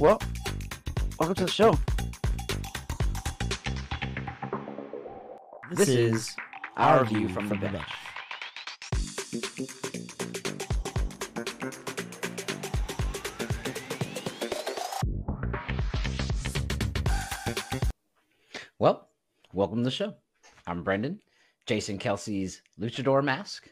Well, welcome to the show. This, is our view from, the bench. Well, welcome to the show. I'm Brendan, Jason Kelce's luchador mask.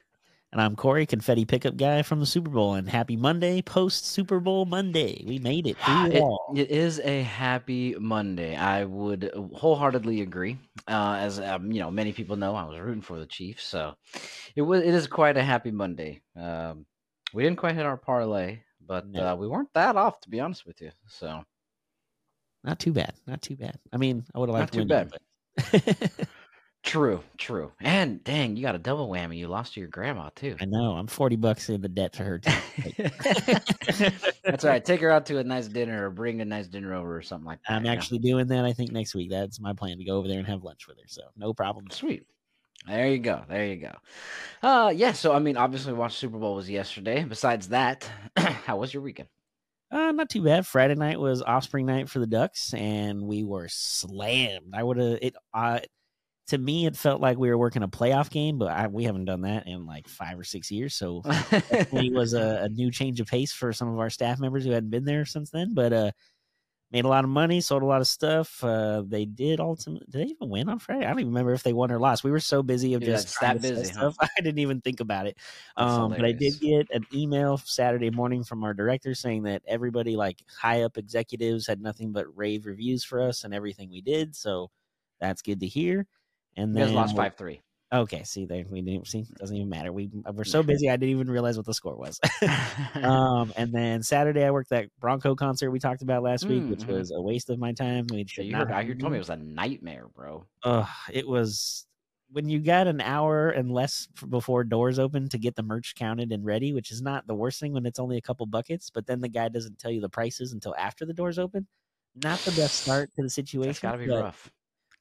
And I'm Corey, confetti pickup guy from the Super Bowl. And happy Monday, post Super Bowl Monday. We made it through it, It, all. it is a happy Monday. I would wholeheartedly agree. Uh, as um, you know, many people know, I was rooting for the Chiefs, so it was. It is quite a happy Monday. Um, we didn't quite hit our parlay, but No. uh, we weren't that off, to be honest with you. So Not too bad. Not too bad. I mean, I would have Not liked too to win, but true, true. And dang, you got a double whammy. You lost to your grandma too. I know I'm 40 bucks in the debt to her. Too. That's right. Take her out to a nice dinner or bring a nice dinner over or something like that. I'm actually doing that. I think next week. That's my plan to go over there and have lunch with her. So no problem. Sweet. There you go. There you go. Uh yeah, so I mean obviously watched Super Bowl was yesterday. Besides that, how was your weekend? Uh, not too bad. Friday night was offspring night for the Ducks, and we were slammed. I would have it. Uh, to me, it felt like we were working a playoff game, but I, we haven't done that in like five or six years. So it was a, a new change of pace for some of our staff members who hadn't been there since then. But uh, made a lot of money, sold a lot of stuff. Uh, they did ultimately. Did they even win on Friday? I don't even remember if they won or lost. We were so busy of just that busy, huh? stuff. I didn't even think about it. Um, but I did get an email Saturday morning from our director saying that everybody, like high up executives, had nothing but rave reviews for us and everything we did. So that's good to hear. And You guys then lost five three. Okay, see there we didn't see doesn't even matter. We we're so busy I didn't even realize what the score was. um, and then Saturday I worked that Bronco concert we talked about last week, which Mhm. was a waste of my time. We should you not heard, heard told me it was a nightmare, bro. Ugh, it was when you got an hour and less before doors open to get the merch counted and ready, which is not the worst thing when it's only a couple buckets. But then the guy doesn't tell you the prices until after the doors open. Not the best start to the situation. That's gotta be rough.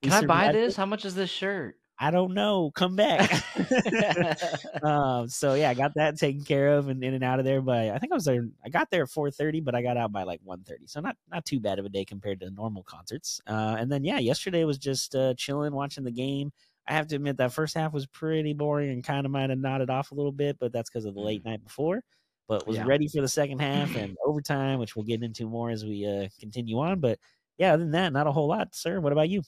Can I buy this? it. How much is this shirt? I don't know. Come back. um, so yeah, I got that taken care of and in and out of there. But I think I was there. I got there at four thirty, but I got out by like 1.30. So not not too bad of a day compared to normal concerts. Uh, and then yeah, yesterday was just uh, chilling, watching the game. I have to admit that first half was pretty boring and kind of might have nodded off a little bit, but that's because of the late night before. But was Yeah. ready for the second half and overtime, which we'll get into more as we uh, continue on. But yeah, other than that, not a whole lot, sir. What about you?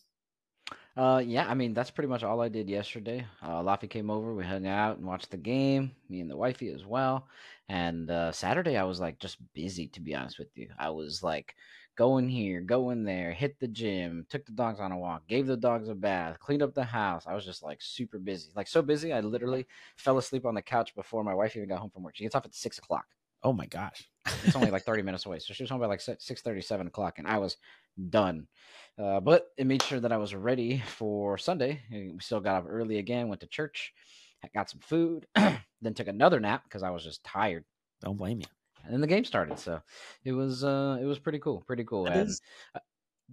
Uh, yeah, I mean that's pretty much all I did yesterday. Uh, Laffy came over, we hung out and watched the game. Me and the wifey as well. And uh, Saturday I was like just busy to be honest with you. I was like going here, going there, hit the gym, took the dogs on a walk, gave the dogs a bath, cleaned up the house. I was just like super busy, like so busy. I literally fell asleep on the couch before my wife even got home from work. She gets off at six o'clock. Oh my gosh. It's only like 30 minutes away. So she was home by like six thirty, seven o'clock, and I was done. Uh, but it made sure that I was ready for Sunday. We still got up early again, went to church, got some food, then took another nap because I was just tired. Don't blame you. And then the game started. So it was uh it was pretty cool. Pretty cool. That And is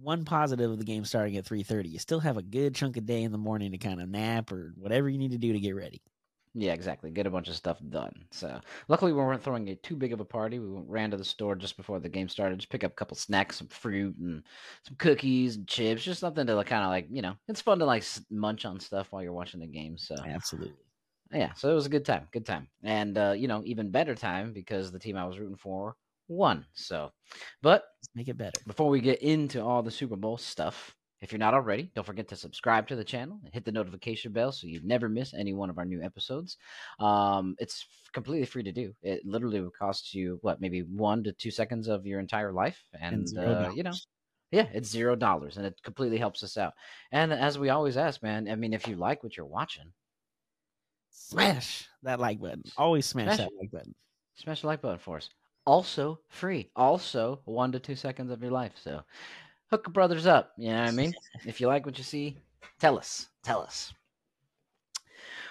one positive of the game starting at 3.30 you still have a good chunk of day in the morning to kind of nap or whatever you need to do to get ready yeah, exactly. Get a bunch of stuff done. So luckily we weren't throwing a too big of a party. We ran to the store just before the game started, just pick up a couple snacks, some fruit and some cookies and chips, just something to kind of like, you know, it's fun to like munch on stuff while you're watching the game. So absolutely yeah, so it was a good time, good time, and uh, you know, even better time because the team I was rooting for won. So, but Let's make it better before we get into all the Super Bowl stuff, if you're not already, don't forget to subscribe to the channel and hit the notification bell so you never miss any one of our new episodes. Um, it's completely free to do. It literally would cost you what, maybe one to two seconds of your entire life, and, zero uh, you know. Yeah, it's zero dollars, and it completely helps us out. And as we always ask, man, I mean, if you like what you're watching, smash that like button always smash, Smash that like button smash the like button for us. Also free. Also one to two seconds of your life. So hook a brothers up. You know what I mean? if you like what you see, tell us. Tell us.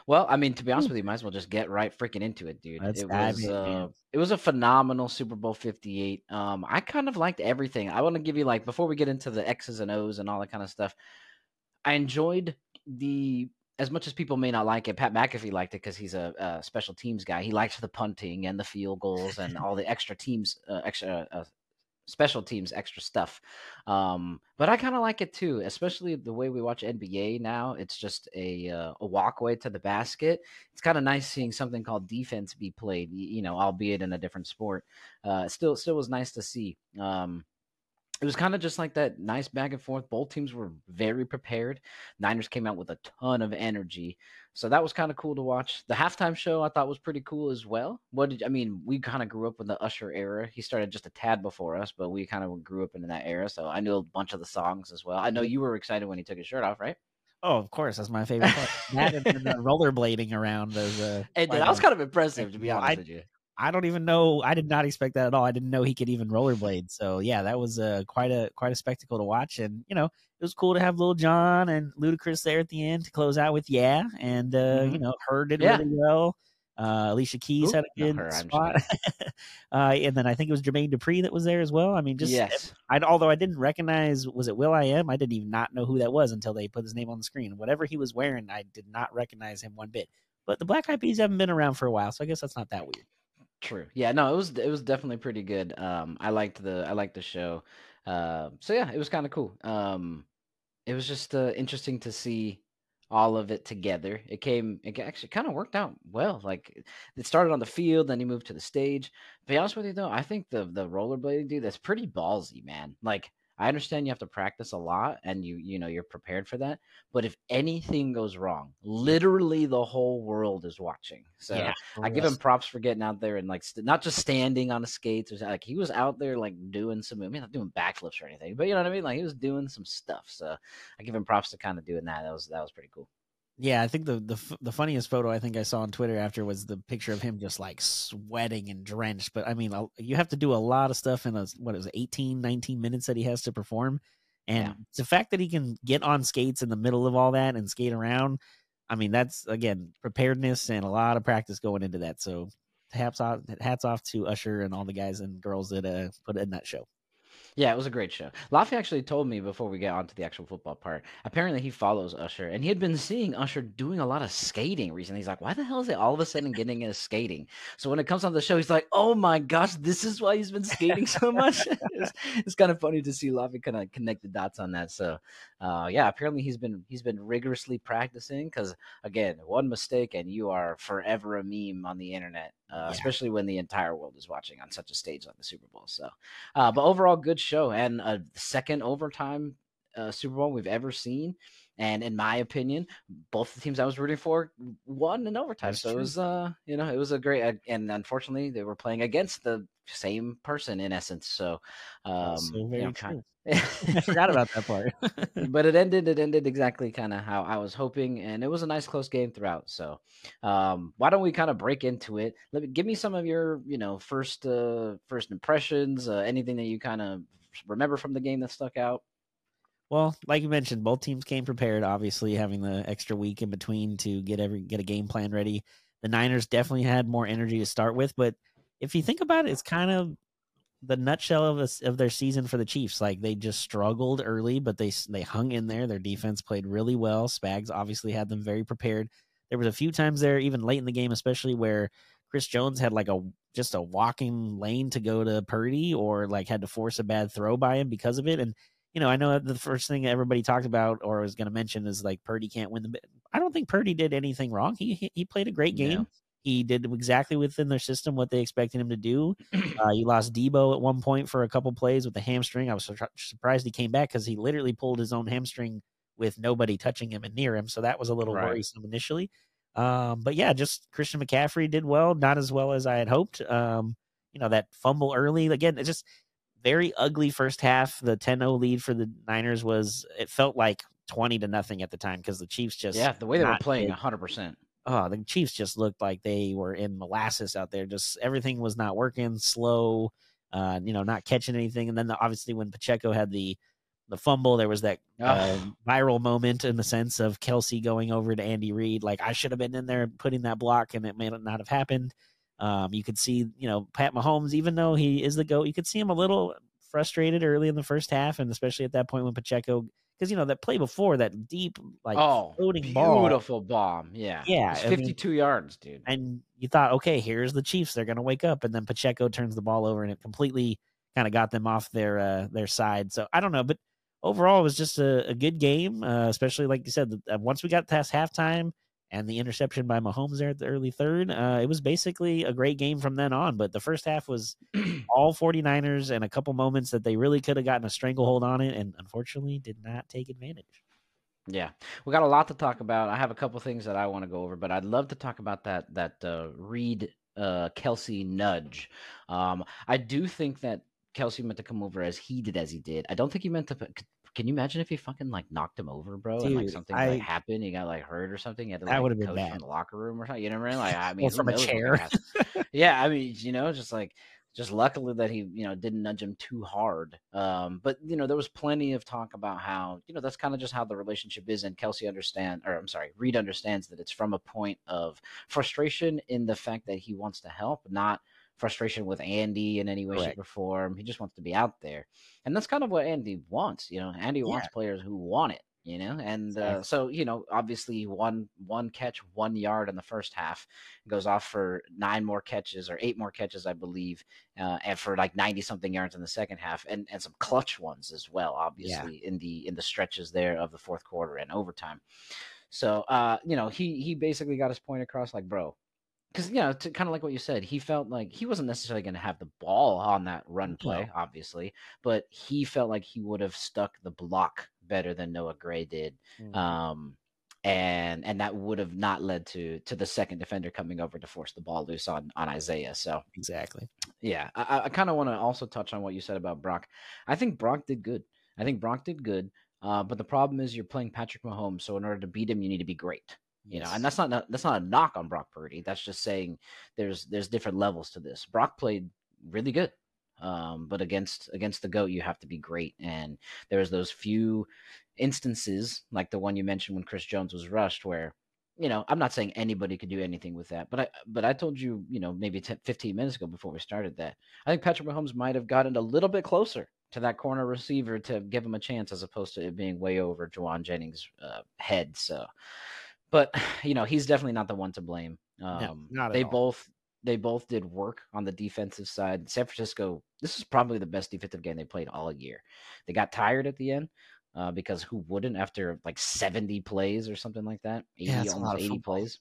Well, I mean, to be honest with you, might as well just get right freaking into it, dude. Let's it was uh, it was a phenomenal Super Bowl 58. Um, I kind of liked everything. I want to give you like before we get into the X's and O's and all that kind of stuff. I enjoyed the as much as people may not like it. Pat McAfee liked it because he's a, a special teams guy. He likes the punting and the field goals and all the extra teams, uh, extra uh, special teams extra stuff. Um, but I kind of like it too, especially the way we watch NBA now. It's just a uh, a walkway to the basket. It's kind of nice seeing something called defense be played, you know, albeit in a different sport. Uh, still, still was nice to see. Um, it was kind of just like that nice back and forth. Both teams were very prepared. Niners came out with a ton of energy. So that was kind of cool to watch. The halftime show I thought was pretty cool as well. What did I mean? We kind of grew up in the Usher era. He started just a tad before us, but we kind of grew up in that era. So I knew a bunch of the songs as well. I know you were excited when he took his shirt off, right? Oh, of course, that's my favorite part. that and the rollerblading around those. Uh, and that was kind of impressive, to be honest I, with you. I don't even know. I did not expect that at all. I didn't know he could even rollerblade. So yeah, that was uh, quite a quite a spectacle to watch. And you know, it was cool to have Lil Jon and Ludacris there at the end to close out with yeah. And uh, mm-hmm. you know, H.E.R. did yeah. really well. Uh, Alicia Keys Ooh, had a good her, spot, uh, and then I think it was Jermaine Dupri that was there as well. I mean, just yes. I, although I didn't recognize was it Will I Am, I didn't even not know who that was until they put his name on the screen. Whatever he was wearing, I did not recognize him one bit. But the Black Eyed Peas haven't been around for a while, so I guess that's not that weird. True. Yeah. No, it was it was definitely pretty good. Um, I liked the I liked the show. Uh, so yeah, it was kind of cool. Um, it was just uh, interesting to see all of it together. It came. It actually kind of worked out well. Like it started on the field, then he moved to the stage. To be honest with you, though, I think the the rollerblading dude that's pretty ballsy, man. Like I understand you have to practice a lot and you you know you're prepared for that. But if anything goes wrong, literally the whole world is watching. So yeah, I give him props for getting out there and like st- not just standing on the skates. Or, like he was out there like doing some. I mean, not doing backflips or anything, but you know what I mean. Like he was doing some stuff. So I give him props to kind of doing that. That was that was pretty cool. Yeah, I think the, the the funniest photo I think I saw on Twitter after was the picture of him just like sweating and drenched. But I mean, you have to do a lot of stuff in a what is it, 18, 19 minutes that he has to perform, and yeah. the fact that he can get on skates in the middle of all that and skate around. I mean, that's again preparedness and a lot of practice going into that. So hats off, hats off to Usher and all the guys and girls that uh, put in that show. Yeah, it was a great show. Laffy actually told me before we get on to the actual football part. Apparently, he follows Usher, and he had been seeing Usher doing a lot of skating recently. He's like, "Why the hell is he all of a sudden getting into skating?" So when it comes on the show, he's like, "Oh my gosh, this is why he's been skating so much." it's, it's, kind of funny to see Laffy kind of connect the dots on that. So, uh, yeah, apparently he's been he's been rigorously practicing because again, one mistake and you are forever a meme on the internet uh, yeah. especially when the entire world is watching on such a stage like the Super Bowl. So, uh, but overall, good show and a second overtime uh, Super Bowl we've ever seen. And in my opinion, both the teams I was rooting for won in overtime. That's so true. it was, uh, you know, it was a great. And unfortunately, they were playing against the same person in essence. So, um, so you know, true. I forgot about that part. but it ended. It ended exactly kind of how I was hoping, and it was a nice close game throughout. So, um, why don't we kind of break into it? Let me give me some of your, you know, first uh, first impressions. Uh, anything that you kind of remember from the game that stuck out. Well, like you mentioned, both teams came prepared. Obviously, having the extra week in between to get every get a game plan ready. The Niners definitely had more energy to start with, but if you think about it, it's kind of the nutshell of a, of their season for the Chiefs. Like they just struggled early, but they they hung in there. Their defense played really well. Spags obviously had them very prepared. There was a few times there, even late in the game, especially where Chris Jones had like a just a walking lane to go to Purdy, or like had to force a bad throw by him because of it. And you know, I know the first thing everybody talked about or was going to mention is like Purdy can't win the. I don't think Purdy did anything wrong. He he, he played a great game. Yeah. He did exactly within their system what they expected him to do. Uh, you lost Deebo at one point for a couple plays with the hamstring. I was surprised he came back because he literally pulled his own hamstring with nobody touching him and near him. So that was a little right. worrisome initially. Um, but yeah, just Christian McCaffrey did well, not as well as I had hoped. Um, you know, that fumble early again, it just very ugly first half. The 10-0 lead for the Niners was it felt like 20 to nothing at the time because the Chiefs just Yeah, the way they were playing 100%. Oh, the Chiefs just looked like they were in molasses out there. Just everything was not working, slow, uh, you know, not catching anything. And then the, obviously when Pacheco had the the fumble, there was that uh, viral moment in the sense of Kelce going over to Andy Reid, like I should have been in there putting that block, and it may not have happened. Um, you could see, you know, Pat Mahomes, even though he is the GOAT, you could see him a little frustrated early in the first half, and especially at that point when Pacheco, because you know that play before that deep like oh, floating ball, beautiful bomb, yeah, yeah, fifty-two mean, yards, dude. And you thought, okay, here's the Chiefs, they're gonna wake up, and then Pacheco turns the ball over, and it completely kind of got them off their uh, their side. So I don't know, but overall, it was just a, a good game, uh, especially like you said. Uh, once we got past halftime and the interception by Mahomes there at the early third, uh, it was basically a great game from then on. But the first half was all 49ers and a couple moments that they really could have gotten a stranglehold on it, and unfortunately did not take advantage. Yeah, we got a lot to talk about. I have a couple things that I want to go over, but I'd love to talk about that that uh, Reid uh, Kelce nudge. Um, I do think that Kelce meant to come over as heated as he did. I don't think he meant to. Can you imagine if he fucking like knocked him over, bro, Dude, and like something I, like happened, he got like hurt or something? He had to like, that would have been bad. in the locker room or something. You know what I mean? Like, I mean, from a chair. yeah, I mean, you know, just like just luckily that he you know didn't nudge him too hard um, but you know there was plenty of talk about how you know that's kind of just how the relationship is and kelce understand or i'm sorry reid understands that it's from a point of frustration in the fact that he wants to help not frustration with andy in any way Correct. shape or form he just wants to be out there and that's kind of what andy wants you know andy yeah. wants players who want it you know and uh, so you know obviously one one catch one yard in the first half goes off for nine more catches or eight more catches i believe uh, and for like 90 something yards in the second half and and some clutch ones as well obviously yeah. in the in the stretches there of the fourth quarter and overtime so uh you know he he basically got his point across like bro because you know, kind of like what you said, he felt like he wasn't necessarily going to have the ball on that run play, no. obviously, but he felt like he would have stuck the block better than Noah Gray did. Mm-hmm. Um, and and that would have not led to to the second defender coming over to force the ball loose on on Isaiah. So exactly, yeah. I, I kind of want to also touch on what you said about Brock. I think Brock did good. I think Brock did good. Uh, but the problem is you're playing Patrick Mahomes, so in order to beat him, you need to be great. You yes. know, and that's not that's not a knock on Brock Purdy. That's just saying there's there's different levels to this. Brock played really good. Um, but against against the goat, you have to be great. And there's those few instances, like the one you mentioned when Chris Jones was rushed, where you know I'm not saying anybody could do anything with that, but I but I told you, you know, maybe 10, 15 minutes ago before we started that I think Patrick Mahomes might have gotten a little bit closer to that corner receiver to give him a chance, as opposed to it being way over Jauan Jennings' uh, head. So, but you know, he's definitely not the one to blame. Um, no, they all. both they both did work on the defensive side. San Francisco, this is probably the best defensive game they played all year. They got tired at the end uh, because who wouldn't after like 70 plays or something like that? 80, yeah, almost 80 plays.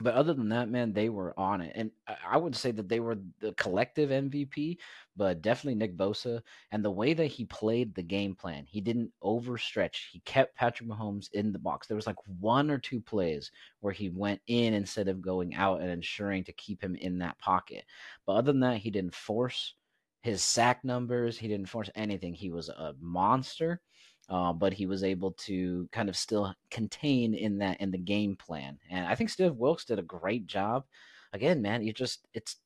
But other than that, man, they were on it. And I would say that they were the collective MVP, but definitely Nick Bosa. And the way that he played the game plan, he didn't overstretch. He kept Patrick Mahomes in the box. There was like one or two plays where he went in instead of going out and ensuring to keep him in that pocket. But other than that, he didn't force his sack numbers. He didn't force anything. He was a monster uh, but he was able to kind of still contain in that in the game plan. And I think Steve Wilks did a great job. Again, man, you just it's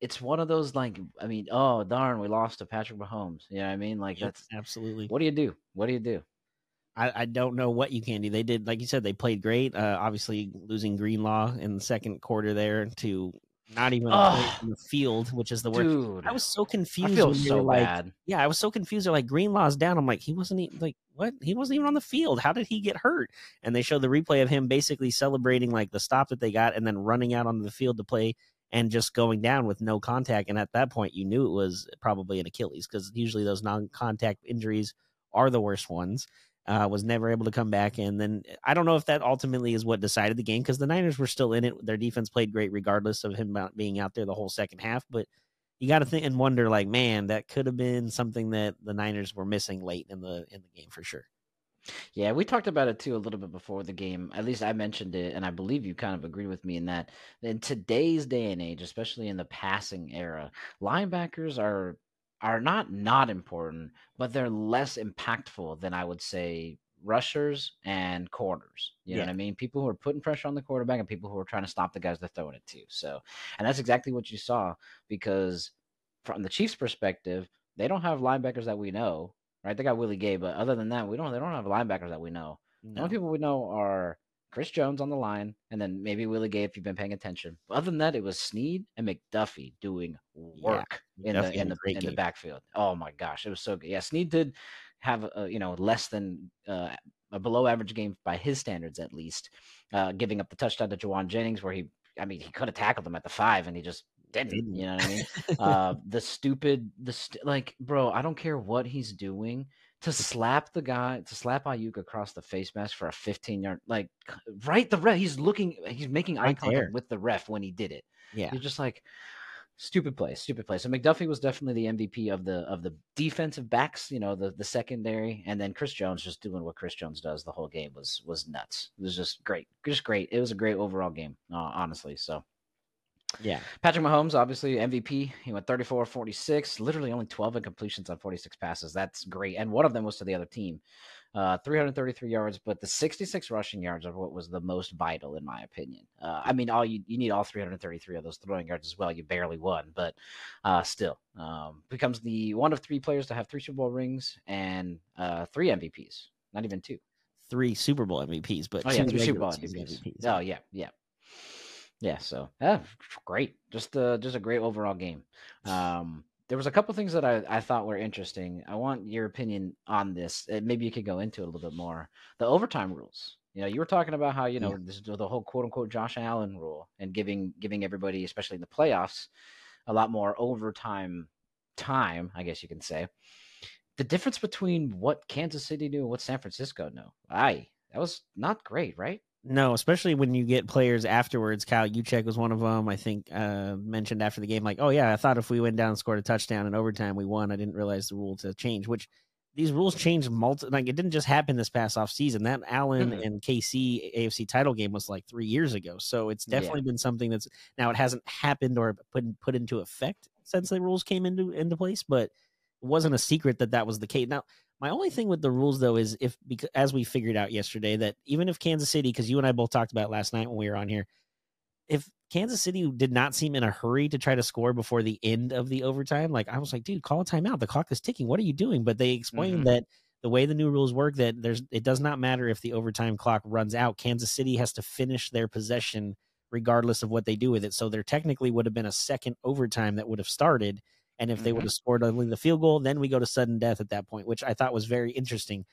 it's one of those like I mean, oh darn, we lost to Patrick Mahomes. You know what I mean? Like that's absolutely. What do you do? What do you do? I, I don't know what you can do. They did, like you said, they played great. Uh, obviously, losing Greenlaw in the second quarter there to not even in the field, which is the worst. Dude, I was so confused. I feel so like, bad. Yeah, I was so confused. They're like Greenlaw's down. I'm like, he wasn't even, like what? He wasn't even on the field. How did he get hurt? And they showed the replay of him basically celebrating like the stop that they got, and then running out onto the field to play and just going down with no contact. And at that point, you knew it was probably an Achilles because usually those non-contact injuries are the worst ones uh, was never able to come back. And then I don't know if that ultimately is what decided the game because the Niners were still in it. Their defense played great regardless of him being out there the whole second half. But you got to think and wonder, like, man, that could have been something that the Niners were missing late in the in the game for sure. Yeah, we talked about it too a little bit before the game. At least I mentioned it, and I believe you kind of agreed with me in that. In today's day and age, especially in the passing era, linebackers are are not not important, but they're less impactful than I would say rushers and corners. You know what I mean? People who are putting pressure on the quarterback and people who are trying to stop the guys they're throwing it to. So, and that's exactly what you saw because from the Chiefs' perspective, they don't have linebackers that we know, right? They got Willie Gay, but other than that, we don't. They don't have linebackers that we know. No. The only people we know are Chris Jones on the line, and then maybe Willie Gay if you've been paying attention. But other than that, it was Sneed and McDuffie doing work yeah, in the in the in the backfield. Oh my gosh, it was so good. Yeah, Sneed did have a, you know less than uh, a below average game by his standards at least, uh, giving up the touchdown to Jauan Jennings where he I mean he could have tackled him at the five and he just didn't. You know what I mean? uh, the stupid, the st- like, bro, I don't care what he's doing to slap the guy, to slap Aiyuk across the face mask for a 15 yard, like, right? The ref, he's looking, he's making right eye contact there. with the ref when he did it. Yeah, you're just like, stupid play, stupid play. So McDuffie was definitely the MVP of the of the defensive backs, you know, the the secondary, and then Chris Jones just doing what Chris Jones does the whole game was was nuts. It was just great, just great. It was a great overall game, uh, honestly. So yeah. Patrick Mahomes, obviously MVP. He went 34 46, literally only 12 incompletions on 46 passes. That's great. And one of them was to the other team. Uh, 333 yards, but the 66 rushing yards are what was the most vital, in my opinion. Uh, I mean, all you, you need all 333 of those throwing yards as well. You barely won, but uh, still um, becomes the one of three players to have three Super Bowl rings and uh, three MVPs, not even two. Three Super Bowl MVPs, but oh yeah, two Super Bowl MVPs. MVPs. Oh yeah, yeah. Yeah, so yeah, great. Just uh just a great overall game. Um there was a couple things that I, I thought were interesting. I want your opinion on this. Maybe you could go into it a little bit more. The overtime rules. You know, you were talking about how you know yeah. this the whole quote unquote Josh Allen rule and giving giving everybody, especially in the playoffs, a lot more overtime time. I guess you can say. The difference between what Kansas City knew and what San Francisco knew. I that was not great, right? No, especially when you get players afterwards. Kyle Juszczyk was one of them. I think uh, mentioned after the game, like, "Oh yeah, I thought if we went down and scored a touchdown in overtime, we won. I didn't realize the rule to change." Which these rules changed multi. Like it didn't just happen this past off season. That Allen mm-hmm. and KC AFC title game was like three years ago. So it's definitely yeah. been something that's now it hasn't happened or put put into effect since the rules came into into place, but it wasn't a secret that that was the case. Now my only thing with the rules, though, is if because as we figured out yesterday that even if Kansas City, because you and I both talked about last night when we were on here, if Kansas City did not seem in a hurry to try to score before the end of the overtime, like I was like, dude, call a timeout. The clock is ticking. What are you doing? But they explained mm-hmm. that the way the new rules work, that there's it does not matter if the overtime clock runs out. Kansas City has to finish their possession regardless of what they do with it. So there technically would have been a second overtime that would have started and if mm-hmm. they would have scored only the field goal, then we go to sudden death at that point, which I thought was very interesting.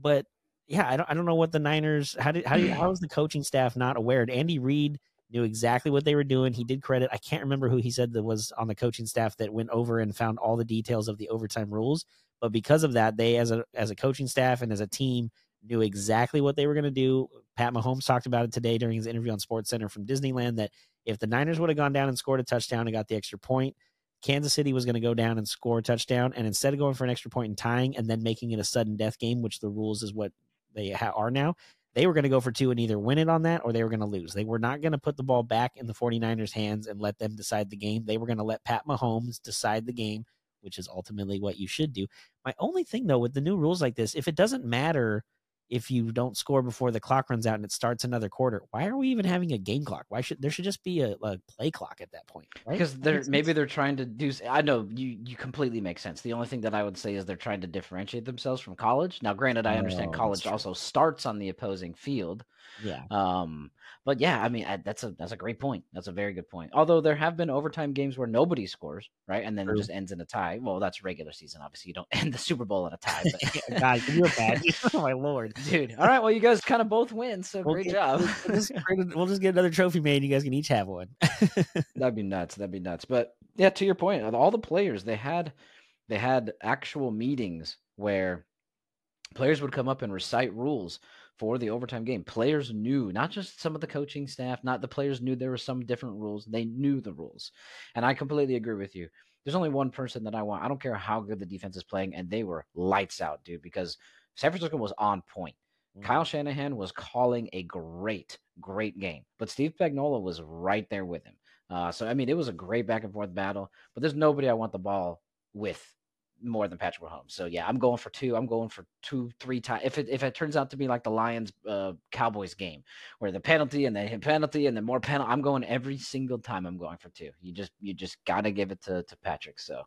But yeah, I don't I don't know what the Niners how did how did how was the coaching staff not aware? Andy Reid knew exactly what they were doing. He did credit. I can't remember who he said that was on the coaching staff that went over and found all the details of the overtime rules. But because of that, they as a as a coaching staff and as a team knew exactly what they were going to do. Pat Mahomes talked about it today during his interview on Sports Center from Disneyland that if the Niners would have gone down and scored a touchdown and got the extra point, Kansas City was going to go down and score a touchdown, and instead of going for an extra point and tying and then making it a sudden death game, which the rules is what they ha- are now, they were going to go for two and either win it on that or they were going to lose. They were not going to put the ball back in the 49ers' hands and let them decide the game. They were going to let Pat Mahomes decide the game, which is ultimately what you should do. My only thing, though, with the new rules like this, if it doesn't matter – if you don't score before the clock runs out and it starts another quarter. Why are we even having a game clock? Why should there should just be a, a play clock at that point? Right? Because they're maybe they're trying to do. I know you you completely make sense. The only thing that I would say is they're trying to differentiate themselves from college. Now, granted, I understand oh, college also starts on the opposing field. Yeah. Um. But yeah, I mean I, that's a that's a great point. That's a very good point. Although there have been overtime games where nobody scores, right, and then True. it just ends in a tie. Well, that's regular season. Obviously, you don't end the Super Bowl in a tie. But... God, you're bad. oh my lord, dude. All right, well, you guys kind of both win, so we'll great get, job. We'll just, we'll just, get another trophy made. You guys can each have one. That'd be nuts. That'd be nuts. But yeah, to your point, all the players they had they had actual meetings where players would come up and recite rules for the overtime game. Players knew, not just some of the coaching staff, not the players knew there were some different rules. They knew the rules. And I completely agree with you. There's only one person that I want. I don't care how good the defense is playing, and they were lights out, dude, because San Francisco was on point. Mm-hmm. Kyle Shanahan was calling a great, great game, but Steve Spagnuolo was right there with him. Uh, so I mean, it was a great back and forth battle. But there's nobody I want the ball with more than Patrick Mahomes. So yeah, I'm going for two. I'm going for two, three times. If it if it turns out to be like the Lions uh, Cowboys game, where the penalty and then penalty and then more penalty, I'm going every single time. I'm going for two. You just you just gotta give it to to Patrick. So,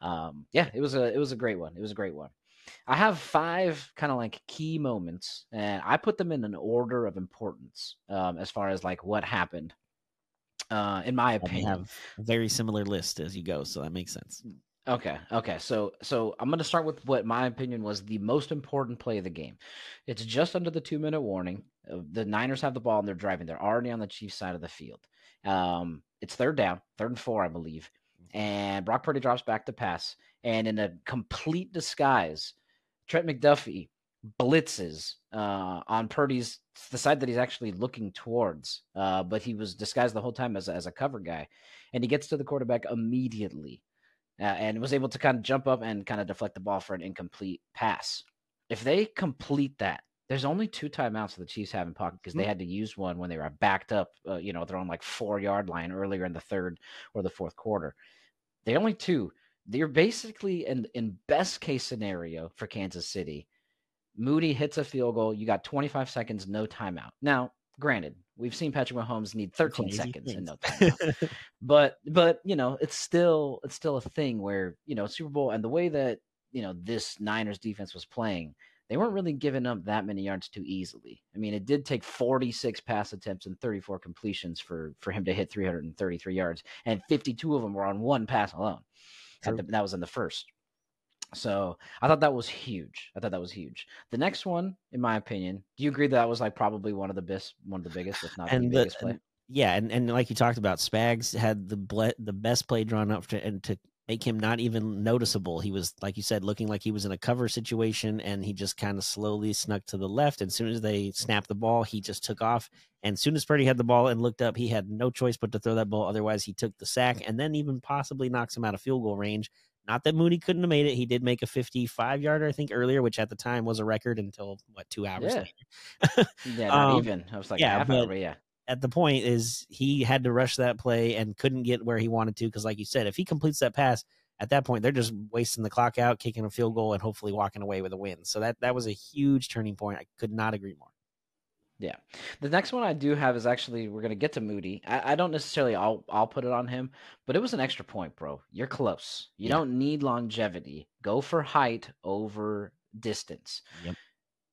um, yeah, it was a it was a great one. It was a great one. I have five kind of like key moments, and I put them in an order of importance um, as far as like what happened. Uh, in my opinion, I have very similar list as you go, so that makes sense. Okay. Okay. So so I'm going to start with what my opinion was the most important play of the game. It's just under the two minute warning. Uh, the Niners have the ball and they're driving. They're already on the Chiefs side of the field. Um, It's third down, third and four, I believe. And Brock Purdy drops back to pass. And in a complete disguise, Trent McDuffie blitzes uh, on Purdy's the side that he's actually looking towards, uh, but he was disguised the whole time as, as a cover guy, and he gets to the quarterback immediately, uh, and was able to kind of jump up and kind of deflect the ball for an incomplete pass. If they complete that, there's only two timeouts that the Chiefs have in pocket because they mm-hmm. had to use one when they were backed up, uh, you know, they're on like four yard line earlier in the third or the fourth quarter. They only two. They're basically in in best case scenario for Kansas City Moody hits a field goal. You got 25 seconds, no timeout. Now, granted, we've seen Patrick Mahomes need 13 seconds and no timeout. but but you know, it's still it's still a thing where, you know, Super Bowl and the way that, you know, this Niners defense was playing, they weren't really giving up that many yards too easily. I mean, it did take 46 pass attempts and 34 completions for for him to hit 333 yards, and 52 of them were on one pass alone. The, that was in the first. So I thought that was huge. I thought that was huge. The next one, in my opinion, do you agree that, that was like probably one of the best, one of the biggest, if not and the, the biggest play? Yeah, and, and like you talked about, Spags had the ble- the best play drawn up to and to make him not even noticeable. He was, like you said, looking like he was in a cover situation, and he just kind of slowly snuck to the left. And as soon as they snapped the ball, he just took off. And as soon as Purdy had the ball and looked up, he had no choice but to throw that ball. Otherwise, he took the sack and then even possibly knocks him out of field goal range. Not that Moody couldn't have made it. He did make a 55 yarder, I think, earlier, which at the time was a record until what two hours yeah. later. yeah, not um, even. I was like, yeah, but hour, yeah. At the point is he had to rush that play and couldn't get where he wanted to because, like you said, if he completes that pass at that point, they're just wasting the clock out, kicking a field goal, and hopefully walking away with a win. So that that was a huge turning point. I could not agree more. Yeah. The next one I do have is actually we're gonna get to Moody. I, I, don't necessarily I'll I'll put it on him, but it was an extra point, bro. You're close. You yeah. don't need longevity. Go for height over distance. Yep.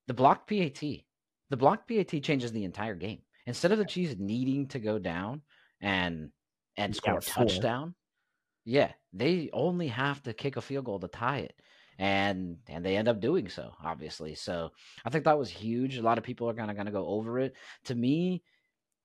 The blocked PAT. The blocked PAT changes the entire game. Instead of the Chiefs needing to go down and and score a touchdown, yeah, they only have to kick a field goal to tie it and and they end up doing so obviously so i think that was huge a lot of people are kind of going to go over it to me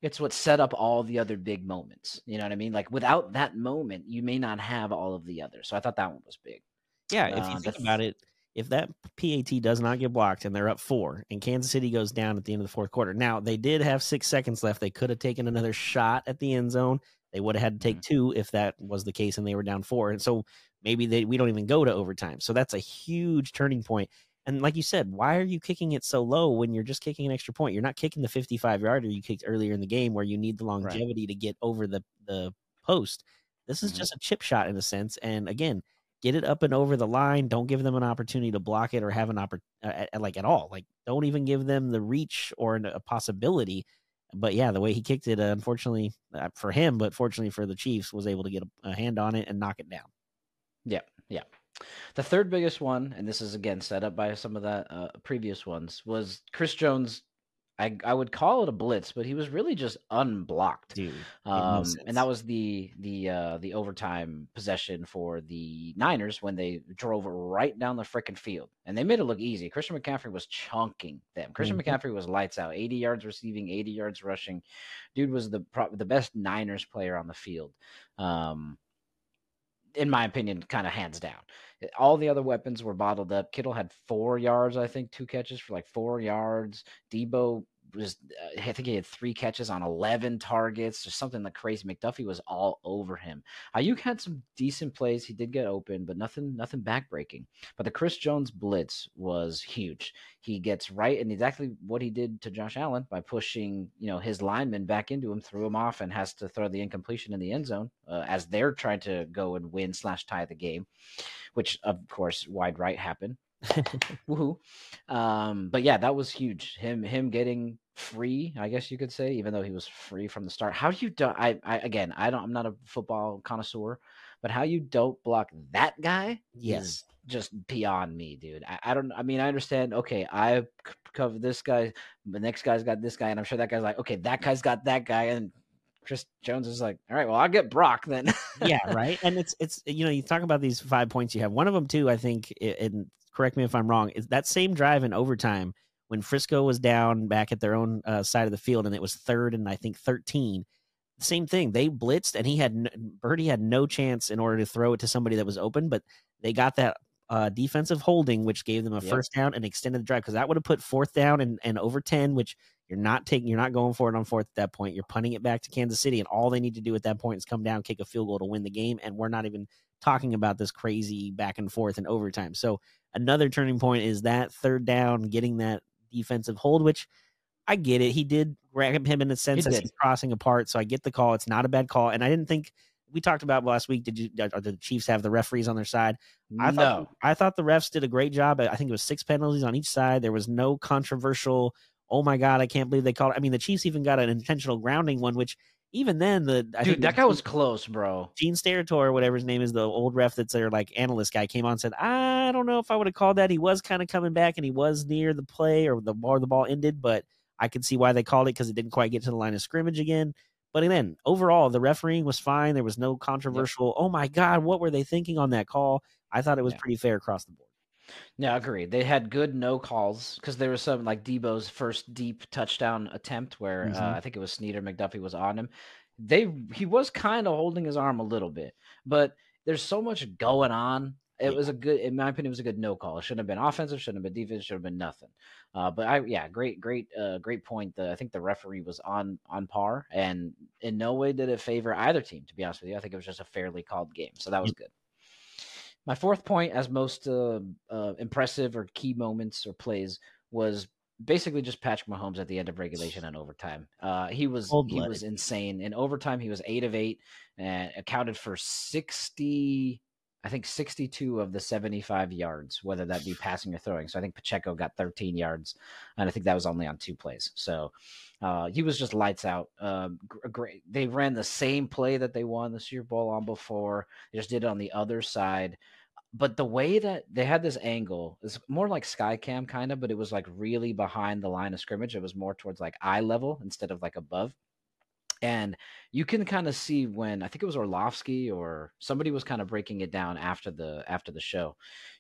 it's what set up all the other big moments you know what i mean like without that moment you may not have all of the others so i thought that one was big yeah if you uh, think about it if that PAT does not get blocked and they're up four and Kansas City goes down at the end of the fourth quarter. Now, they did have six seconds left. They could have taken another shot at the end zone. They would have had to take mm-hmm. two if that was the case and they were down four. And so maybe they we don't even go to overtime. So that's a huge turning point. And like you said, why are you kicking it so low when you're just kicking an extra point? You're not kicking the 55 yarder you kicked earlier in the game where you need the longevity right. to get over the the post. This is mm-hmm. just a chip shot in a sense. And again, get it up and over the line. Don't give them an opportunity to block it or have an opportunity uh, like at all. Like don't even give them the reach or a possibility. But yeah, the way he kicked it, uh, unfortunately uh, for him, but fortunately for the Chiefs, was able to get a, a hand on it and knock it down. Yeah, yeah. The third biggest one, and this is again set up by some of the uh, previous ones, was Chris Jones. I I would call it a blitz, but he was really just unblocked. Dude, um, no and that was the the uh, the overtime possession for the Niners when they drove right down the freaking field, and they made it look easy. Christian McCaffrey was chunking them. Christian mm-hmm. McCaffrey was lights out, eighty yards receiving, eighty yards rushing. Dude was the the best Niners player on the field. Um, in my opinion, kind of hands down. Eh, all the other weapons were bottled up. Kittle had four yards, I think, two catches for like four yards. Deebo was uh, I think he had three catches on 11 targets or something like crazy. McDuffie was all over him. Aiyuk had some decent plays. He did get open, but nothing nothing backbreaking. But the Chris Jones blitz was huge. He gets right and exactly what he did to Josh Allen by pushing, you know, his lineman back into him, threw him off and has to throw the incompletion in the end zone uh, as they're trying to go and win slash tie the game, which of course wide right happened. Woohoo. Um, but yeah, that was huge. Him him getting free, I guess you could say, even though he was free from the start. How do you do I, I again I don't I'm not a football connoisseur, but how you don't block that guy yes. just beyond me, dude. I, I don't I mean I understand, okay, I cover this guy, the next guy's got this guy, and I'm sure that guy's like, okay, that guy's got that guy, and Chris Jones is like, all right, well, I'll get Brock then. yeah, right. And it's it's you know you talk about these five points you have. One of them too, I think, and correct me if I'm wrong, is that same drive in overtime when Frisco was down back at their own uh, side of the field and it was third and I think 13. same thing. They blitzed, and he had Purdy had no chance in order to throw it to somebody that was open, but they got that uh, defensive holding, which gave them a yep. first down and extended the drive because that would have put fourth down and, and over ten, which you're not taking, you're not going for it on fourth at that point. You're punting it back to Kansas City, and all they need to do at that point is come down, kick a field goal to win the game, and we're not even talking about this crazy back and forth and overtime. So another turning point is that third down, getting that defensive hold, which I get it. He did grab him in a sense that he's crossing apart. So I get the call. It's not a bad call. And I didn't think we talked about last week. Did you did the Chiefs have the referees on their side? I no. thought I thought the refs did a great job. I think it was six penalties on each side. There was no controversial. Oh my god, I can't believe they called. I mean, the Chiefs even got an intentional grounding one, which even then the I dude that guy was close, bro. Gene Steratore or whatever his name is, the old ref that's their like analyst guy came on and said, I don't know if I would have called that. He was kind of coming back and he was near the play or the or the ball ended, but I could see why they called it because it didn't quite get to the line of scrimmage again. But again, overall, the refereeing was fine. There was no controversial. Yep. Oh my God, what were they thinking on that call? I thought it was yeah. pretty fair across the board. Yeah, agreed. They had good no calls because there was some like Deebo's first deep touchdown attempt where mm-hmm. uh, I think it was Sneed or McDuffie was on him. They he was kind of holding his arm a little bit, but there's so much going on it was a good, in my opinion, it was a good no call. It shouldn't have been offensive, shouldn't have been defense, should have been nothing. Uh, but I, yeah, great, great, uh, great point. The, I think the referee was on on par, and in no way did it favor either team. To be honest with you, I think it was just a fairly called game, so that was good. My fourth point, as most uh, uh, impressive or key moments or plays, was basically just Patrick Mahomes at the end of regulation and overtime. Uh, he was he was insane in overtime. He was eight of eight and accounted for sixty I think 62 of the 75 yards, whether that be passing or throwing. So I think Pacheco got 13 yards, and I think that was only on two plays. So uh, he was just lights out. Uh, great. They ran the same play that they won the Super Bowl on before. They just did it on the other side. But the way that they had this angle is more like sky cam kind of, but it was like really behind the line of scrimmage. It was more towards like eye level instead of like above. And you can kind of see when I think it was Orlovsky or somebody was kind of breaking it down after the after the show.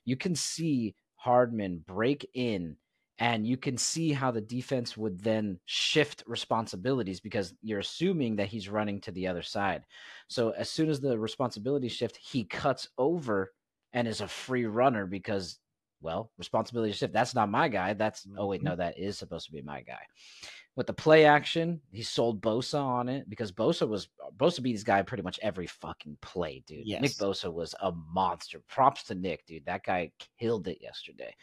You can see Hardman break in and you can see how the defense would then shift responsibilities because you're assuming that he's running to the other side. So as soon as the responsibility shift, he cuts over and is a free runner because well, responsibility shift. That's not my guy. That's oh wait, mm-hmm. no, that is supposed to be my guy with the play action, he sold Bosa on it because Bosa was Bosa beat this guy pretty much every fucking play, dude. Yes. Nick Bosa was a monster. Props to Nick, dude. That guy killed it yesterday.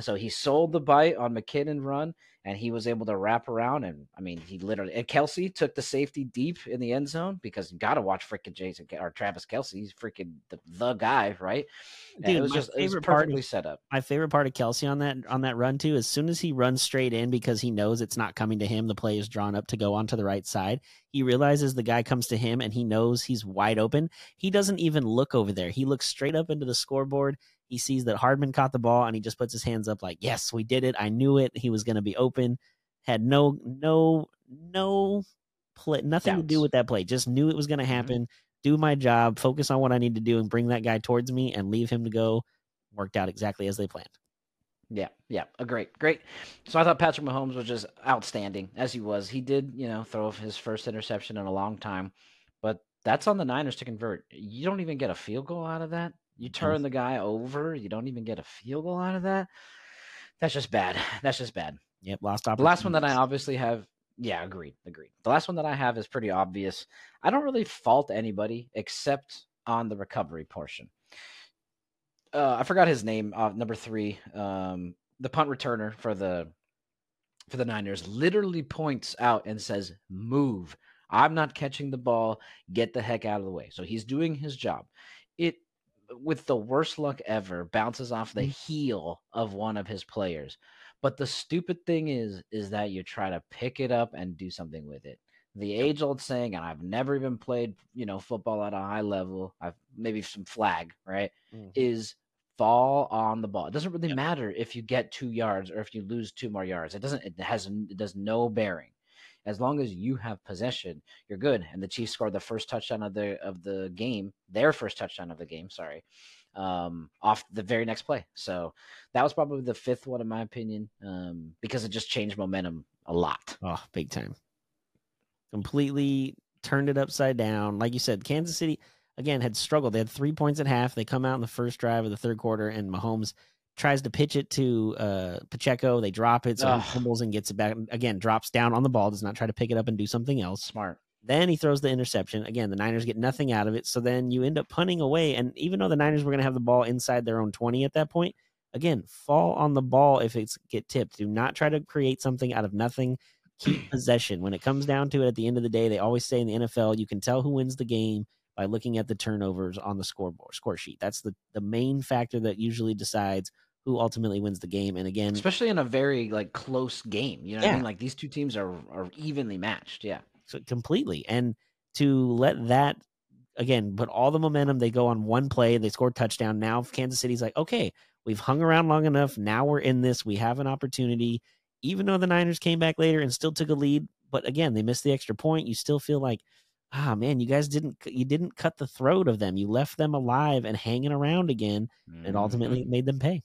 So he sold the bite on McKinnon run, and he was able to wrap around. And I mean, he literally and Kelce took the safety deep in the end zone because you got to watch freaking Jason or Travis Kelce. He's freaking the, the guy, right? Dude, it was just it was perfectly set up. My favorite part of Kelce on that on that run too, as soon as he runs straight in because he knows it's not coming to him, the play is drawn up to go onto the right side. He realizes the guy comes to him and he knows he's wide open. He doesn't even look over there. He looks straight up into the scoreboard he sees that Hardman caught the ball and he just puts his hands up like, "Yes, we did it. I knew it. He was going to be open." Had no no no play nothing Doubts. to do with that play. Just knew it was going to mm-hmm. happen. Mm-hmm. Do my job, focus on what I need to do and bring that guy towards me and leave him to go. Worked out exactly as they planned. Yeah, yeah, a great, great. So I thought Patrick Mahomes was just outstanding as he was. He did, you know, throw his first interception in a long time, but that's on the Niners to convert. You don't even get a field goal out of that. You turn the guy over. You don't even get a field goal out of that. That's just bad. That's just bad. Yep, lost The last one that I obviously have. Yeah, agreed. Agreed. The last one that I have is pretty obvious. I don't really fault anybody except on the recovery portion. Uh, I forgot his name. Uh, number three, um, the punt returner for the for the Niners, literally points out and says, "Move." I'm not catching the ball. Get the heck out of the way. So he's doing his job. It with the worst luck ever, bounces off the mm. heel of one of his players. But the stupid thing is, is that you try to pick it up and do something with it. The age old saying, and I've never even played, you know, football at a high level. I've maybe some flag, right? Mm-hmm. Is fall on the ball. It doesn't really yep. matter if you get two yards or if you lose two more yards. It doesn't. It has. It does no bearing as long as you have possession, you're good. And the Chiefs scored the first touchdown of the of the game, their first touchdown of the game. Sorry, um, off the very next play. So that was probably the fifth one in my opinion, um, because it just changed momentum a lot. Oh, big time! Completely turned it upside down. Like you said, Kansas City again had struggled. They had three points at half. They come out in the first drive of the third quarter, and Mahomes tries to pitch it to uh, Pacheco. They drop it, so Ugh. he fumbles and gets it back. Again, drops down on the ball. Does not try to pick it up and do something else. Smart. Then he throws the interception. Again, the Niners get nothing out of it. So then you end up punting away. And even though the Niners were going to have the ball inside their own 20 at that point, again, fall on the ball if it's get tipped. Do not try to create something out of nothing. Keep possession. When it comes down to it at the end of the day, they always say in the NFL, you can tell who wins the game by looking at the turnovers on the scoreboard score sheet. That's the, the main factor that usually decides who ultimately wins the game. And again, Especially in a very like close game. You know what I mean? Like these two teams are are evenly matched. Yeah. so completely. And to let that again put all the momentum, they go on one play, they score a touchdown. Now Kansas City's like, okay, we've hung around long enough. Now we're in this. We have an opportunity. Even though the Niners came back later and still took a lead, but again, they missed the extra point. You still feel like, ah, man, you guys didn't you didn't cut the throat of them. You left them alive and hanging around again, and Mhm. ultimately made them pay.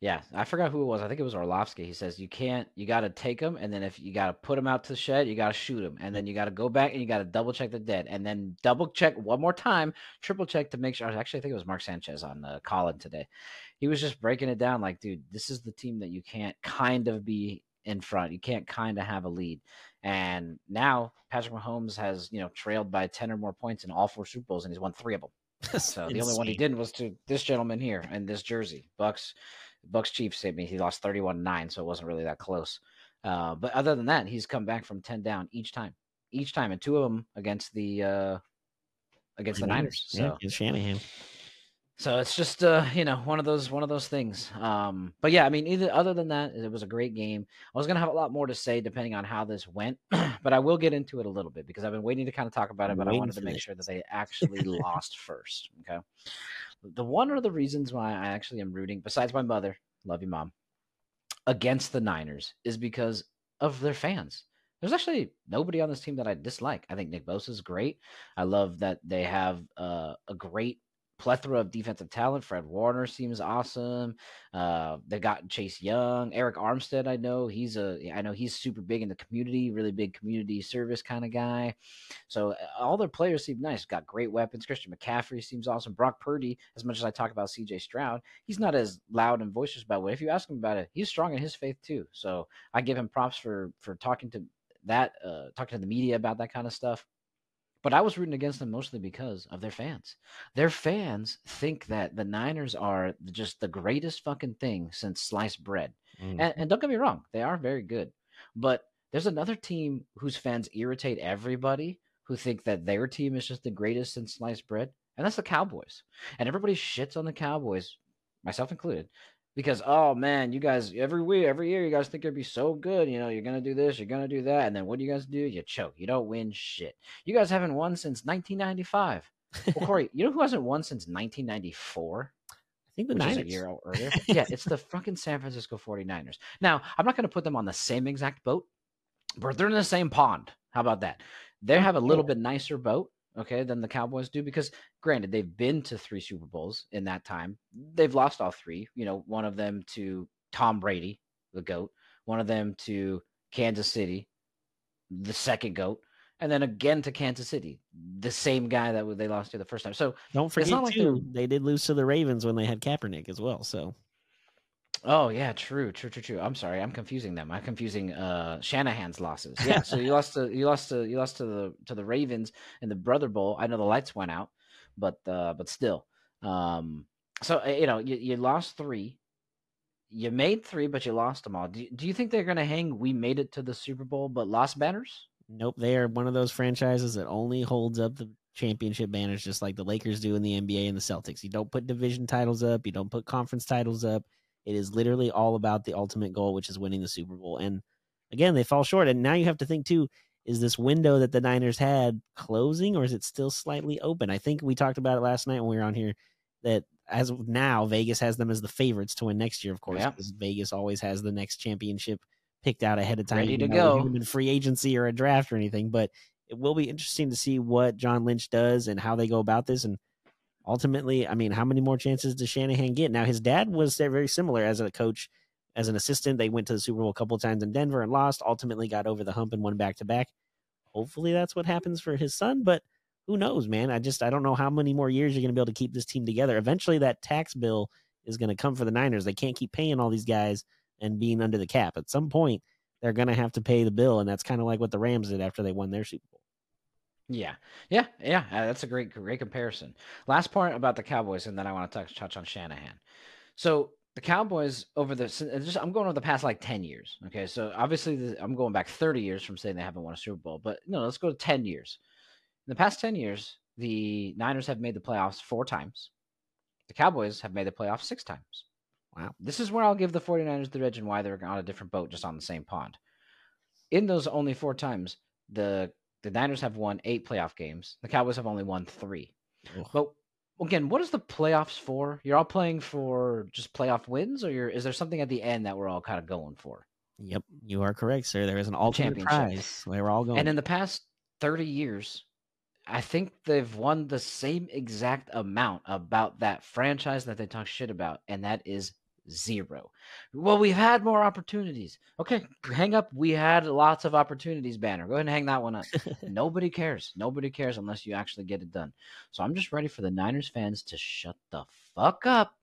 Yeah, I forgot who it was. I think it was Orlovsky. He says you can't. You got to take them, and then if you got to put them out to the shed, you got to shoot them, and then you got to go back and you got to double check the dead, and then double check one more time, triple check to make sure. Actually, I think it was Mark Sanchez on uh, Colin today. He was just breaking it down like, dude, this is the team that you can't kind of be in front. You can't kind of have a lead. And now Patrick Mahomes has you know trailed by ten or more points in all four Super Bowls, and he's won three of them. So the only one he didn't was to this gentleman here in this jersey. Bucks Bucks Chiefs I mean he lost 31-9, so it wasn't really that close. Uh, but other than that, he's come back from 10 down each time. Each time, and two of them against the uh against the Niners. So Yeah, it's Shanahan. so it's just uh, you know, one of those one of those things. Um, but yeah, I mean, either other than that, it was a great game. I was gonna have a lot more to say depending on how this went, but I will get into it a little bit because I've been waiting to kind of talk about it, I'm but I wanted to make this. sure that they actually lost first. Okay. The one of the reasons why I actually am rooting, besides my mother, love you, mom, against the Niners is because of their fans. There's actually nobody on this team that I dislike. I think Nick Bosa is great. I love that they have uh, a great plethora of defensive talent. Fred Warner seems awesome. Uh, they got Chase Young, Arik Armstead. I know he's a. I know he's super big in the community, really big community service kind of guy. So all their players seem nice. Got great weapons. Christian McCaffrey seems awesome. Brock Purdy, as much as I talk about C.J. Stroud, he's not as loud and boisterous about it. If you ask him about it, he's strong in his faith too. So I give him props for for talking to that, uh, talking to the media about that kind of stuff. But I was rooting against them mostly because of their fans. Their fans think that the Niners are just the greatest fucking thing since sliced bread. Mm. And, and don't get me wrong, they are very good. But there's another team whose fans irritate everybody who think that their team is just the greatest since sliced bread, and that's the Cowboys. And everybody shits on the Cowboys, myself included, because oh man, you guys every week, every year, you guys think it'd be so good. You know, you're gonna do this, you're gonna do that, and then what do you guys do? You choke. You don't win shit. You guys haven't won since 1995. Well, Corey, you know who hasn't won since 1994? I think the which Niners. a year earlier. yeah, it's the fucking San Francisco 49ers. Now, I'm not going to put them on the same exact boat, but they're in the same pond. How about that? They oh, have a little bit nicer boat, okay, than the Cowboys do because granted, they've been to 3 Super Bowls in that time. They've lost all 3, you know, one of them to Tom Brady, the GOAT, one of them to Kansas City, the second GOAT, and then again to Kansas City, the same guy that they lost to the first time. So, Don't forget like too, they did lose to the Ravens when they had Kaepernick as well. So Oh yeah, true, true, true, true. I'm sorry, I'm confusing them. I'm confusing uh Shanahan's losses. Yeah, so you lost to you lost to you lost to the to the Ravens in the Brother Bowl. I know the lights went out, but uh but still. Um so uh, you know, you, you lost 3. You made 3 but you lost them all. Do, do you think they're going to hang we made it to the Super Bowl but lost banners? nope, they are one of those franchises that only holds up the championship banners just like the Lakers do in the NBA and the Celtics. You don't put division titles up, you don't put conference titles up. It is literally all about the ultimate goal, which is winning the Super Bowl. And again, they fall short. And now you have to think too, is this window that the Niners had closing or is it still slightly open? I think we talked about it last night when we were on here that as of now, Vegas has them as the favorites to win next year, of course, Yeah. because Vegas always has the next championship picked out ahead of time. Ready to go. haven't free agency or a draft or anything, but it will be interesting to see what John Lynch does and how they go about this. And ultimately, I mean, how many more chances does Shanahan get? Now, his dad was very similar as a coach, as an assistant. They went to the Super Bowl a couple times in Denver and lost. Ultimately, got over the hump and won back to back. hopefully that's what happens for his son. But who knows, man? I just I don't know how many more years you're going to be able to keep this team together. Eventually, that tax bill is going to come for the Niners. They can't keep paying all these guys and being under the cap. At some point, they're going to have to pay the bill, and that's kind of like what the Rams did after they won their Super Bowl. Yeah, yeah, yeah. Uh, that's a great, great comparison. Last part about the Cowboys, and then I want to touch touch on Shanahan. So the Cowboys over the just I'm going over the past like ten years. Okay, so obviously the, I'm going back thirty years from saying they haven't won a Super Bowl, but no, let's go to ten years. In the past ten years, the Niners have made the playoffs four times. The Cowboys have made the playoffs six times. Wow. This is where I'll give the 49ers the edge and why they're on a different boat, just on the same pond. In those only four times, the the Niners have won eight playoff games. The Cowboys have only won three. Ugh. But again, what is the playoffs for? You're all playing for just playoff wins, or is there something at the end that we're all kind of going for? Yep, you are correct, sir. There is an ultimate prize. We're all going. And in the past 30 years, I think they've won the same exact amount about that franchise that they talk shit about, and that is zero. Well, we've had more opportunities. Okay, hang up. We had lots of opportunities banner. Go ahead and hang that one up. Nobody cares. Nobody cares unless you actually get it done. So I'm just ready for the Niners fans to shut the fuck up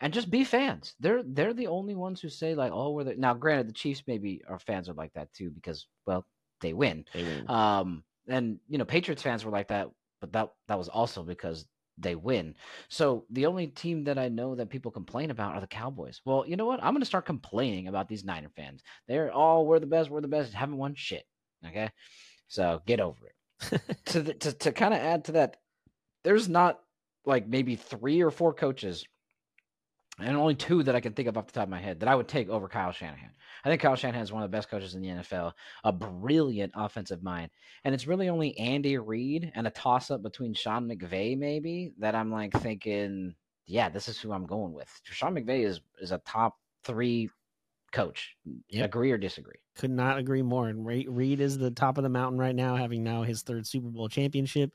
and just be fans. They're they're the only ones who say like, oh, we're the now. Granted, the Chiefs maybe our fans are like that too because well, they win. They win. Um, and you know, Patriots fans were like that, but that that was also because they win. So the only team that I know that people complain about are the Cowboys. Well, you know what? I'm going to start complaining about these Niner fans. They're all we're the best, we're the best, haven't won shit. Okay, so get over it. to the, to to kind of add to that, there's not like maybe three or four coaches and only two that I can think of off the top of my head that I would take over Kyle Shanahan. I think Kyle Shanahan is one of the best coaches in the NFL, a brilliant offensive mind. And it's really only Andy Reid and a toss up between Sean McVay, maybe, that I'm like thinking, yeah, this is who I'm going with. Sean McVay is, is a top three coach. Yep. Agree or disagree? Could not agree more. And Reid is the top of the mountain right now, having now his third Super Bowl championship.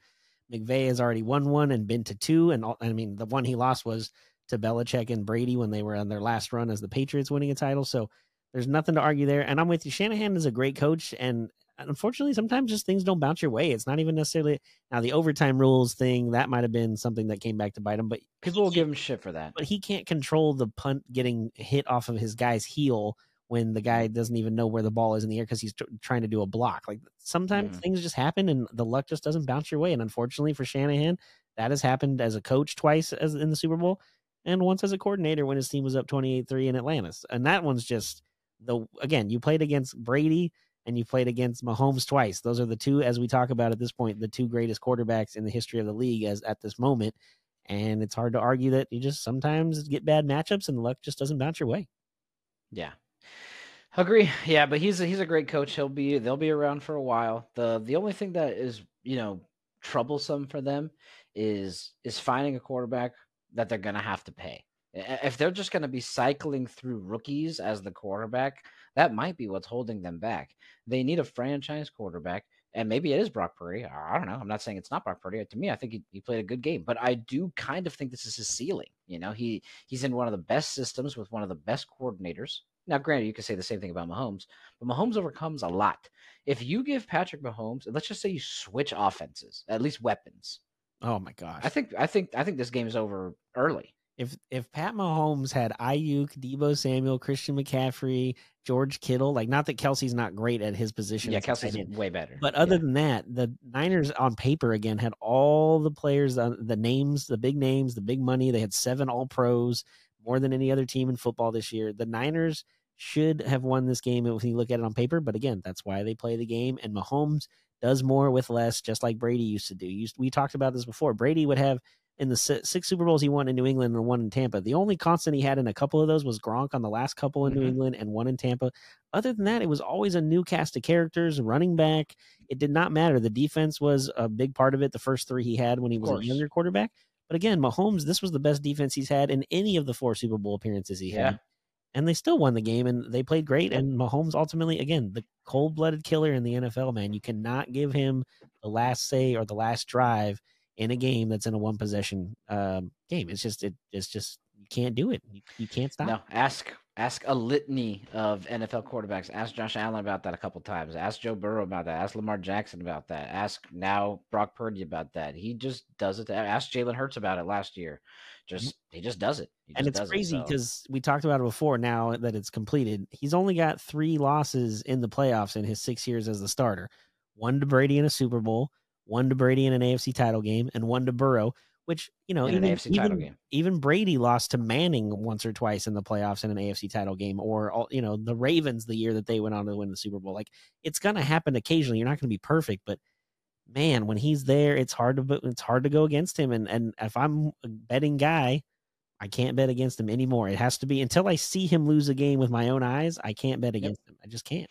McVay has already won one and been to two. And I mean, the one he lost was to Belichick and Brady when they were on their last run as the Patriots winning a title. So there's nothing to argue there. And I'm with you. Shanahan is a great coach, and unfortunately, sometimes just things don't bounce your way. It's not even necessarily now the overtime rules thing that might have been something that came back to bite him, but people will give him shit for that. But he can't control the punt getting hit off of his guy's heel when the guy doesn't even know where the ball is in the air because he's t- trying to do a block. Like sometimes mm. things just happen and the luck just doesn't bounce your way. And unfortunately for Shanahan, that has happened as a coach twice as in the Super Bowl and once as a coordinator when his team was up 28-3 in Atlanta. And that one's just the again, you played against Brady and you played against Mahomes twice. Those are the two, as we talk about at this point, the two greatest quarterbacks in the history of the league as at this moment. And it's hard to argue that you just sometimes get bad matchups and the luck just doesn't bounce your way. Yeah. Agree. Yeah, but he's a, he's a great coach. He'll be they'll be around for a while. The the only thing that is, you know, troublesome for them is is finding a quarterback that they're going to have to pay. If they're just going to be cycling through rookies as the quarterback, that might be what's holding them back. They need a franchise quarterback, and maybe it is Brock Purdy. I don't know. I'm not saying it's not Brock Purdy. To me, I think he, he played a good game, but I do kind of think this is his ceiling. You know, he he's in one of the best systems with one of the best coordinators. Now, granted, you could say the same thing about Mahomes, but Mahomes overcomes a lot. If you give Patrick Mahomes, let's just say you switch offenses, at least weapons, Oh my gosh. I think I think I think this game is over early. If if Pat Mahomes had Aiyuk, Deebo Samuel, Christian McCaffrey, George Kittle, like not that Kelce's not great at his position. Yeah, Kelce's way better. But other yeah. than that, the Niners on paper again had all the players, uh, the names, the big names, the big money. They had seven All Pros, more than any other team in football this year. The Niners should have won this game if you look at it on paper. But again, that's why they play the game. And Mahomes does more with less, just like Brady used to do. we talked about this before. Brady would have in the six Super Bowls he won in New England and one in Tampa. The only constant he had in a couple of those was Gronk on the last couple in mm-hmm. New England and one in Tampa. Other than that, it was always a new cast of characters, running back. It did not matter. The defense was a big part of it. The first three he had when he was a younger quarterback. But again, Mahomes, this was the best defense he's had in any of the four Super Bowl appearances he yeah. had and they still won the game and they played great. And Mahomes ultimately, again, the cold blooded killer in the NFL, man. You cannot give him the last say or the last drive in a game that's in a one possession um, game. It's just, it, it's just, you can't do it. You, you can't stop. No, ask Ask a litany of NFL quarterbacks. Ask Josh Allen about that a couple times. Ask Joe Burrow about that. Ask Lamar Jackson about that. Ask now Brock Purdy about that. He just does it. Ask Jalen Hurts about it last year. Just he just does it. Just and it's crazy because so. we talked about it before. Now that it's completed, he's only got three losses in the playoffs in his six years as the starter. One to Brady in a Super Bowl, one to Brady in an AFC title game, and one to Burrow which you know even even, even, Brady lost to Manning once or twice in the playoffs in an AFC title game, or all, you know the Ravens the year that they went on to win the Super Bowl. Like it's gonna happen occasionally. You're not gonna be perfect, but man, when he's there, it's hard to it's hard to go against him. And and if I'm a betting guy, I can't bet against him anymore. It has to be until I see him lose a game with my own eyes. I can't bet against yep. him. I just can't.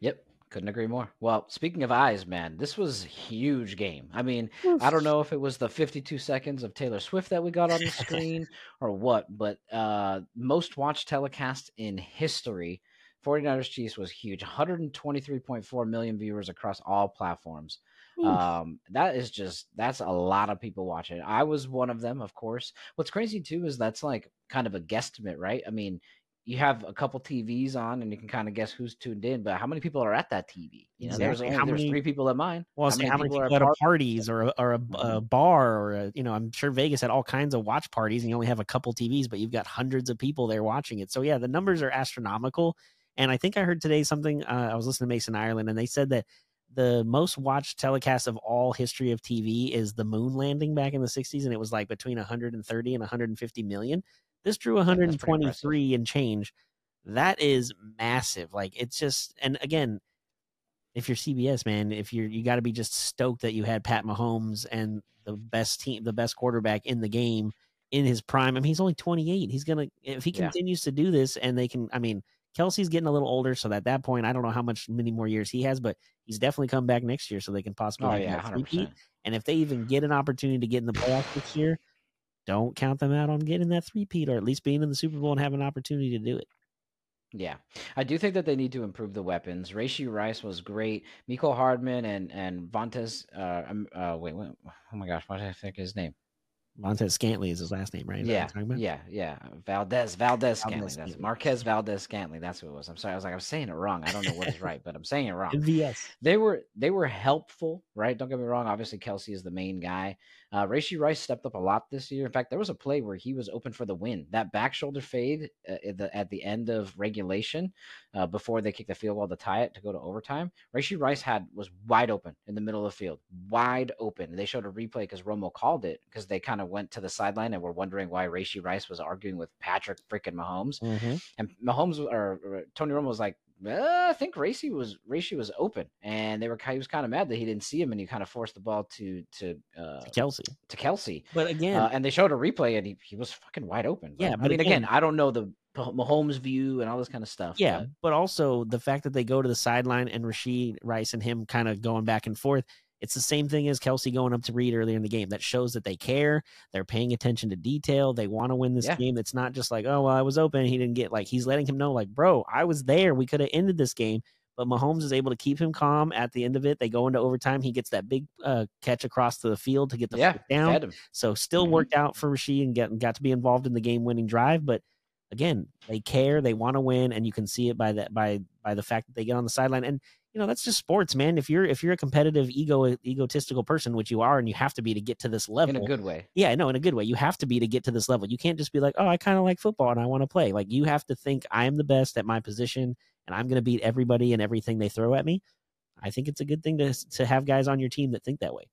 Yep. Couldn't agree more. Well, speaking of eyes, man, this was a huge game. I mean, I don't know if it was the 52 seconds of Taylor Swift that we got on the screen or what, but uh most watched telecast in history. 49ers Chiefs was huge. 123.4 million viewers across all platforms. Um, that is just that's a lot of people watching. I was one of them, of course. What's crazy too is that's like kind of a guesstimate, right? I mean, you have a couple TVs on and you can kind of guess who's tuned in, but how many people are at that TV? You know, exactly. there's only, there's three people at mine. Well, how many, how many people, people are at parties or a, or a, a mm-hmm. bar or a, you know, I'm sure Vegas had all kinds of watch parties and you only have a couple TVs, but you've got hundreds of people there watching it. So yeah, the numbers are astronomical. And I think I heard today something. Uh, I was listening to Mason Ireland, and they said that the most watched telecast of all history of TV is the moon landing back in the 60s, and it was like between 130 and 150 million. This drew 123 and change. That is massive. Like it's just, and again, if you're CBS, man, if you're you got to be just stoked that you had Pat Mahomes and the best team, the best quarterback in the game in his prime. I mean, he's only 28. He's gonna if he continues to do this, and they can. I mean, Kelce's getting a little older, so at that point, I don't know how much many more years he has, but he's definitely come back next year, so they can possibly oh, yeah, repeat. And if they even get an opportunity to get in the playoffs this year, don't count them out on getting that three-peat or at least being in the Super Bowl and having an opportunity to do it. Yeah, I do think that they need to improve the weapons. Rashee Rice was great. Mecole Hardman and and Vontaze. Uh, um, uh, wait, wait, oh my gosh, what did I think his name? Montez Scantling is his last name, right? yeah, yeah, yeah. Valdes, Valdes Scantling. That's Marquez Valdes Scantling. That's who it was. I'm sorry. I was like, I'm saying it wrong. I don't know what is right, but I'm saying it wrong. MVS. They were they were helpful, right? Don't get me wrong. Obviously, Kelce is the main guy. Uh, Rice stepped up a lot this year. In fact, there was a play where he was open for the win. That back shoulder fade uh, at, the, at the end of regulation, uh, before they kicked the field goal to tie it to go to overtime. Rashee Rice had was wide open in the middle of the field, wide open. They showed a replay because Romo called it because they kind of went to the sideline and were wondering why Rashee Rice was arguing with Patrick freaking Mahomes. Mm-hmm. And Mahomes or, or Tony Romo was like, uh, I think Rashee was Rashee was open, and they were he was kind of mad that he didn't see him, and he kind of forced the ball to to, uh, to Kelce to Kelce. But again, uh, and they showed a replay, and he, he was fucking wide open. But, yeah, but I mean, again, again, I don't know the Mahomes view and all this kind of stuff. Yeah, but, but also the fact that they go to the sideline and Rashee Rice and him kind of going back and forth it's the same thing as Kelce going up to Reid earlier in the game. That shows that they care. They're paying attention to detail. They want to win this yeah. game. It's not just like, oh, well, I was open. He didn't get like, he's letting him know, like, bro, I was there. We could have ended this game. But Mahomes is able to keep him calm at the end of it. They go into overtime. He gets that big uh, catch across to the field to get the yeah, down. So still mm-hmm. worked out for Rashee and get, got to be involved in the game winning drive. But again, they care. They want to win, and you can see it by that by by the fact that they get on the sideline. And you know that's just sports man. If you're if you're a competitive ego egotistical person which you are and you have to be to get to this level in a good way. Yeah no in a good way. You have to be to get to this level. You can't just be like oh i kind of like football and i want to play. Like you have to think i am the best at my position and i'm going to beat everybody and everything they throw at me. I think it's a good thing to to have guys on your team that think that way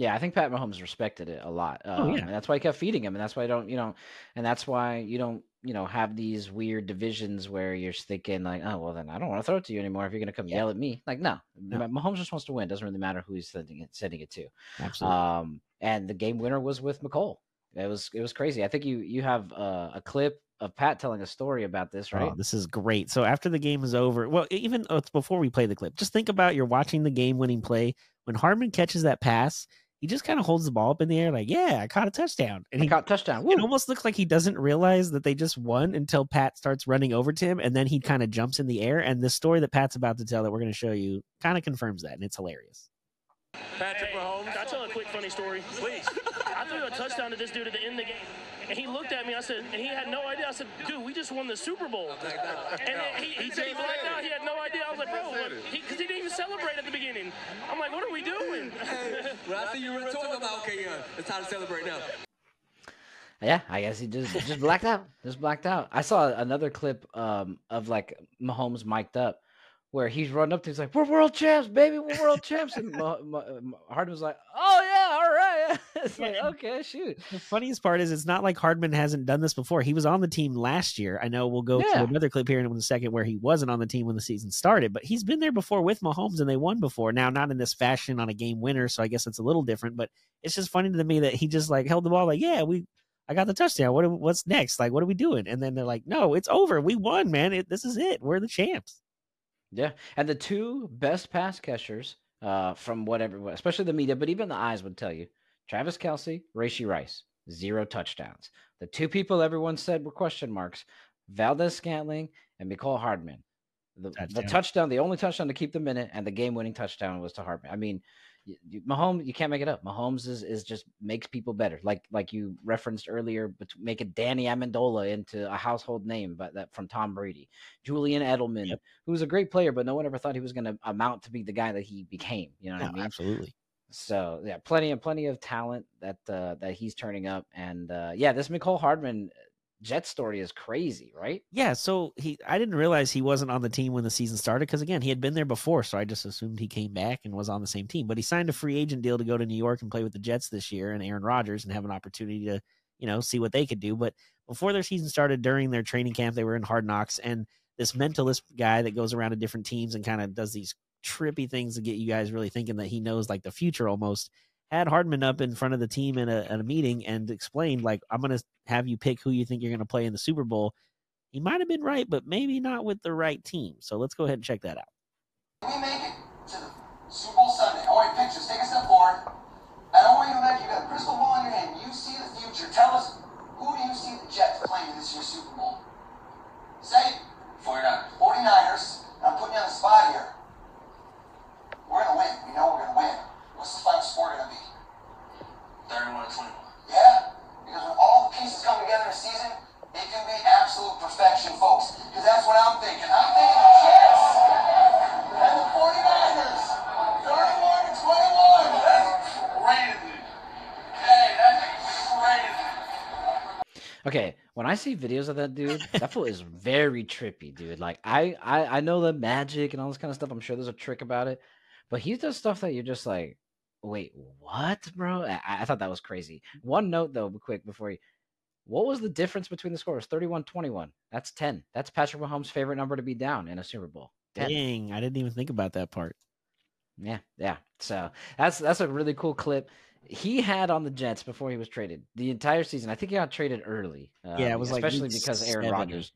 yeah, I think Pat Mahomes respected it a lot. Um, oh, yeah. And that's why he kept feeding him. And that's why I don't, you know, and that's why you don't you know, have these weird divisions where you're thinking like, oh, well, then I don't want to throw it to you anymore if you're going to come yeah. yell at me. Like, no, no, Mahomes just wants to win. Doesn't really matter who he's sending it, sending it to. Absolutely. Um, and the game winner was with Mecole. It was it was crazy. I think you you have uh, a clip of Pat telling a story about this, right? Oh, this is great. So after the game is over, well, even uh, before we play the clip, just think about you're watching the game winning play when Hardman catches that pass he just kind of holds the ball up in the air, like, "Yeah, I caught a touchdown." And he caught touchdown. Woo. It almost looks like he doesn't realize that they just won until Pat starts running over to him, and then he kind of jumps in the air. And the story that Pat's about to tell that we're going to show you kind of confirms that, and it's hilarious. Patrick Mahomes, can I tell a quick funny story, please? I threw a touchdown to this dude at the end of the game And he looked at me. I said, and he had no idea. I said, dude, we just won the Super Bowl. And then he, he said he blacked out. He had no idea. I was like, bro, because he, 'cause he didn't even celebrate at the beginning. I'm like, what are we doing? When I see you were talking about, okay, yeah, it's time to celebrate now. Yeah, I guess he just just blacked out. Just blacked out. I saw another clip um of like Mahomes mic'd up where he's running up to he's like, We're world champs, baby, we're world champs. And Ma- Ma- Ma- Hardman was like, Oh yeah, all right. it's like, okay, shoot. The funniest part is it's not like Hardman hasn't done this before. He was on the team last year. I know we'll go Yeah. to another clip here in a second where he wasn't on the team when the season started, but he's been there before with Mahomes and they won before. Now, not in this fashion on a game winner, so I guess it's a little different, but it's just funny to me that he just like held the ball like, yeah, we. I got the touchdown. What? What's next? Like, what are we doing? And then they're like, "No, it's over. We won, man. It, this is it. We're the champs." Yeah. And the two best pass catchers, uh, from whatever especially the media, but even the eyes would tell you, Travis Kelce, Rashee Rice, zero touchdowns. The two people everyone said were question marks, Valdes Scantling and Mecole Hardman. The, the Touchdown. touchdown, the only touchdown to keep them in it, and the game-winning touchdown was to Hardman. I mean, y- y- Mahomes, you can't make it up. Mahomes is, is just makes people better. Like like you referenced earlier, but make making Danny Amendola into a household name, but that from Tom Brady, Julian Edelman, Yep. who was a great player, but no one ever thought he was going to amount to be the guy that he became. You know what No, I mean? absolutely. So yeah, plenty and plenty of talent that uh, that he's turning up, and uh, yeah, this Mecole Hardman Jet story is crazy, right? Yeah, so he I didn't realize he wasn't on the team when the season started because again, he had been there before, so I just assumed he came back and was on the same team. But he signed a free agent deal to go to New York and play with the Jets this year and Aaron Rodgers and have an opportunity to, you know, see what they could do. But before their season started during their training camp, they were in hard knocks and this mentalist guy that goes around to different teams and kind of does these trippy things to get you guys really thinking that he knows like the future almost had Hardman up in front of the team in a, in a meeting and explained like I'm going to have you pick who you think you're going to play in the Super Bowl. He might have been right, but maybe not with the right team. So let's go ahead and check that out. Can we make it to Super Bowl Sunday, want you to take a step forward. I don't want you to imagine you got a crystal ball in your hand. You see the future. Tell us, who do you see the Jets playing in this year's Super Bowl? Say it. 49ers. 49ers. I'm putting you on the spot here. We're going to win. We know we're going to win. What's the final score going to be? 31 to 21. Yeah, because when all the pieces come together in a season, it can be absolute perfection, folks. Because that's what I'm thinking. I'm thinking the Jets and the 49ers. 31 to 21. That's crazy. Hey, that's crazy. Okay, when I see videos of that dude, that fool is very trippy, dude. Like I, I I know the magic and all this kind of stuff. I'm sure there's a trick about it, but he does stuff that you're just like, wait, what, bro? I, I thought that was crazy. One note though, quick before you, what was the difference between the scores? 31-21. That's 10. That's Patrick Mahomes' favorite number to be down in a Super Bowl. 10. Dang, I didn't even think about that part. Yeah, yeah. So that's that's a really cool clip. He had on the Jets before he was traded the entire season. I think he got traded early. yeah, it um, was like especially week because Aaron Rodgers.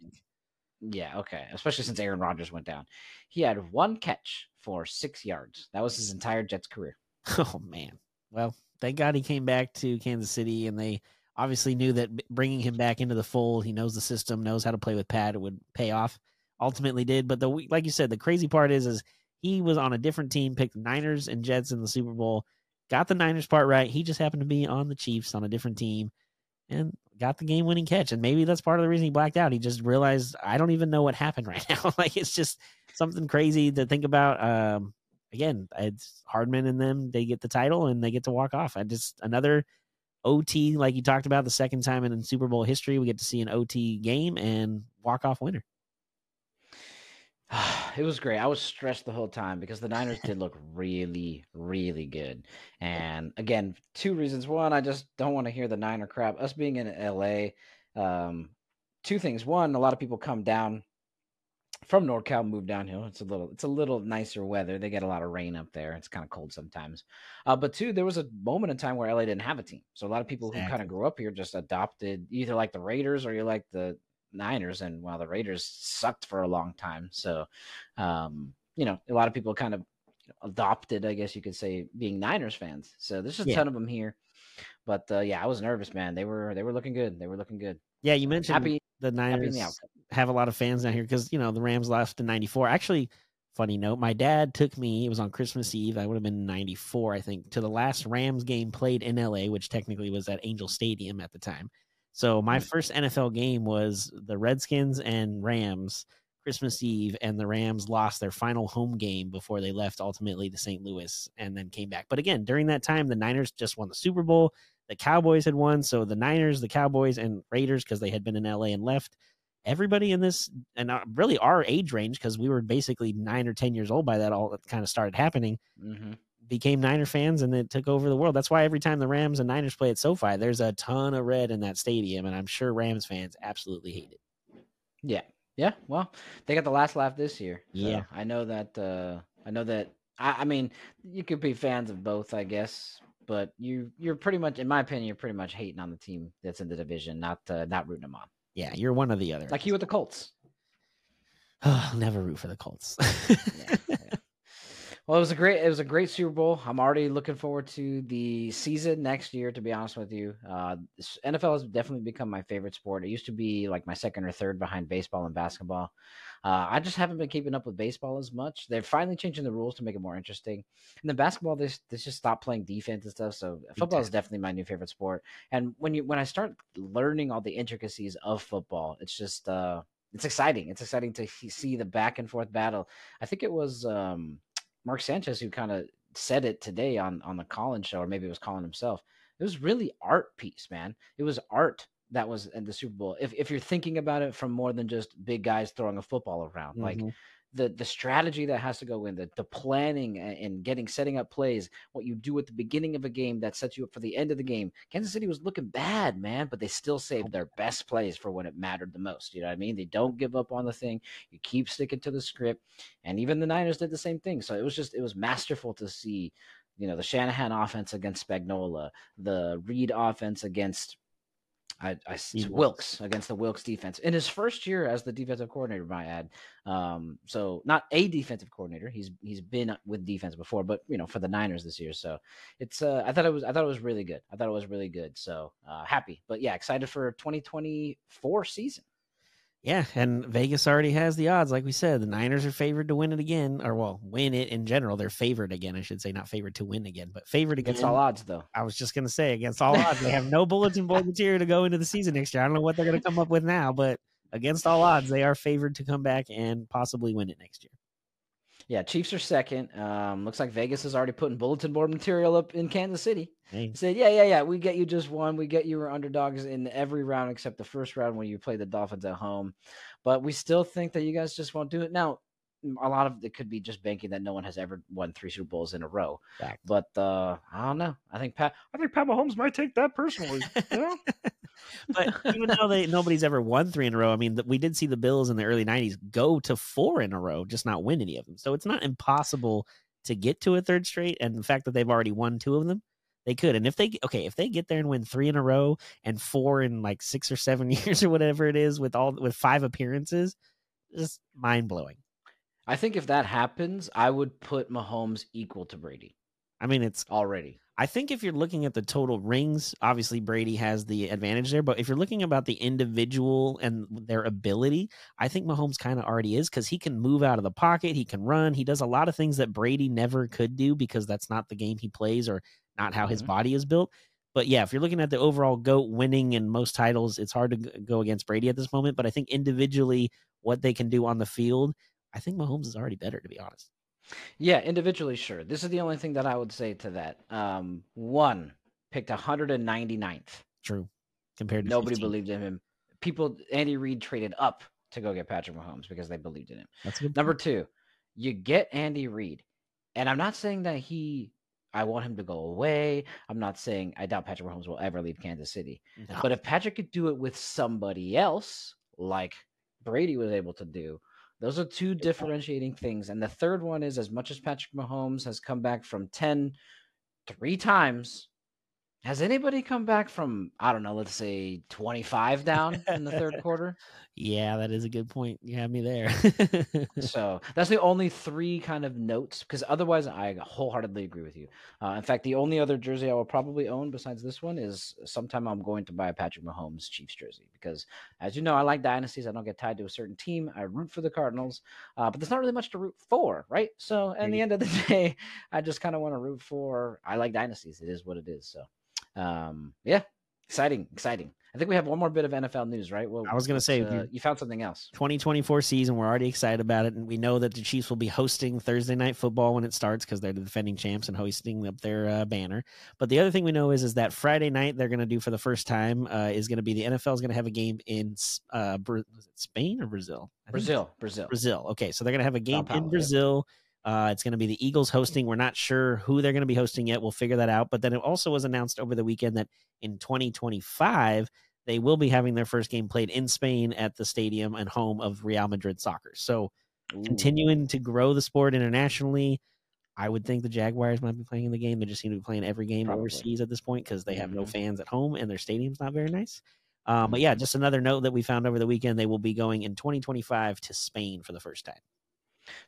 Yeah, okay. Especially since Aaron Rodgers went down. He had one catch for six yards. That was his entire Jets career. Oh man. Well, thank God he came back to Kansas City, and they obviously knew that bringing him back into the fold, he knows the system, knows how to play with Pat, it would pay off. Ultimately, did. But the like you said, the crazy part is, is he was on a different team, picked Niners and Jets in the Super Bowl, got the Niners part right. He just happened to be on the Chiefs on a different team, and got the game-winning catch. And maybe that's part of the reason he blacked out. He just realized I don't even know what happened right now. like it's just something crazy to think about. Um, again, it's Hardman and them. They get the title and they get to walk off. I just another OT, like you talked about, the second time in Super Bowl history, we get to see an OT game and walk off winner. it was great. I was stressed the whole time because the Niners did look really, really good. And again, two reasons. One, I just don't want to hear the Niner crap. Us being in LA, um, two things. One, a lot of people come down from NorCal, move downhill. It's a little, it's a little nicer weather. They get a lot of rain up there. It's kind of cold sometimes. Uh, but two, there was a moment in time where LA didn't have a team. So a lot of people who kind of grew up here just adopted either like the Raiders or you like the Niners. And while the Raiders sucked for a long time, so um, you know, a lot of people kind of adopted, I guess you could say, being Niners fans. So there's a Yeah. ton of them here. But uh, yeah, I was nervous, man. They were they were looking good. They were looking good. Yeah, you mentioned Happy, the happy in Niners the outcome. Have a lot of fans down here because you know the Rams left in '94. Actually, funny note, my dad took me. It was on Christmas Eve. I would have been '94, I think, to the last Rams game played in LA, which technically was at Angel Stadium at the time. So my first NFL game was the Redskins and Rams Christmas Eve, and the Rams lost their final home game before they left ultimately to St. Louis and then came back. But again, during that time, the Niners just won the Super Bowl. The Cowboys had won, so the Niners, the Cowboys, and Raiders because they had been in LA and left. Everybody in this and uh, really our age range because we were basically nine or ten years old by that all that kind of started happening hmm became Niner fans and it took over the world. That's why every time the Rams and Niners play at SoFi, there's a ton of red in that stadium, and I'm sure Rams fans absolutely hate it. Yeah. Yeah. Well, they got the last laugh this year. so Yeah. I know that. Uh, I know that. I, I mean, you could be fans of both, I guess, but you you're pretty much, in my opinion, you're pretty much hating on the team that's in the division, not uh, not rooting them on. Yeah, you're one or the other. Like you with the Colts. I'll never root for the Colts. Yeah. Well, it was a great it was a great Super Bowl. I'm already looking forward to the season next year. To be honest with you, uh, NFL has definitely become my favorite sport. It used to be like my second or third behind baseball and basketball. Uh, I just haven't been keeping up with baseball as much. They're finally changing the rules to make it more interesting. And then basketball, they, they just stopped playing defense and stuff. So football is definitely my new favorite sport. And when you when I start learning all the intricacies of football, it's just uh, it's exciting. It's exciting to see the back and forth battle. I think it was um, Mark Sanchez who kind of said it today on on the Colin show, or maybe it was Colin himself. It was really art piece, man. It was art that was in the Super Bowl. If if you're thinking about it from more than just big guys throwing a football around, like Mhm. The the strategy that has to go in, the the planning and, getting setting up plays, what you do at the beginning of a game that sets you up for the end of the game. Kansas City was looking bad, man, but they still saved their best plays for when it mattered the most. You know what I mean? They don't give up on the thing. You keep sticking to the script, and even the Niners did the same thing. So it was just it was masterful to see. You know the Shanahan offense against Spagnuolo, the Reid offense against I, I Wilks against the Wilks defense in his first year as the defensive coordinator. Might add, um, so not a defensive coordinator. He's he's been with defense before, but you know for the Niners this year. So it's uh, I thought it was I thought it was really good. I thought it was really good. So uh, happy, but yeah, excited for 2024 season. Yeah, and Vegas already has the odds. Like we said, the Niners are favored to win it again, or well, win it in general. They're favored again, I should say, not favored to win again, but favored again. Against all odds, though. I was just gonna say against all odds, they have no bulletin board material to go into the season next year. I don't know what they're gonna come up with now, but against all odds, they are favored to come back and possibly win it next year. Yeah, Chiefs are second. Um, looks like Vegas is already putting bulletin board material up in Kansas City. Said, "Yeah, yeah, yeah. We get you just one. We get you were underdogs in every round except the first round when you played the Dolphins at home. But we still think that you guys just won't do it. Now, a lot of it could be just banking that no one has ever won three Super Bowls in a row. fact. But uh, I don't know. I think Pat. I think Pat Mahomes might take that personally. you know? but even though they nobody's ever won three in a row, I mean, we did see the Bills in the early '90s go to four in a row, just not win any of them. So it's not impossible to get to a third straight. And the fact that they've already won two of them, they could. And if they okay, if they get there and win three in a row and four in like six or seven years or whatever it is, with all with five appearances, just mind blowing. I think if that happens, I would put Mahomes equal to Brady I mean, it's already. I think if you're looking at the total rings, obviously Brady has the advantage there. But if you're looking about the individual and their ability, I think Mahomes kind of already is because he can move out of the pocket, he can run, he does a lot of things that Brady never could do because that's not the game he plays or not how his Mhm. body is built. But yeah, if you're looking at the overall goat winning and most titles, it's hard to go against Brady at this moment. But I think individually, what they can do on the field, I think Mahomes is already better, to be honest. Yeah, individually, sure. This is the only thing that I would say to that. Um, one picked 199th. True. Compared to Nobody 15. believed in him. People, Andy Reid traded up to go get Patrick Mahomes because they believed in him. That's good. Number two, you get Andy Reid, and I'm not saying that he. I want him to go away. I'm not saying I doubt Patrick Mahomes will ever leave Kansas City. No. But if Patrick could do it with somebody else, like Brady was able to do, those are two differentiating things. And the third one is as much as Patrick Mahomes has come back from 10 three times, has anybody come back from, I don't know, let's say 25 down in the third quarter? Yeah, that is a good point. You have me there. So that's the only three kind of notes because otherwise I wholeheartedly agree with you. Uh, in fact, the only other jersey I will probably own besides this one is sometime I'm going to buy a Patrick Mahomes Chiefs jersey because, as you know, I like dynasties. I don't get tied to a certain team. I root for the Cardinals, uh, but there's not really much to root for, right? So, at the end of the day, I just kind of want to root for. I like dynasties. It is what it is. So, um, yeah, exciting, exciting. I think we have one more bit of NFL news, right? Well, I was gonna say, uh, you found something else. 2024 season. We're already excited about it, and we know that the Chiefs will be hosting Thursday night football when it starts because they're the defending champs and hoisting up their uh, banner. But the other thing we know is is that Friday night they're going to do for the first time uh, is going to be the NFL is going to have a game in uh, was it Spain or Brazil? Brazil, Brazil, Brazil. Okay, so they're going to have a game Paulo, in yeah. Uh, it's going to be the Eagles hosting. We're not sure who they're going to be hosting yet. We'll figure that out. But then it also was announced over the weekend that in 2025 they will be having their first game played in Spain at the stadium and home of Real Madrid Soccer. So continuing to grow the sport internationally. I would think the Jaguars might be playing in the game. They just seem to be playing every game Probably. overseas at this point because they have no Mhm. fans at home and their stadium's not very nice. Um, but yeah, just another note that we found over the weekend. They will be going in 2025 to Spain for the first time.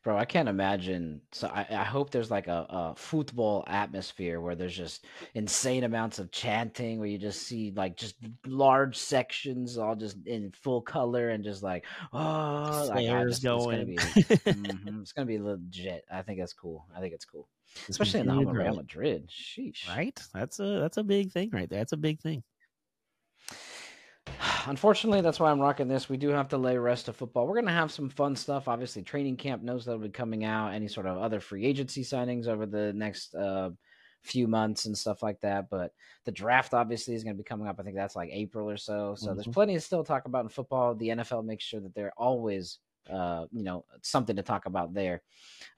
Bro, I can't imagine. So I, I hope there's like a, a football atmosphere where there's just insane amounts of chanting, where you just see like just large sections all just in full color and just like oh, like, just- It's gonna, going. be, Mhm, it's gonna be legit. I think that's cool. I think it's cool, especially in the home of Real. Madrid. Sheesh. Right? That's a that's a big thing right there. That's a big thing. Unfortunately, that's why I'm rocking this. We do have to lay rest of football. We're gonna have some fun stuff. Obviously, training camp knows that'll be coming out. Any sort of other free agency signings over the next uh, few months and stuff like that. But the draft obviously is gonna be coming up. I think that's like April or so. So there's Mhm. plenty to still talk about in football. The NFL makes sure that they're always uh, you know, something to talk about there.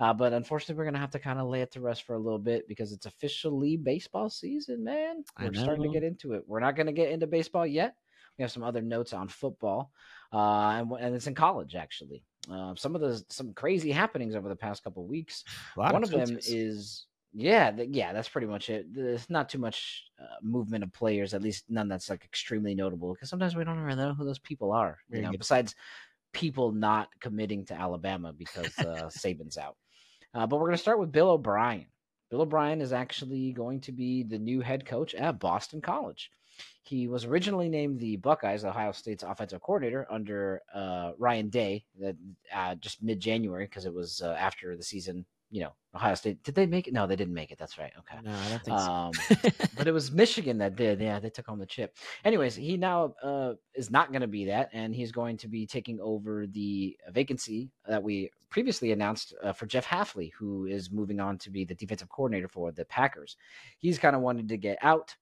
Uh, but unfortunately, we're gonna have to kind of lay it to rest for a little bit because it's officially baseball season, man. We're starting to get into it. We're not gonna get into baseball yet. We have some other notes on football, uh, and, and it's in college actually. Uh, some of the some crazy happenings over the past couple of weeks. One of them is yeah, th- yeah, that's pretty much it. There's not too much uh, movement of players, at least none that's like extremely notable. Because sometimes we don't really know who those people are. You know, besides people not committing to Alabama because uh, Saban's out. Uh, but we're going to start with Bill O'Brien. Bill O'Brien is actually going to be the new head coach at Boston College. He was originally named the Buckeyes, Ohio State's offensive coordinator, under uh, Ryan Day, that uh, just mid January because it was uh, after the season. You know, Ohio State did they make it? No, they didn't make it. That's right. Okay. No, I don't think so. Um, but it was Michigan that did. Yeah, they took home the chip. Anyways, he now uh, is not going to be that, and he's going to be taking over the vacancy that we previously announced uh, for Jeff Hafley, who is moving on to be the defensive coordinator for the Packers. He's kind of wanted to get out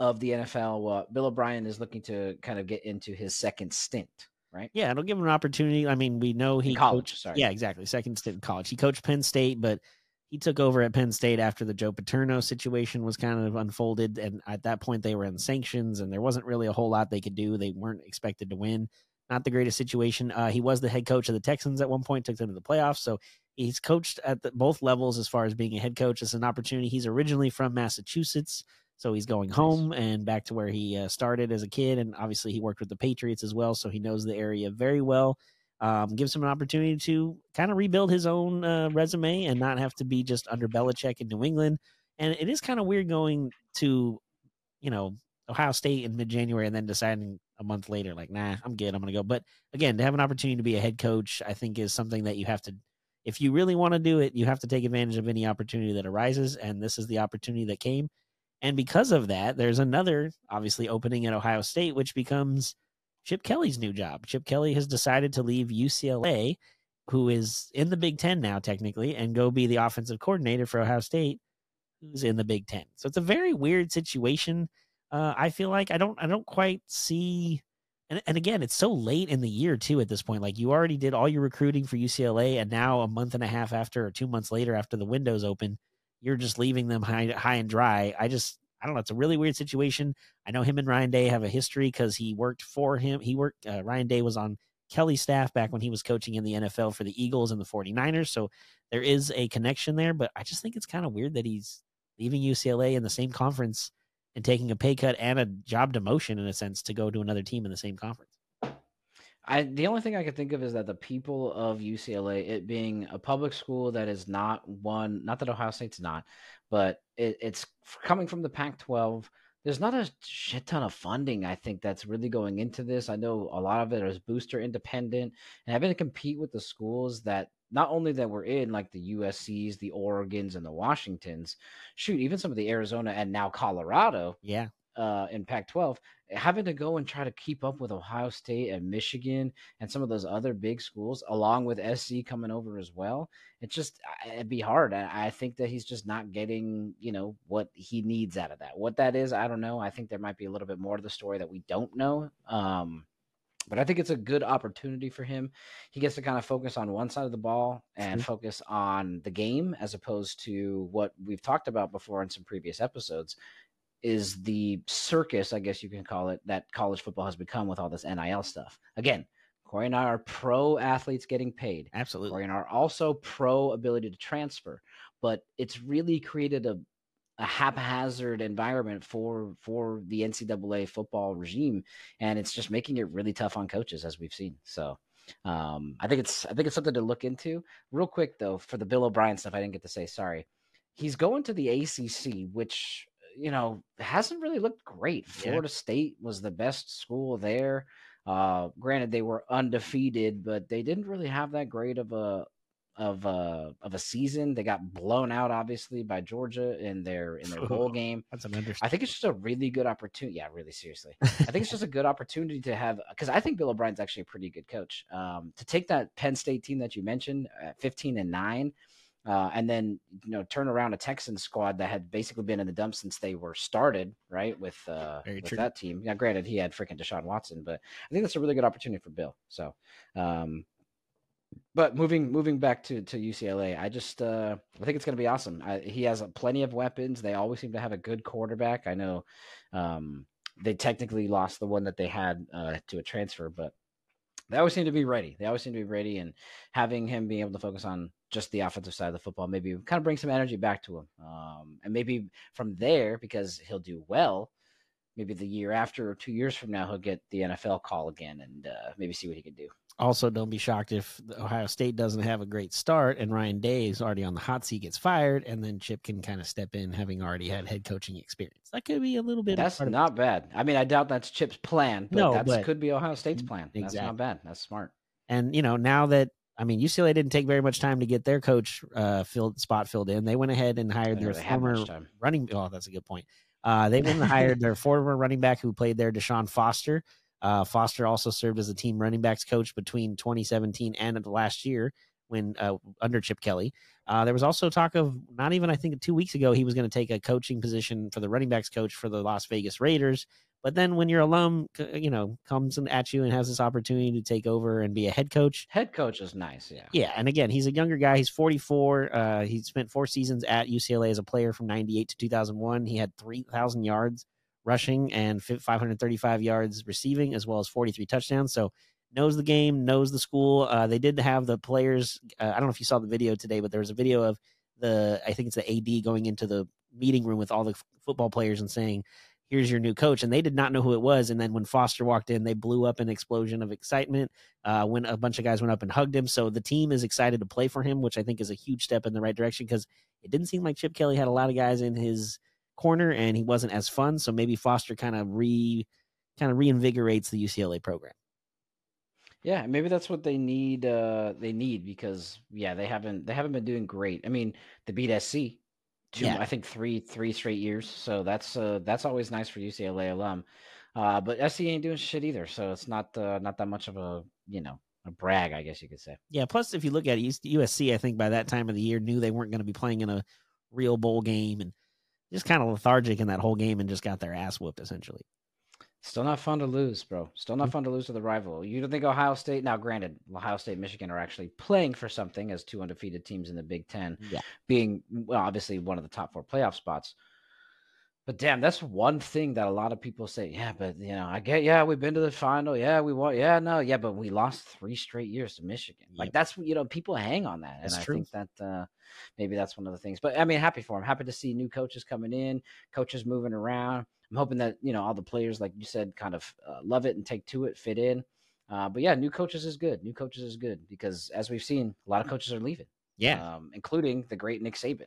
of the NFL. Uh, Bill O'Brien is looking to kind of get into his second stint, right? Yeah, it'll give him an opportunity. I mean, we know he college, coached- sorry. Yeah, exactly. Second stint in college. He coached Penn State, but he took over at Penn State after the Joe Paterno situation was kind of unfolded, and at that point they were in sanctions, and there wasn't really a whole lot they could do. They weren't expected to win. Not the greatest situation. Uh, he was the head coach of the Texans at one point, took them to the playoffs. So he's coached at the, both levels as far as being a head coach. It's an opportunity. He's originally from Massachusetts. So he's going home and back to where he uh, started as a kid, and obviously he worked with the Patriots as well, so he knows the area very well. Um, gives him an opportunity to kind of rebuild his own uh, resume and not have to be just under Belichick in New England. And it is kind of weird going to, you know, Ohio State in mid January and then deciding a month later, like, nah, I'm good, I'm going to go. But again, to have an opportunity to be a head coach, I think is something that you have to, if you really want to do it, you have to take advantage of any opportunity that arises. And this is the opportunity that came. And because of that, there's another obviously opening at Ohio State, which becomes Chip Kelly's new job. Chip Kelly has decided to leave UCLA, who is in the Big Ten now, technically, and go be the offensive coordinator for Ohio State, who's in the Big Ten. So it's a very weird situation. Uh, I feel like I don't I don't quite see and, and again, it's so late in the year too at this point. Like you already did all your recruiting for UCLA, and now a month and a half after or two months later after the windows open, you're just leaving them high high and dry. I just I don't know. It's a really weird situation. I know him and Ryan Day have a history because he worked for him. He worked. Uh, Ryan Day was on Kelly's staff back when he was coaching in the NFL for the Eagles and the 49ers. So there is a connection there. But I just think it's kind of weird that he's leaving UCLA in the same conference and taking a pay cut and a job demotion in a sense to go to another team in the same conference. I the only thing I could think of is that the people of UCLA, it being a public school that is not one, not that Ohio State's not, but it, it's coming from the Pac-12. There's not a shit ton of funding. I think that's really going into this. I know a lot of it is booster independent and having to compete with the schools that not only that we're in, like the USC's, the Oregons, and the Washingtons. Shoot, even some of the Arizona and now Colorado Yeah. Uh, in Pac-12, having to go and try to keep up with Ohio State and Michigan and some of those other big schools, along with SC coming over as well, it's just it'd be hard. I, I think that he's just not getting you know what he needs out of that. What that is, I don't know. I think there might be a little bit more to the story that we don't know. Um, but I think it's a good opportunity for him. He gets to kind of focus on one side of the ball and focus on the game as opposed to what we've talked about before in some previous episodes is the circus, I guess you can call it, that college football has become with all this NIL stuff. Again, Corey and I are pro athletes getting paid. Absolutely. Corey and I are also pro ability to transfer, but it's really created a a haphazard environment for for the NCAA football regime, and it's just making it really tough on coaches, as we've seen. So, um, I think it's I think it's something to look into. Real quick though, for the Bill O'Brien stuff, I didn't get to say sorry. He's going to the ACC, which you know hasn't really looked great. Yeah. Florida State was the best school there. Uh, granted, they were undefeated, but they didn't really have that great of a of a of a season. They got blown out, obviously, by Georgia in their in their bowl game. That's an understatement. I think it's just a really good opportunity. Yeah, really seriously. I think it's just a good opportunity to have because I think Bill O'Brien's actually a pretty good coach. Um, to take that Penn State team that you mentioned, at fifteen and nine, uh, and then you know turn around a Texans squad that had basically been in the dump since they were started, right? With uh, with that team. Now, granted, he had freaking Deshaun Watson, but I think that's a really good opportunity for Bill. So. Um, but moving moving back to to UCLA, I just uh, I think it's going to be awesome. I, he has plenty of weapons. They always seem to have a good quarterback. I know um, they technically lost the one that they had uh, to a transfer, but they always seem to be ready. They always seem to be ready, and having him being able to focus on just the offensive side of the football maybe kind of bring some energy back to him. Um, and maybe from there, because he'll do well, maybe the year after or two years from now, he'll get the NFL call again and uh, maybe see what he can do. Also, don't be shocked if Ohio State doesn't have a great start and Ryan Day is already on the hot seat, gets fired, and then Chip can kind of step in, having already had head coaching experience. That could be a little bit. That's not bad. I mean, I doubt that's Chip's plan, but No, that could be Ohio State's plan. That's not bad. That's smart. And you know, now that I mean, UCLA didn't take very much time to get their coach uh, filled spot filled in. They went ahead and hired their former running. Oh, that's a good point. Uh, they went and hired their former running back who played there, Deshaun Foster. Uh, Foster also served as a team running backs coach between 2017 and the last year when uh, under Chip Kelly. Uh, there was also talk of not even I think two weeks ago he was going to take a coaching position for the running backs coach for the Las Vegas Raiders. But then when your alum, you know, comes at you and has this opportunity to take over and be a head coach, Head coach is nice. Yeah. yeah, and again, he's a younger guy. He's 44. Uh, he spent four seasons at UCLA as a player from 98 to 2001. He had 3,000 yards rushing and 535 yards receiving, as well as 43 touchdowns. So knows the game, knows the school. Uh, they did have the players. Uh, I don't know if you saw the video today, but there was a video of the I think it's the AD going into the meeting room with all the f- football players and saying, "Here's your new coach," and they did not know who it was. And then when Foster walked in, they blew up an explosion of excitement uh, when a bunch of guys went up and hugged him. So the team is excited to play for him, which I think is a huge step in the right direction because it didn't seem like Chip Kelly had a lot of guys in his corner and he wasn't as fun. So maybe Foster kind of re kind of reinvigorates the UCLA program. Yeah, maybe that's what they need. Uh, they need because yeah, they haven't they haven't been doing great. I mean, they beat SC, two Yeah. I think three three straight years. So that's uh that's always nice for UCLA alum. Uh, but SC ain't doing shit either. So it's not uh, not that much of a you know a brag, I guess you could say. Yeah. Plus, if you look at it, USC, I think by that time of the year knew they weren't going to be playing in a real bowl game and just kind of lethargic in that whole game and just got their ass whooped essentially. Still not fun to lose, bro. Still not fun to lose to the rival. You don't think Ohio State? Now, granted, Ohio State, Michigan are actually playing for something as two undefeated teams in the Big Ten. Yeah. being well, obviously one of the top four playoff spots. But damn, that's one thing that a lot of people say. Yeah, but you know, I get. Yeah, we've been to the final. Yeah, we won. Yeah, no, yeah, but we lost three straight years to Michigan. Like that's you know, people hang on that, That's and I true. think that uh, maybe that's one of the things. But I mean, happy for him. Happy to see new coaches coming in, coaches moving around. I'm hoping that you know all the players, like you said, kind of uh, love it and take to it, fit in. Uh, but yeah, new coaches is good. New coaches is good because as we've seen, a lot of coaches are leaving Yeah. um, including the great Nick Saban.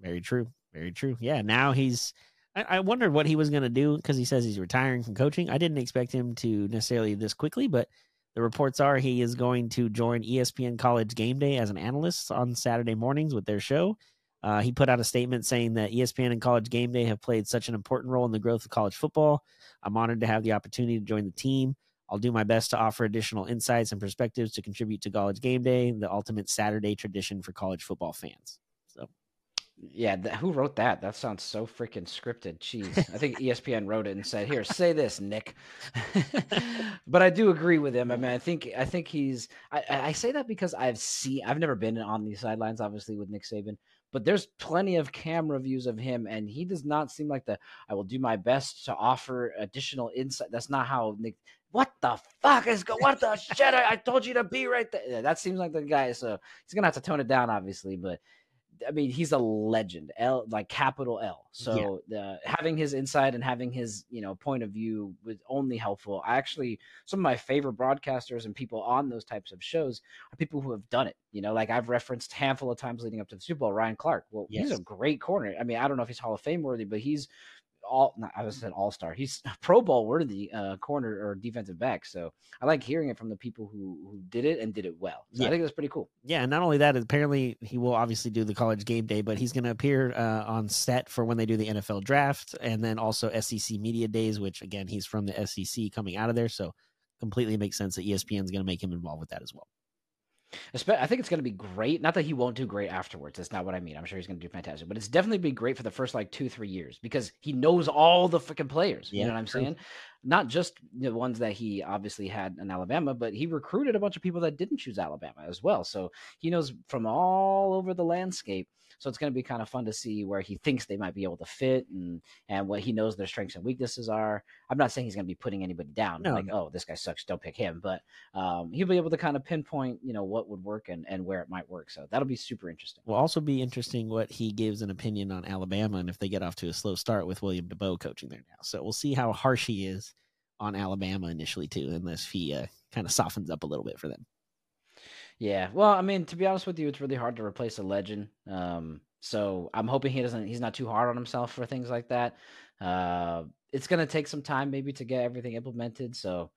Very true. Very true. Yeah. Now he's. I, I wondered what he was going to do because he says he's retiring from coaching. I didn't expect him to necessarily this quickly, but the reports are he is going to join ESPN College Game Day as an analyst on Saturday mornings with their show. Uh, he put out a statement saying that ESPN and College Game Day have played such an important role in the growth of college football. I'm honored to have the opportunity to join the team. I'll do my best to offer additional insights and perspectives to contribute to College Game Day, the ultimate Saturday tradition for college football fans. So, Yeah, th- who wrote that? That sounds so freaking scripted. Jeez, I think ESPN wrote it and said, "Here, say this, Nick." but I do agree with him. I mean, I think I think he's. I, I I say that because I've seen. I've never been on these sidelines, obviously, with Nick Saban. But there's plenty of camera views of him, and he does not seem like the. I will do my best to offer additional insight. That's not how Nick. What the fuck is go? What the shit? I, I told you to be right there. That seems like the guy. So he's gonna have to tone it down, obviously. But I mean, he's a legend, L like capital L. So the having his insight and having his you know point of view was only helpful. I actually some of my favorite broadcasters and people on those types of shows are people who have done it. You know, like I've referenced a handful of times leading up to the Super Bowl, Ryan Clark. Well, he's a great corner. I mean, I don't know if he's Hall of Fame worthy, but he's all not, I was said all star. He's Pro Bowl worthy uh, corner or defensive back. So I like hearing it from the people who who did it and did it well. So Yeah. I think that's pretty cool. yeah, and not only that, apparently he will obviously do the College Game Day, but he's going to appear uh, on set for when they do the NFL draft and then also SEC Media Days, which again, he's from the SEC coming out of there. So, completely makes sense that ESPN is going to make him involved with that as well. Espe- I think it's going to be great. Not that he won't do great afterwards. That's not what I mean. I'm sure he's going to do fantastic, but it's definitely be great for the first like two, three years because he knows all the freaking players. you know what I'm true. saying? Not just the ones that he obviously had in Alabama, but he recruited a bunch of people that didn't choose Alabama as well. So he knows from all over the landscape. So it's going to be kind of fun to see where he thinks they might be able to fit and and what he knows their strengths and weaknesses are. I'm not saying he's going to be putting anybody down No. like, oh, this guy sucks, don't pick him. But um, he'll be able to kind of pinpoint, you know, what would work and, and where it might work. So that'll be super interesting. Will also be interesting what he gives an opinion on Alabama and if they get off to a slow start with William DeBoer coaching there now. So we'll see how harsh he is on Alabama initially too, unless he uh, kind of softens up a little bit for them. Yeah. Well, I mean, to be honest with you, it's really hard to replace a legend. Um, so I'm hoping he doesn't. He's not too hard on himself for things like that. Uh, it's gonna take some time maybe to get everything implemented. So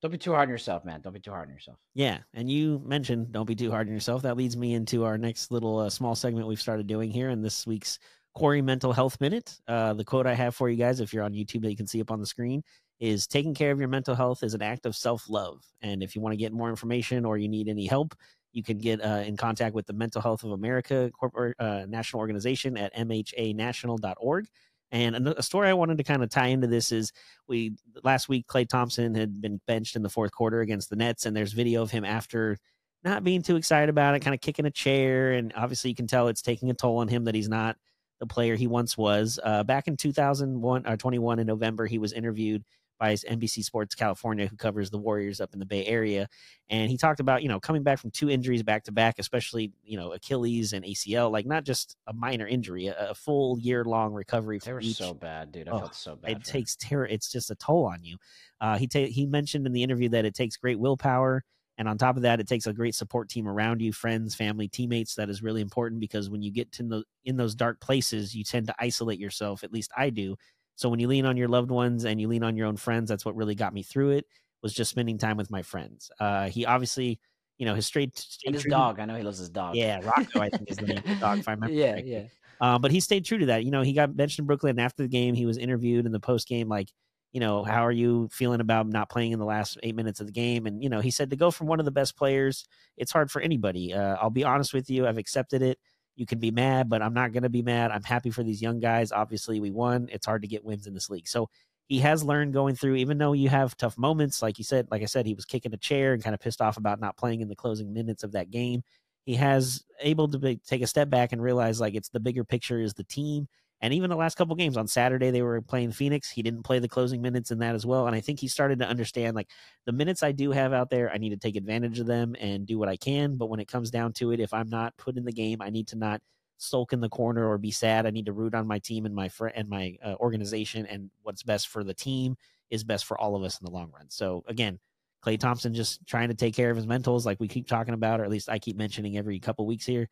don't be too hard on yourself, man. Don't be too hard on yourself. Yeah, and you mentioned don't be too hard on yourself. That leads me into our next little uh, small segment we've started doing here in this week's Corey Mental Health Minute. Uh, the quote I have for you guys, if you're on YouTube that you can see up on the screen, is taking care of your mental health is an act of self love. And if you want to get more information or you need any help, you can get uh, in contact with the Mental Health of America corporate uh, national organization at mhanational.org. And a story I wanted to kind of tie into this is we last week Klay Thompson had been benched in the fourth quarter against the Nets, and there's video of him after not being too excited about it, kind of kicking a chair, and obviously you can tell it's taking a toll on him that he's not the player he once was. Uh, back in 2001 or 21 in November, he was interviewed by NBC Sports California, who covers the Warriors up in the Bay Area, and he talked about you know coming back from two injuries back to back, especially you know Achilles and ACL, like not just a minor injury, a, a full year long recovery. They were each so bad, dude. I Oh, felt so bad. it takes terror. It's just a toll on you. Uh, he ta- he mentioned in the interview that it takes great willpower, and on top of that, it takes a great support team around you, friends, family, teammates. That is really important because when you get to the, in those dark places, you tend to isolate yourself. At least I do. So when you lean on your loved ones and you lean on your own friends, that's what really got me through it. Was just spending time with my friends. Uh, he obviously, you know, his straight, straight and his dog. I know he loves his dog. Yeah, Rocco, I think is the name of the dog. If I remember. yeah, correctly. yeah. Uh, but he stayed true to that. You know, he got benched in Brooklyn after the game. He was interviewed in the post game, like, you know, how are you feeling about not playing in the last eight minutes of the game? And you know, he said to go from one of the best players, it's hard for anybody. Uh, I'll be honest with you, I've accepted it. You can be mad, but I'm not going to be mad. I'm happy for these young guys. Obviously, we won. It's hard to get wins in this league, so he has learned going through. Even though you have tough moments, like you said, like I said, he was kicking a chair and kind of pissed off about not playing in the closing minutes of that game he has able to be, take a step back and realize like it's the bigger picture is the team and even the last couple games on saturday they were playing phoenix. He didn't play the closing minutes in that as well and i think he started to understand like the minutes i do have out there i need to take advantage of them and do what i can but when it comes down to it if i'm not put in the game i need to not sulk in the corner or be sad. I need to root on my team and my friend and my uh, organization and what's best for the team is best for all of us in the long run. So again Klay Thompson just trying to take care of his mentals, like we keep talking about, or at least I keep mentioning every couple weeks here.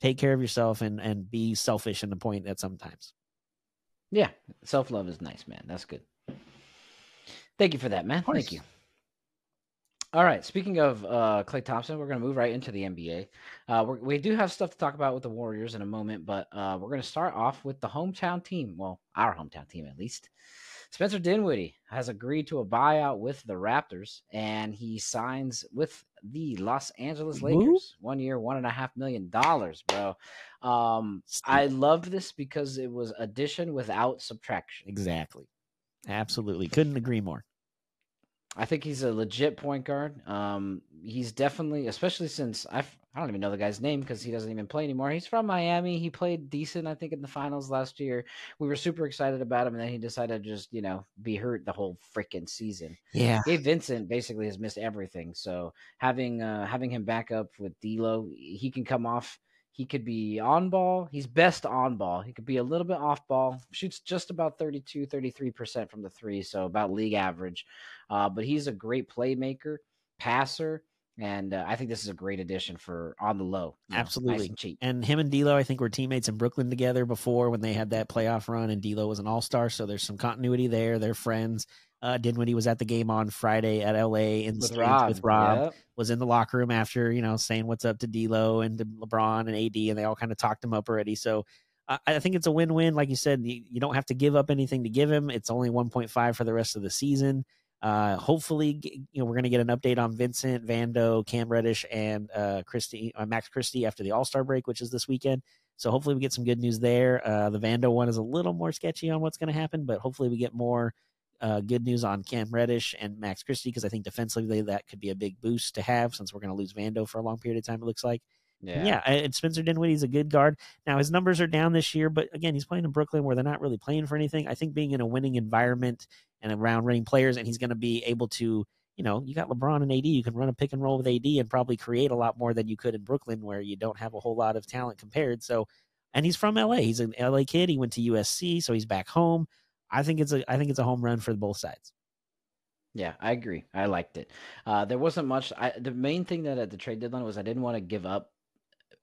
Take care of yourself and and be selfish in the point that sometimes. Yeah, self love is nice, man. That's good. Thank you for that, man. Thank you. All right. Speaking of uh, Klay Thompson, we're going to move right into the NBA. Uh, we're, we do have stuff to talk about with the Warriors in a moment, but uh, we're going to start off with the hometown team. Well, our hometown team, at least. Spencer Dinwiddie has agreed to a buyout with the Raptors, and he signs with the Los Angeles Lakers. One year, one and a half million dollars, bro. Um, I love this because it was addition without subtraction. Exactly. Absolutely. Couldn't agree more. I think he's a legit point guard. Um, he's definitely, especially since I I don't even know the guy's name because he doesn't even play anymore. He's from Miami. He played decent, I think, in the finals last year. We were super excited about him, and then he decided to just you know be hurt the whole freaking season. Yeah, Gabe Vincent basically has missed everything. So having uh, having him back up with D'Lo, he can come off he could be on ball. He's best on ball. He could be a little bit off ball. Shoots just about 32, 33% from the three, so about league average. Uh, but he's a great playmaker, passer, and uh, I think this is a great addition for on the low. know, Absolutely. nice and cheap. And him and D'Lo, I think, were teammates in Brooklyn together before when they had that playoff run, and D'Lo was an All Star. So there's some continuity there. They're friends. Uh, Dinwiddie was at the game on Friday at LA in With Rob. with Rob. Yep. Was in the locker room after you know saying what's up to D'Lo and to LeBron and AD, and they all kind of talked him up already. So I I think it's a win-win. Like you said, you, you don't have to give up anything to give him. It's only 1.5 for the rest of the season. Uh, hopefully, you know, we're going to get an update on Vincent, Vando, Cam Reddish, and uh, Christie, uh, Max Christie after the All Star break, which is this weekend. So hopefully, we get some good news there. Uh, the Vando one is a little more sketchy on what's going to happen, but hopefully, we get more uh, good news on Cam Reddish and Max Christie because I think defensively that could be a big boost to have since we're going to lose Vando for a long period of time. It looks like. Yeah. Yeah, and Spencer Dinwiddie's a good guard. Now his numbers are down this year, but again, he's playing in Brooklyn where they're not really playing for anything. I think being in a winning environment and around winning players, and he's going to be able to, you know, you got LeBron and AD, you can run a pick and roll with AD and probably create a lot more than you could in Brooklyn where you don't have a whole lot of talent compared. So, and he's from LA. He's an LA kid. He went to USC, so he's back home. I think it's a I think it's a home run for both sides. Yeah, I agree. I liked it. Uh, there wasn't much. I, the main thing that at the trade deadline was I didn't want to give up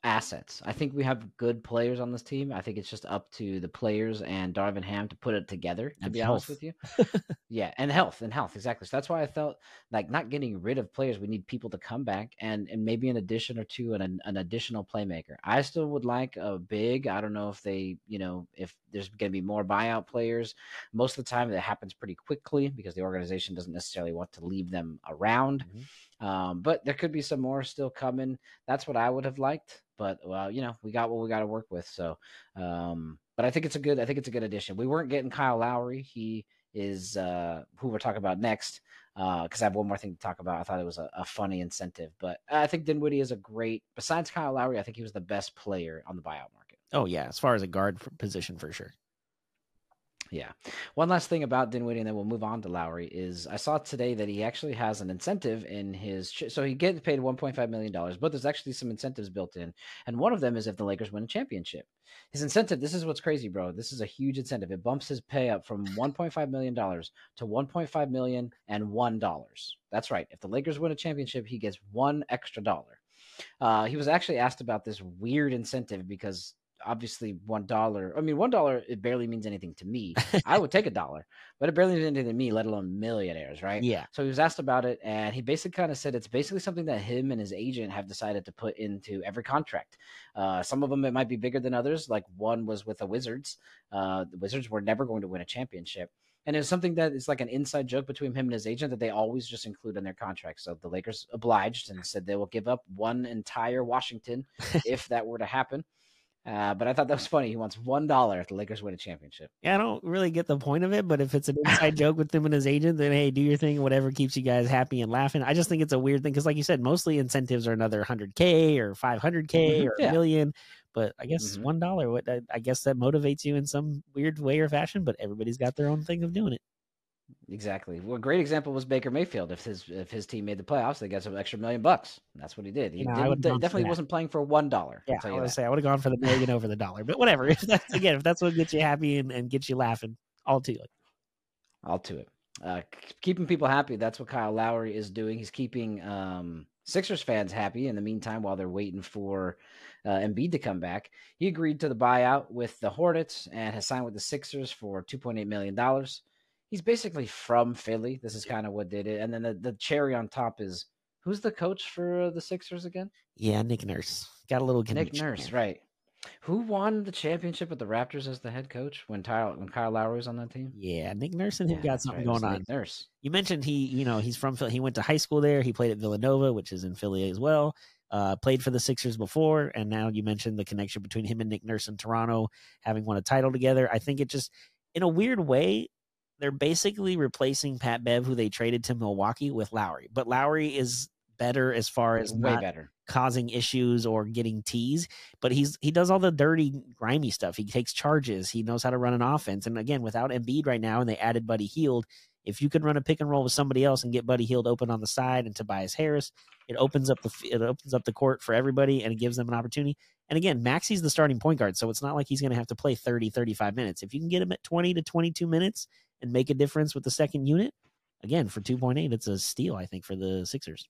assets. I think we have good players on this team. I think it's just up to the players and Darvin Ham to put it together. To And be honest with you, yeah, and health and health exactly. So that's why I felt like not getting rid of players. We need people to come back and and maybe an addition or two and an, an additional playmaker. I still would like a big. I don't know if they, you know, if there's going to be more buyout players. Most of the time, that happens pretty quickly because the organization doesn't necessarily want to leave them around. Mm-hmm. Um, but there could be some more still coming. That's what I would have liked. But well, you know, we got what we got to work with. So, um, but I think it's a good. I think it's a good addition. We weren't getting Kyle Lowry. He is uh, who we're talking about next. Because I have one more thing to talk about. I thought it was a, a funny incentive, but I think Dinwiddie is a great. Besides Kyle Lowry, I think he was the best player on the buyout market. Oh yeah, as far as a guard position for sure. Yeah. One last thing about Dinwiddie, and then we'll move on to Lowry. Is I saw today that he actually has an incentive in his. So he gets paid 1.5 million dollars, but there's actually some incentives built in, and one of them is if the Lakers win a championship. His incentive. This is what's crazy, bro. This is a huge incentive. It bumps his pay up from 1.5 million dollars to 1.5 million and one dollars. That's right. If the Lakers win a championship, he gets one extra dollar. Uh, he was actually asked about this weird incentive because obviously one dollar. I mean, one dollar it barely means anything to me. I would take a dollar, but it barely means anything to me, let alone millionaires, right? Yeah. So he was asked about it, and he basically kind of said it's basically something that him and his agent have decided to put into every contract. Uh, some of them it might be bigger than others. Like one was with the Wizards. Uh, the Wizards were never going to win a championship. And it's something that is like an inside joke between him and his agent that they always just include in their contract. So the Lakers obliged and said they will give up one entire Washington if that were to happen. Uh, but I thought that was funny. He wants one dollar if the Lakers win a championship. Yeah, I don't really get the point of it, but if it's an inside joke with him and his agent, then hey, do your thing, whatever keeps you guys happy and laughing. I just think it's a weird thing because, like you said, mostly incentives are another 100K or 500K Mhm, or yeah. a million. But I guess Mhm. one dollar, what I, I guess that motivates you in some weird way or fashion. But everybody's got their own thing of doing it. Exactly. Well, a great example was Baker Mayfield. If his if his team made the playoffs, they got some extra million bucks. That's what he did. He You know, I didn't- would've gone for definitely wasn't playing for one dollar. Yeah, I'll tell you would that. say I would have gone for the million over the dollar. But whatever. If that's again, if that's what gets you happy and, and gets you laughing, all to it. I'll to it. Uh, keeping people happy. That's what Kyle Lowry is doing. He's keeping um, Sixers fans happy in the meantime while they're waiting for uh, Embiid to come back. He agreed to the buyout with the Hornets and has signed with the Sixers for $2.8 million. He's basically from Philly. This is kind of what did it. And then the, the cherry on top is Who's the coach for the Sixers again? Yeah, Nick Nurse got a little Nick Nurse, there. right? Who won the championship with the Raptors as the head coach when Kyle when Kyle Lowry was on that team? Yeah, Nick Nurse and him Yeah, got something right, going on. Nick Nurse. You mentioned he, you know, he's from Phil- he went to high school there. He played at Villanova, which is in Philly as well. Uh, played for the Sixers before, and now you mentioned the connection between him and Nick Nurse in Toronto, having won a title together. I think it just, in a weird way, they're basically replacing Pat Bev, who they traded to Milwaukee, with Lowry. But Lowry is better as far as Way not better. causing issues or getting teased, but he's he does all the dirty, grimy stuff. He takes charges. He knows how to run an offense. And again, without Embiid right now, and they added Buddy Hield, if you could run a pick and roll with somebody else and get Buddy Hield open on the side and Tobias Harris, it opens up the it opens up the court for everybody and it gives them an opportunity. And again, Maxey's the starting point guard, so it's not like he's going to have to play 30, 35 minutes. If you can get him at 20 to 22 minutes and make a difference with the second unit, again, for 2.8, it's a steal, I think, for the Sixers.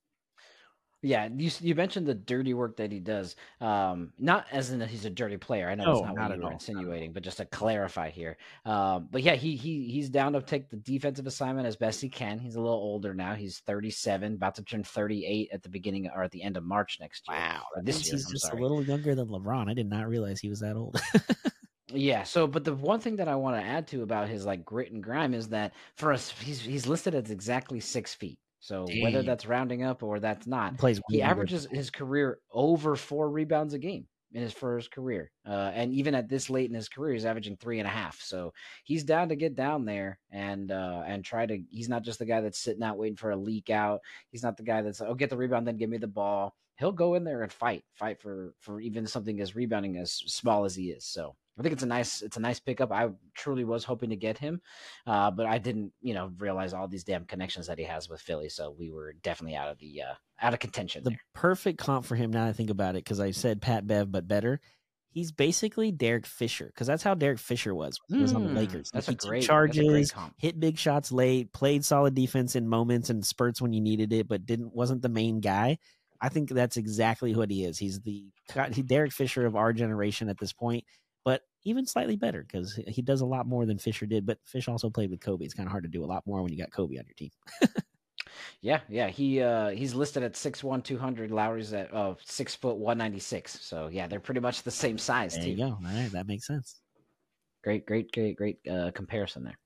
Yeah, you you mentioned the dirty work that he does. Um, not as in that he's a dirty player. I know No, that's not, not what at you were all, not at all. insinuating, but just to clarify here. Um, but yeah, he he he's down to take the defensive assignment as best he can. He's a little older now. He's 37, about to turn 38 at the beginning or at the end of March next year. Wow. This year. he's I'm just sorry. a little younger than LeBron. I did not realize he was that old. Yeah. So, but the one thing that I want to add to about his like grit and grime is that for us, he's he's listed as exactly six feet. So whether that's rounding up or that's not, He plays he averages his career over four rebounds a game in his first career. Uh, and even at this late in his career, he's averaging three and a half. So he's down to get down there and uh, and try to. He's not just the guy that's sitting out waiting for a leak out. He's not the guy that's oh get the rebound then give me the ball. He'll go in there and fight, fight for for even something as rebounding as small as he is. So I think it's a nice it's a nice pickup. I truly was hoping to get him, uh, but I didn't you know realize all these damn connections that he has with Philly. So we were definitely out of the uh, out of contention the there. perfect comp for him now that I think about it, because I said Pat Bev, but better. He's basically Derek Fisher, because that's how Derek Fisher was he was on the Mm, Lakers. that's he took great- that's a charges, great comp. hit big shots late, played solid defense in moments and spurts when you needed it, but didn't wasn't the main guy. I think that's exactly what he is. He's the he, Derek Fisher of our generation at this point, even slightly better because he does a lot more than Fisher did. But Fish also played with Kobe. It's kind of hard to do a lot more when you got Kobe on your team. Yeah, yeah. He uh he's listed at 6'1", 200. Lowry's at uh six foot one ninety six. So yeah, they're pretty much the same size There too. you go. All right, that makes sense. Great, great, great, great uh, comparison there.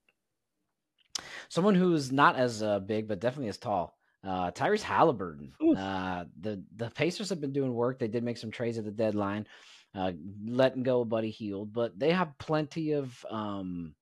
Someone who's not as uh, big, but definitely as tall. Uh, Tyrese Halliburton. Uh, the the Pacers have been doing work. They did make some trades at the deadline, uh, letting go of Buddy Hield, but they have plenty of um,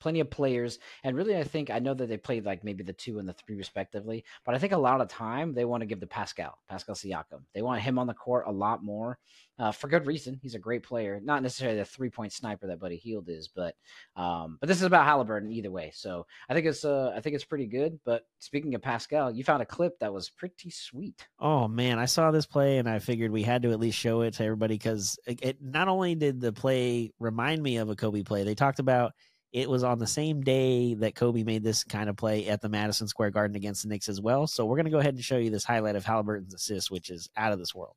plenty of players. And really, I think I know that they played like maybe the two and the three respectively, but I think a lot of time they want to give to Pascal, Pascal Siakam. They want him on the court a lot more uh, for good reason. He's a great player, not necessarily the three point sniper that Buddy Hield is, but um, but this is about Halliburton either way. So I think it's uh, I think it's pretty good. But speaking of Pascal, you found a clip that was pretty sweet. Oh man, I saw this play and I figured we had to at least show it to everybody because it, it not only did the play remind me of a Kobe play, they talked about it was on the same day that Kobe made this kind of play at the Madison Square Garden against the Knicks as well. So we're gonna go ahead and show you this highlight of Halliburton's assist, which is out of this world.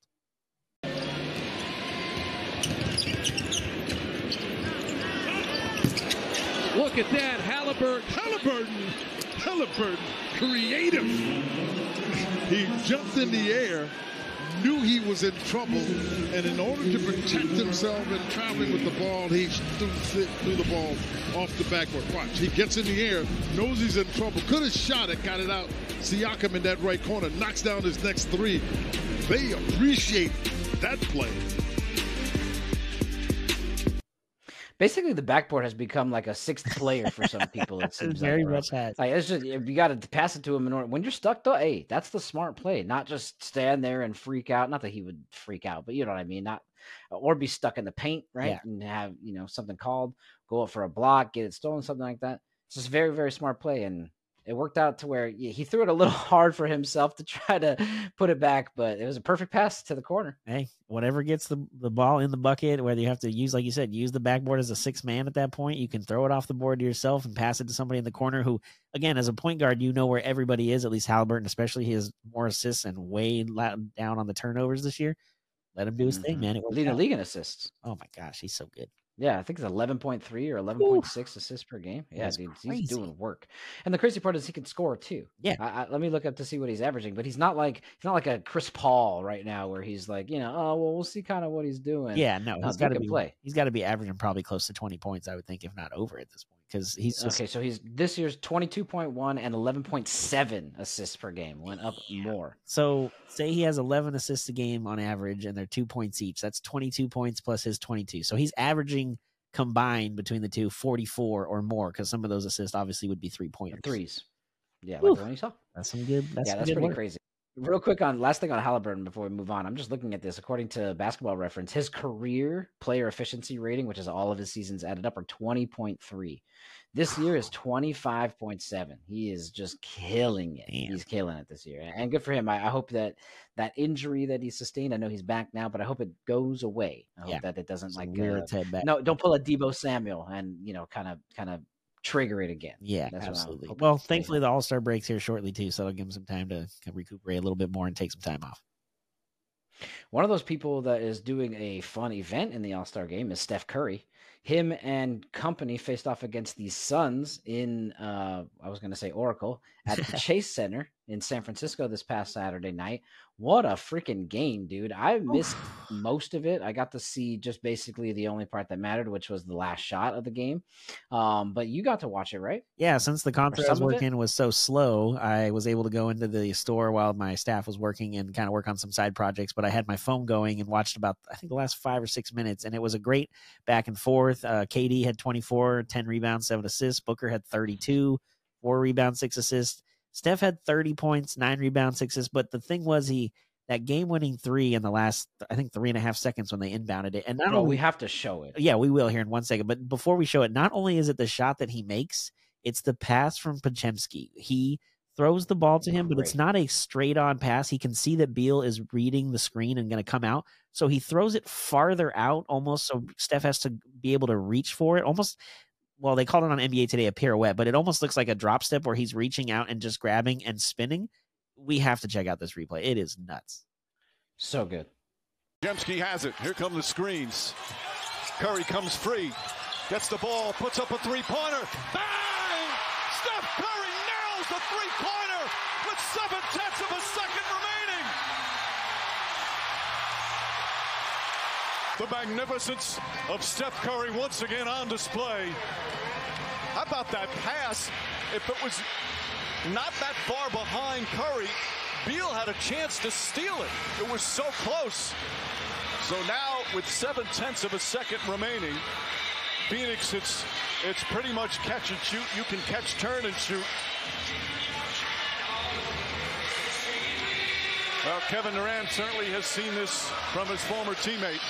Look at that, Halliburton. Halliburton. Halliburton, creative. He jumped in the air, knew he was in trouble, and in order to protect himself and traveling with the ball, he threw, threw the ball off the backboard. Watch, he gets in the air, knows he's in trouble, could have shot it, got it out. Siakam in that right corner, knocks down his next three. They appreciate that play. Basically, the backboard has become like a sixth player for some people. It seems Very like, much has. Like it's just if you got to pass it to him in order. When you're stuck though, hey, that's the smart play. Not just stand there and freak out. Not that he would freak out, but you know what I mean. Not or be stuck in the paint, right? Yeah. And have you know something called, go up for a block, get it stolen, something like that. It's just very very smart play, and it worked out to where yeah, he threw it a little hard for himself to try to put it back, but it was a perfect pass to the corner. Hey, whatever gets the, the ball in the bucket, whether you have to use, like you said, use the backboard as a six man at that point, you can throw it off the board to yourself and pass it to somebody in the corner who, again, as a point guard, you know where everybody is, at least Halliburton, especially he has more assists and way down on the turnovers this year. Let him do his thing, Mhm. man. It Leading the league in assists. Oh my gosh, he's so good. Yeah, I think it's eleven point three or eleven point six assists per game. Yeah, That's dude, crazy. he's doing work. And the crazy part is he can score too. Yeah. I, I, let me look up to see what he's averaging, but he's not like he's not like a Chris Paul right now where he's like you know oh well we'll see kind of what he's doing. Yeah, no, No, he's got to be play. He's got to be averaging probably close to twenty points, I would think, if not over at this point, because he's just Okay, so he's this year's twenty two point one and eleven point seven assists per game went up more. So say he has 11 assists a game on average, and they're two points each. That's 22 points plus his 22. So he's averaging combined between the two 44 or more, because some of those assists obviously would be three pointers. Threes. Yeah, like Whew. the one you saw. That's some good. That's yeah, that's pretty work. crazy. Real quick on last thing on Halliburton before we move on. I'm just looking at this. According to Basketball Reference, his career player efficiency rating, which is all of his seasons added up, are 20.3. This year is 25.7. He is just killing it. Damn. He's killing it this year, and good for him. I, I hope that that injury that he sustained. I know he's back now, but I hope it goes away. I hope Yeah. that it doesn't So like uh, no, don't pull a Deebo Samuel and you know kind of kind of trigger it again. Yeah, That's absolutely. Well, thankfully the All Star breaks here shortly too, so that'll give him some time to recuperate a little bit more and take some time off. One of those people that is doing a fun event in the All Star game is Steph Curry. Him and company faced off against the Suns in, uh, I was going to say Oracle, at the Chase Center in San Francisco this past Saturday night. What a freaking game, dude. I missed most of it. I got to see just basically the only part that mattered, which was the last shot of the game. Um, but you got to watch it, right? Yeah, since the concert I was some of it? working was so slow, I was able to go into the store while my staff was working and kind of work on some side projects. But I had my phone going and watched about, I think, the last five or six minutes, and it was a great back and forth. Uh, KD had 24, 10 rebounds, seven assists. Booker had 32, four rebounds, six assists. Steph had 30 points, nine rebounds, six assists. But the thing was, he that game winning three in the last, I think, three and a half seconds when they inbounded it. And not Bro, only we have to show it. yeah, we will here in one second. But before we show it, not only is it the shot that he makes, it's the pass from Podziemski. He throws the ball to him, but it's not a straight on pass. He can see that Beal is reading the screen and going to come out. So he throws it farther out almost so Steph has to be able to reach for it. Almost, well, they called it on NBA today a pirouette, but it almost looks like a drop step where he's reaching out and just grabbing and spinning. We have to check out this replay. It is nuts. So good. Jemski has it. Here come the screens. Curry comes free. Gets the ball, puts up a three-pointer. Bang! Steph Curry nails the three-pointer with seven tenths of a second remaining. The magnificence of Steph Curry once again on display. How about that pass? If it was not that far behind Curry, Beal had a chance to steal it. It was so close. So now, with seven tenths of a second remaining, Phoenix, it's it's pretty much catch and shoot. You can catch, turn, and shoot. Well, Kevin Durant certainly has seen this from his former teammate.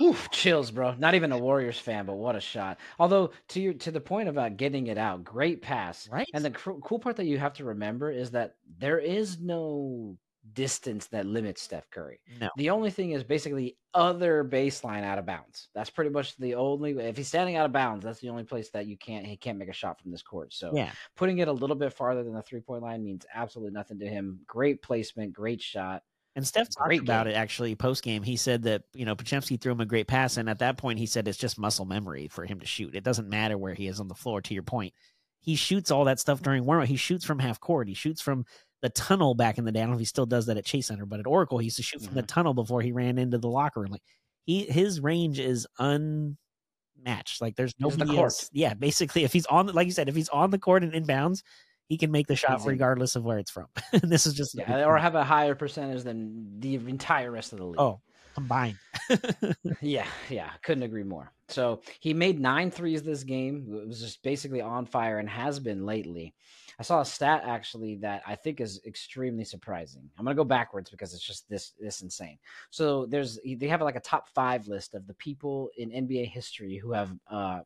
Oof, chills, bro. Not even a Warriors fan, but what a shot. Although to your to the point about uh, getting it out, great pass. Right. And the cr- cool part that you have to remember is that there is no distance that limits Steph Curry. No. The only thing is basically other baseline out of bounds. That's pretty much the only if he's standing out of bounds, that's the only place that you can't he can't make a shot from this court. So Yeah. putting it a little bit farther than the three point line means absolutely nothing to him. Great placement, great shot. And Steph talked Great about game. it actually post game. He said that you know Podziemski threw him a great pass, and at that point he said it's just muscle memory for him to shoot. It doesn't matter where he is on the floor. To your point, he shoots all that stuff during warm. Up. He shoots from half court. He shoots from the tunnel back in the day. I don't know if he still does that at Chase Center, but at Oracle he used to shoot from the mm-hmm. tunnel before he ran into the locker room. Like he his range is unmatched. Like there's no the court. else. Yeah, basically, if he's on, the- like you said, if he's on the court and inbounds. He can make the shot in. regardless of where it's from. and this is just Yeah, or have a higher percentage than the entire rest of the league. oh combined. Yeah, yeah, couldn't agree more. So he made nine threes this game. It was just basically on fire and has been lately. I saw a stat actually that I think is extremely surprising. I'm gonna go backwards because it's just this this insane. So there's they have like a top five list of the people in NBA history who have uh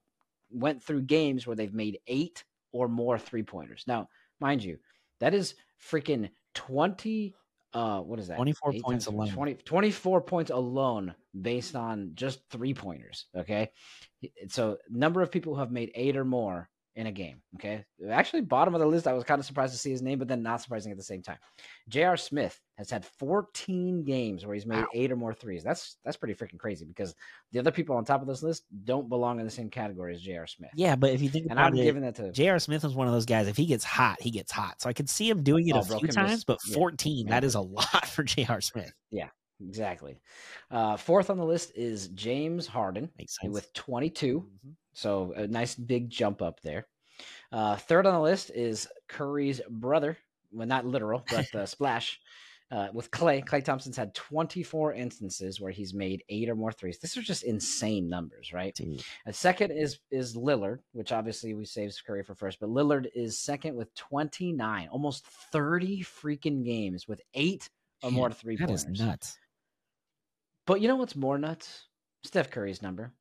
went through games where they've made eight or more three pointers. Now, mind you, that is freaking 20 uh what is that 24 Eight points times alone. 20, 24 points alone based on just three pointers okay so number of people who have made eight or more in a game. Okay. Actually, bottom of the list, I was kind of surprised to see his name, but then not surprising at the same time. J.R. Smith has had 14 games where he's made wow. eight or more threes. That's that's pretty freaking crazy because the other people on top of this list don't belong in the same category as J.R. Smith. Yeah, but if you think and about I'm it, giving that to J.R. Smith is one of those guys. If he gets hot, he gets hot. So I could see him doing it oh, a bro, few times, just, but 14, yeah, that is a lot for J.R. Smith. Yeah, exactly. Uh, fourth on the list is James Harden with 22. Mm-hmm. So a nice big jump up there. Uh, third on the list is Curry's brother. Well, not literal, but uh, Splash. Uh, with Klay, Klay Thompson's had 24 instances where he's made eight or more threes. This are just insane numbers, right? A second is is Lillard, which obviously we saved Curry for first, but Lillard is second with 29, almost 30 freaking games with eight or more three pointers. That is nuts. But you know what's more nuts? Steph Curry's number.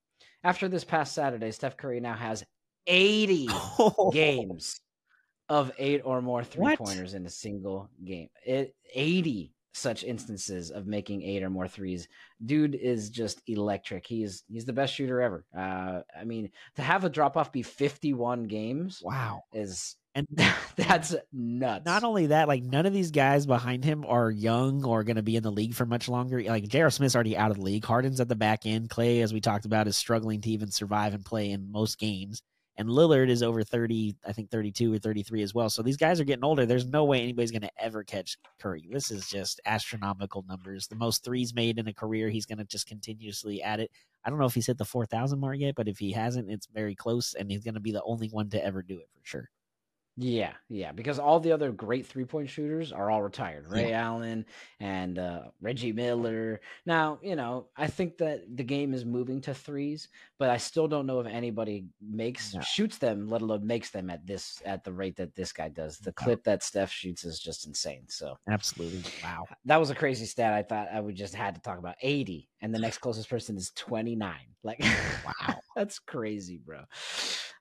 After this past Saturday, Steph Curry now has 80 games of eight or more three pointers in a single game. It 80 such instances of making eight or more threes. Dude is just electric. He's he's the best shooter ever. Uh, I mean, to have a drop off be 51 games, wow, is and that's nuts. Not only that, like none of these guys behind him are young or going to be in the league for much longer. Like J.R. Smith's already out of the league. Harden's at the back end. Klay, as we talked about, is struggling to even survive and play in most games. And Lillard is over 30, I think 32 or 33 as well. So these guys are getting older. There's no way anybody's going to ever catch Curry. This is just astronomical numbers. The most threes made in a career. He's going to just continuously add it. I don't know if he's hit the 4,000 mark yet, but if he hasn't, it's very close. And he's going to be the only one to ever do it for sure. Yeah, yeah, because all the other great three point shooters are all retired. Ray yeah. Allen and uh, Reggie Miller. Now, you know, I think that the game is moving to threes, but I still don't know if anybody makes no. shoots them, let alone makes them at this at the rate that this guy does. The clip that Steph shoots is just insane. So absolutely, wow, that was a crazy stat. I thought I would just had to talk about eighty, and the next closest person is twenty nine. Like, wow, that's crazy, bro.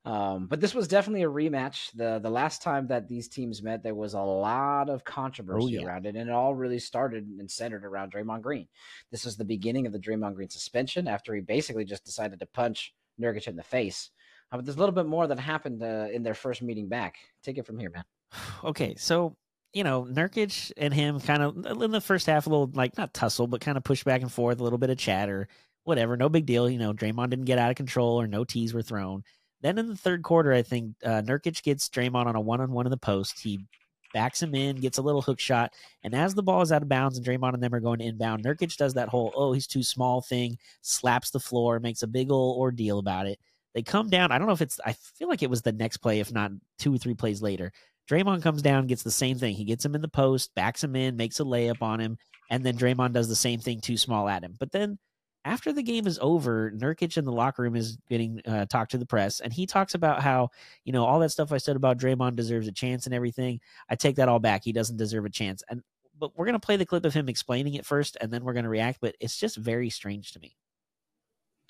Um, but this was definitely a rematch. the The last time that these teams met, there was a lot of oh, controversy oh, yeah. around it, and it all really started and centered around Draymond Green. This was the beginning of the Draymond Green suspension after he basically just decided to punch Nurkic in the face. Uh, but there's a little bit more that happened uh, in their first meeting back. Take it from here, man. Okay, so you know, Nurkic and him kind of in the first half, a little like not tussle, but kind of push back and forth, a little bit of chatter, whatever. No big deal. You know, Draymond didn't get out of control or no tees were thrown. Then in the third quarter, I think uh, Nurkic gets Draymond on a one on one in the post. He backs him in, gets a little hook shot, and as the ball is out of bounds and Draymond and them are going inbound, Nurkic does that whole "oh he's too small" thing, slaps the floor, makes a big old ordeal about it. They come down. I don't know if it's. I feel like it was the next play, if not two or three plays later. Draymond comes down, gets the same thing. He gets him in the post, backs him in, makes a layup on him, and then Draymond does the same thing, too small at him. But then after the game is over, Nurkic in the locker room is getting uh, talked to the press, and he talks about how you know all that stuff I said about Draymond deserves a chance and everything. I take that all back. He doesn't deserve a chance. And but we're gonna play the clip of him explaining it first, and then we're gonna react. But it's just very strange to me.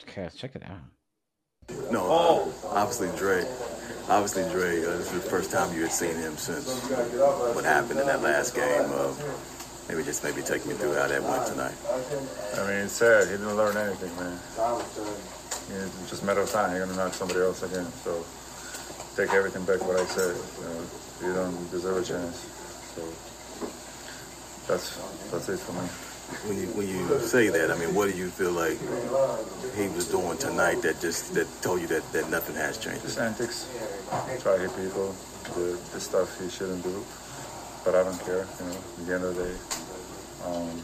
Okay, let's check it out. No, oh. obviously Dre. Obviously Dre. Uh, this is the first time you had seen him since what happened in that last game. Uh, maybe just maybe take me through how that went tonight. I mean, it's sad. He didn't learn anything, man. It's just a matter of time. You're gonna knock somebody else again. So take everything back what I said. You, know, you don't deserve a chance. So that's that's it for me. When you when you say that, I mean, what do you feel like he was doing tonight that just that told you that, that nothing has changed? Just antics, try to hit people, the, the stuff he shouldn't do but I don't care. You know, at the end of the day, um,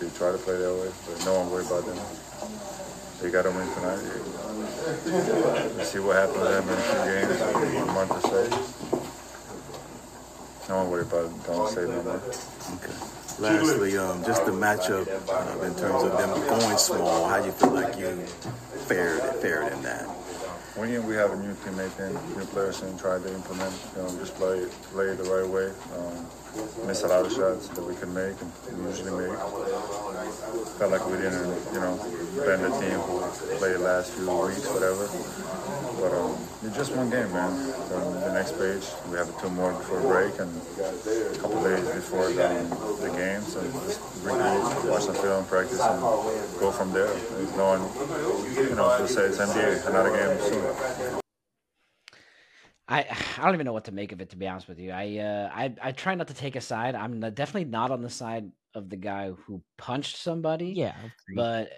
they try to play that way, but no one worry about them. They got to win tonight. We'll see what happens to them in few games, a month or so. No one worry about it. Don't say no more. Okay. Lastly, um, just the matchup uh, in terms of them going small. How do you feel like you fared fared in that? When we have a new teammate in, new players and try to implement, you know, just play play it the right way. Um, miss a lot of shots that we can make and usually make. Felt like we didn't, you know, bend the team who played last few weeks, whatever. But um, it's just one game, man. On the next page, we have two more before break and a couple days before the, the games, and just regroup, watch some film, practice, and go from there. There's no one, you know, to say it's NBA, another game soon. I I don't even know what to make of it to be honest with you. I uh I I try not to take a side. I'm definitely not on the side of the guy who punched somebody. Yeah. But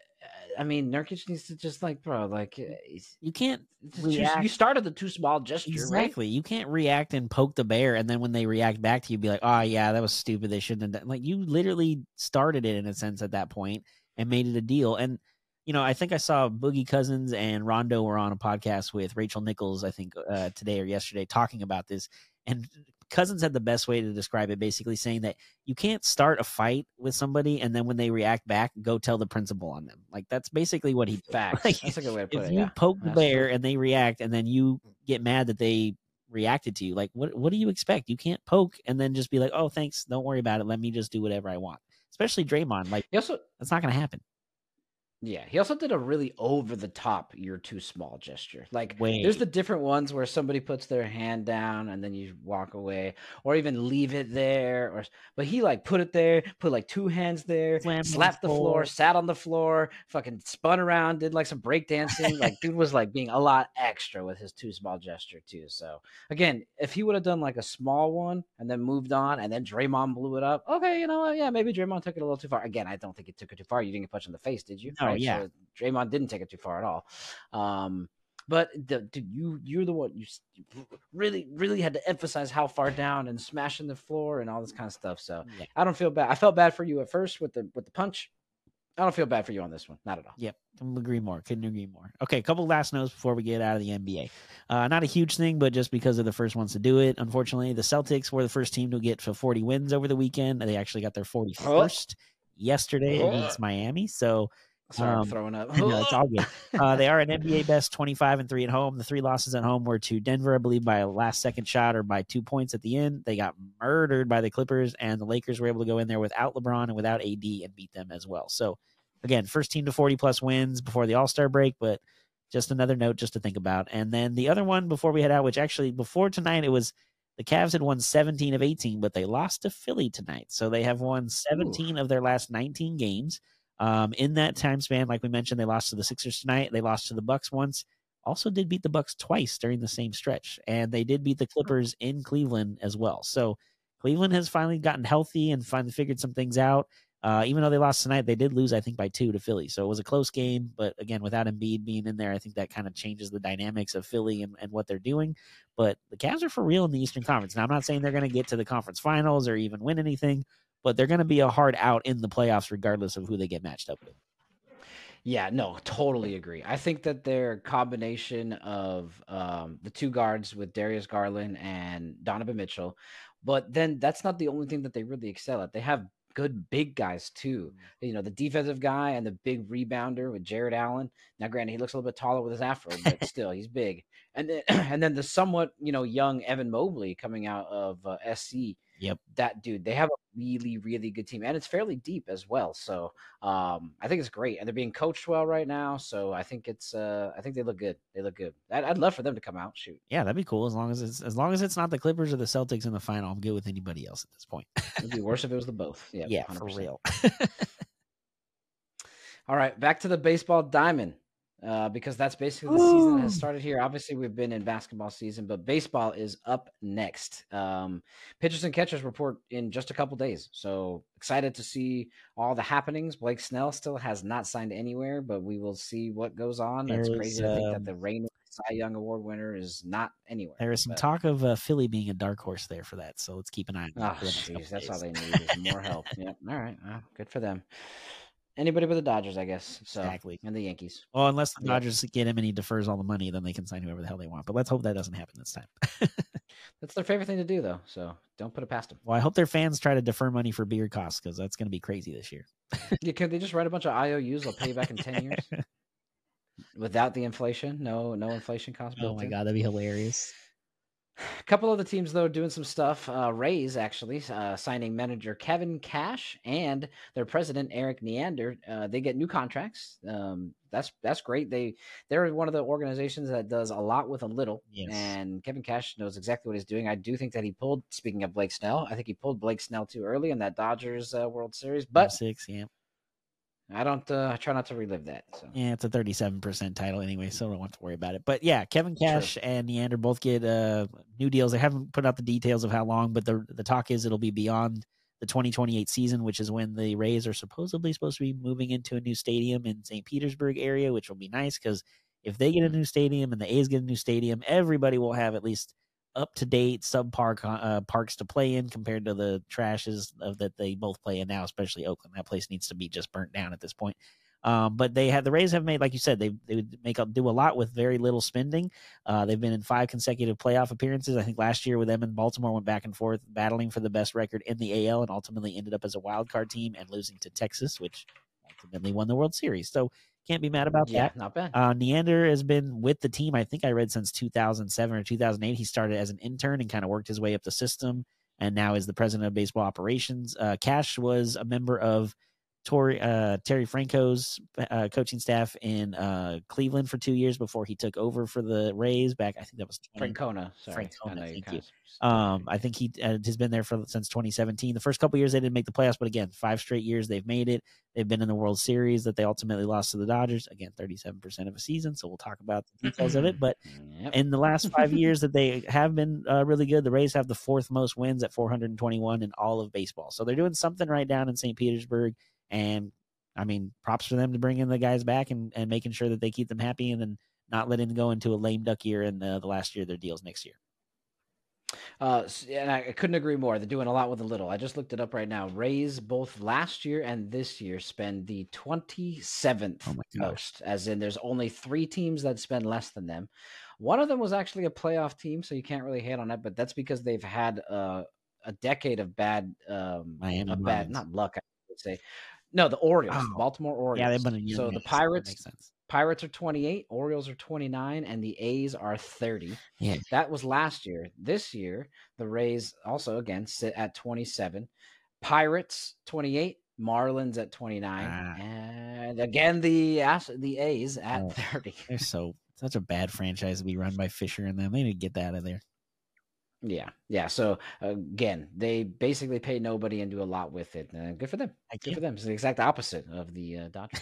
I mean, Nurkic needs to just like, bro, like uh, you can't too- you started the too small gesture, right? Exactly. You can't react and poke the bear, and then when they react back to you, be like, "Oh yeah, that was stupid. They shouldn't have done." Like you literally started it in a sense at that point and made it a deal. And you know, I think I saw Boogie Cousins and Rondo were on a podcast with Rachel Nichols, I think uh, today or yesterday, talking about this. And Cousins had the best way to describe it, basically saying that you can't start a fight with somebody and then when they react back, go tell the principal on them. Like that's basically what he. Facts. Like, That's a good way to put if it. you yeah. poke the bear true. and they react and then you get mad that they reacted to you like what what do you expect you can't poke and then just be like oh thanks don't worry about it let me just do whatever i want especially Draymond like also that's not going to happen Yeah, he also did a really over the top "you're too small" gesture. Like, Way. there's the different ones where somebody puts their hand down and then you walk away, or even leave it there. Or, but he like put it there, put like two hands there, slapped the floor, floor. sat on the floor, fucking spun around, did like some breakdancing. like, dude was like being a lot extra with his too small gesture too. So again, if he would have done like a small one and then moved on, and then Draymond blew it up, okay, you know what? Yeah, maybe Draymond took it a little too far. Again, I don't think he took it too far. You didn't get punched in the face, did you? No, yeah. So Draymond didn't take it too far at all. Um, but the, dude, you you're the one you really really had to emphasize how far down and smashing the floor and all this kind of stuff. So Yeah. I don't feel bad. I felt bad for you at first with the with the punch. I don't feel bad for you on this one, not at all. Yep, couldn't agree more. Couldn't agree more. Okay, a couple last notes before we get out of the NBA. Uh, not a huge thing, but just because of the first ones to do it. Unfortunately, the Celtics were the first team to get to 40 wins over the weekend. They actually got their 41st yesterday against Miami. So Sorry, I'm Um, throwing up. no, it's all good. Uh, they are an NBA best 25 and 3 at home. The three losses at home were to Denver, I believe, by a last second shot or by two points at the end. They got murdered by the Clippers, and the Lakers were able to go in there without LeBron and without AD and beat them as well. So, again, first team to 40 plus wins before the All Star break, but just another note just to think about. And then the other one before we head out, which actually before tonight, it was the Cavs had won 17 of 18, but they lost to Philly tonight. So they have won 17 of their last 19 games. Um, in that time span, like we mentioned, they lost to the Sixers tonight. They lost to the Bucks once. Also, did beat the Bucks twice during the same stretch, and they did beat the Clippers in Cleveland as well. So Cleveland has finally gotten healthy and finally figured some things out. Uh, even though they lost tonight, they did lose, I think, by two to Philly. So it was a close game. But again, without Embiid being in there, I think that kind of changes the dynamics of Philly and, and what they're doing. But the Cavs are for real in the Eastern Conference. Now, I'm not saying they're going to get to the conference finals or even win anything, but they're going to be a hard out in the playoffs, regardless of who they get matched up with. Yeah, no, totally agree. I think that their combination of um, the two guards with Darius Garland and Donovan Mitchell, but then that's not the only thing that they really excel at. They have good big guys too. You know, the defensive guy and the big rebounder with Jarrett Allen. Now, granted, he looks a little bit taller with his afro, but still, he's big. And then, and then the somewhat you know young Evan Mobley coming out of uh, SC. Yep. that dude they have a really really good team and it's fairly deep as well so um i think it's great and they're being coached well right now so i think it's uh i think they look good they look good i'd, I'd love for them to come out shoot Yeah, that'd be cool as long as it's as long as it's not the Clippers or the Celtics in the final. I'm good with anybody else at this point. it'd be worse if it was the both yeah yeah, for 100%. real. all right back to the baseball diamond uh, because that's basically the season that has started here. Obviously, we've been in basketball season, but baseball is up next. Um, pitchers and catchers report in just a couple days, so excited to see all the happenings. Blake Snell still has not signed anywhere, but we will see what goes on. It's There's, crazy to think that um, the reigning Cy Young Award winner is not anywhere. There is some but- talk of uh, Philly being a dark horse there for that, so let's keep an eye on that. Oh, for the next couple jeez, that's all they need is more help. Yep. All right. Well, good for them. Anybody but the Dodgers, I guess. So, Exactly. And the Yankees. Well, unless the. Dodgers get him and he defers all the money, then they can sign whoever the hell they want. But let's hope that doesn't happen this time. That's their favorite thing to do, though. So don't put it past them. well, I hope their fans try to defer money for beer costs because that's going to be crazy this year. Yeah, can they just write a bunch of IOUs? They'll pay you back in ten years without the inflation. No, no inflation cost. Oh my god, that'd be hilarious. A couple of the teams though doing some stuff. Uh, Rays actually uh, signing manager Kevin Cash and their president Erik Neander. Uh, they get new contracts. Um, that's that's great. They they're one of the organizations that does a lot with a little. Yes. And Kevin Cash knows exactly what he's doing. I do think that he pulled. Speaking of Blake Snell, I think he pulled Blake Snell too early in that Dodgers uh, World Series. But six, yeah. I don't. Uh, I try not to relive that. So. Yeah, it's a 37% title anyway, so I don't want to worry about it. But yeah, Kevin Cash True. and Neander both get uh, new deals. They haven't put out the details of how long, but the the talk is it'll be beyond the 2028 season, which is when the Rays are supposedly supposed to be moving into a new stadium in St. Petersburg area, which will be nice because if they get a new stadium and the A's get a new stadium, everybody will have at least up to date subpar uh, parks to play in compared to the trashes of that they both play in now, especially Oakland. That place needs to be just burnt down at this point. Um, but they had the Rays have made, like you said, they they would make up do a lot with very little spending. Uh, they've been in five consecutive playoff appearances. I think last year with them and Baltimore went back and forth, battling for the best record in the AL, and ultimately ended up as a wild card team and losing to Texas, which ultimately won the World Series. So can't be mad about yeah, that. Not bad. Uh, Neander has been with the team. I think I read since 2007 or 2008. He started as an intern and kind of worked his way up the system, and now is the president of baseball operations. Uh, Cash was a member of Tori, uh, Terry Franco's uh, coaching staff in uh, Cleveland for two years before he took over for the Rays. Back, I think that was 20, Francona. Sorry, Francona. Thank you. Um, I think he uh, has been there for since 2017. The first couple years they didn't make the playoffs, but again, five straight years they've made it. They've been in the World Series that they ultimately lost to the Dodgers. Again, 37% of a season. So we'll talk about the details of it. But yep. in the last five years that they have been uh, really good, the Rays have the fourth most wins at 421 in all of baseball. So they're doing something right down in St. Petersburg. And I mean, props for them to bring in the guys back and, and making sure that they keep them happy and then not letting them go into a lame duck year in the, the last year of their deals next year. Uh, and I couldn't agree more. They're doing a lot with a little. I just looked it up right now. Rays both last year and this year spend the 27th oh most, as in there's only three teams that spend less than them. One of them was actually a playoff team, so you can't really hate on that, but that's because they've had uh, a decade of bad, um, Miami bad, not luck, I would say, no, the Orioles, oh. Baltimore Orioles. Yeah, they've been a year. so the Pirates. Pirates are 28, Orioles are 29, and the A's are 30. Yeah. That was last year. This year, the Rays also again sit at 27. Pirates 28, Marlins at 29, ah. and again the the A's at oh, 30. They're so such a bad franchise to be run by Fisher and them. They need to get that out of there. Yeah, yeah. So again, they basically pay nobody and do a lot with it. Uh, good for them. Thank good for them. It's the exact opposite of the uh, Dodgers.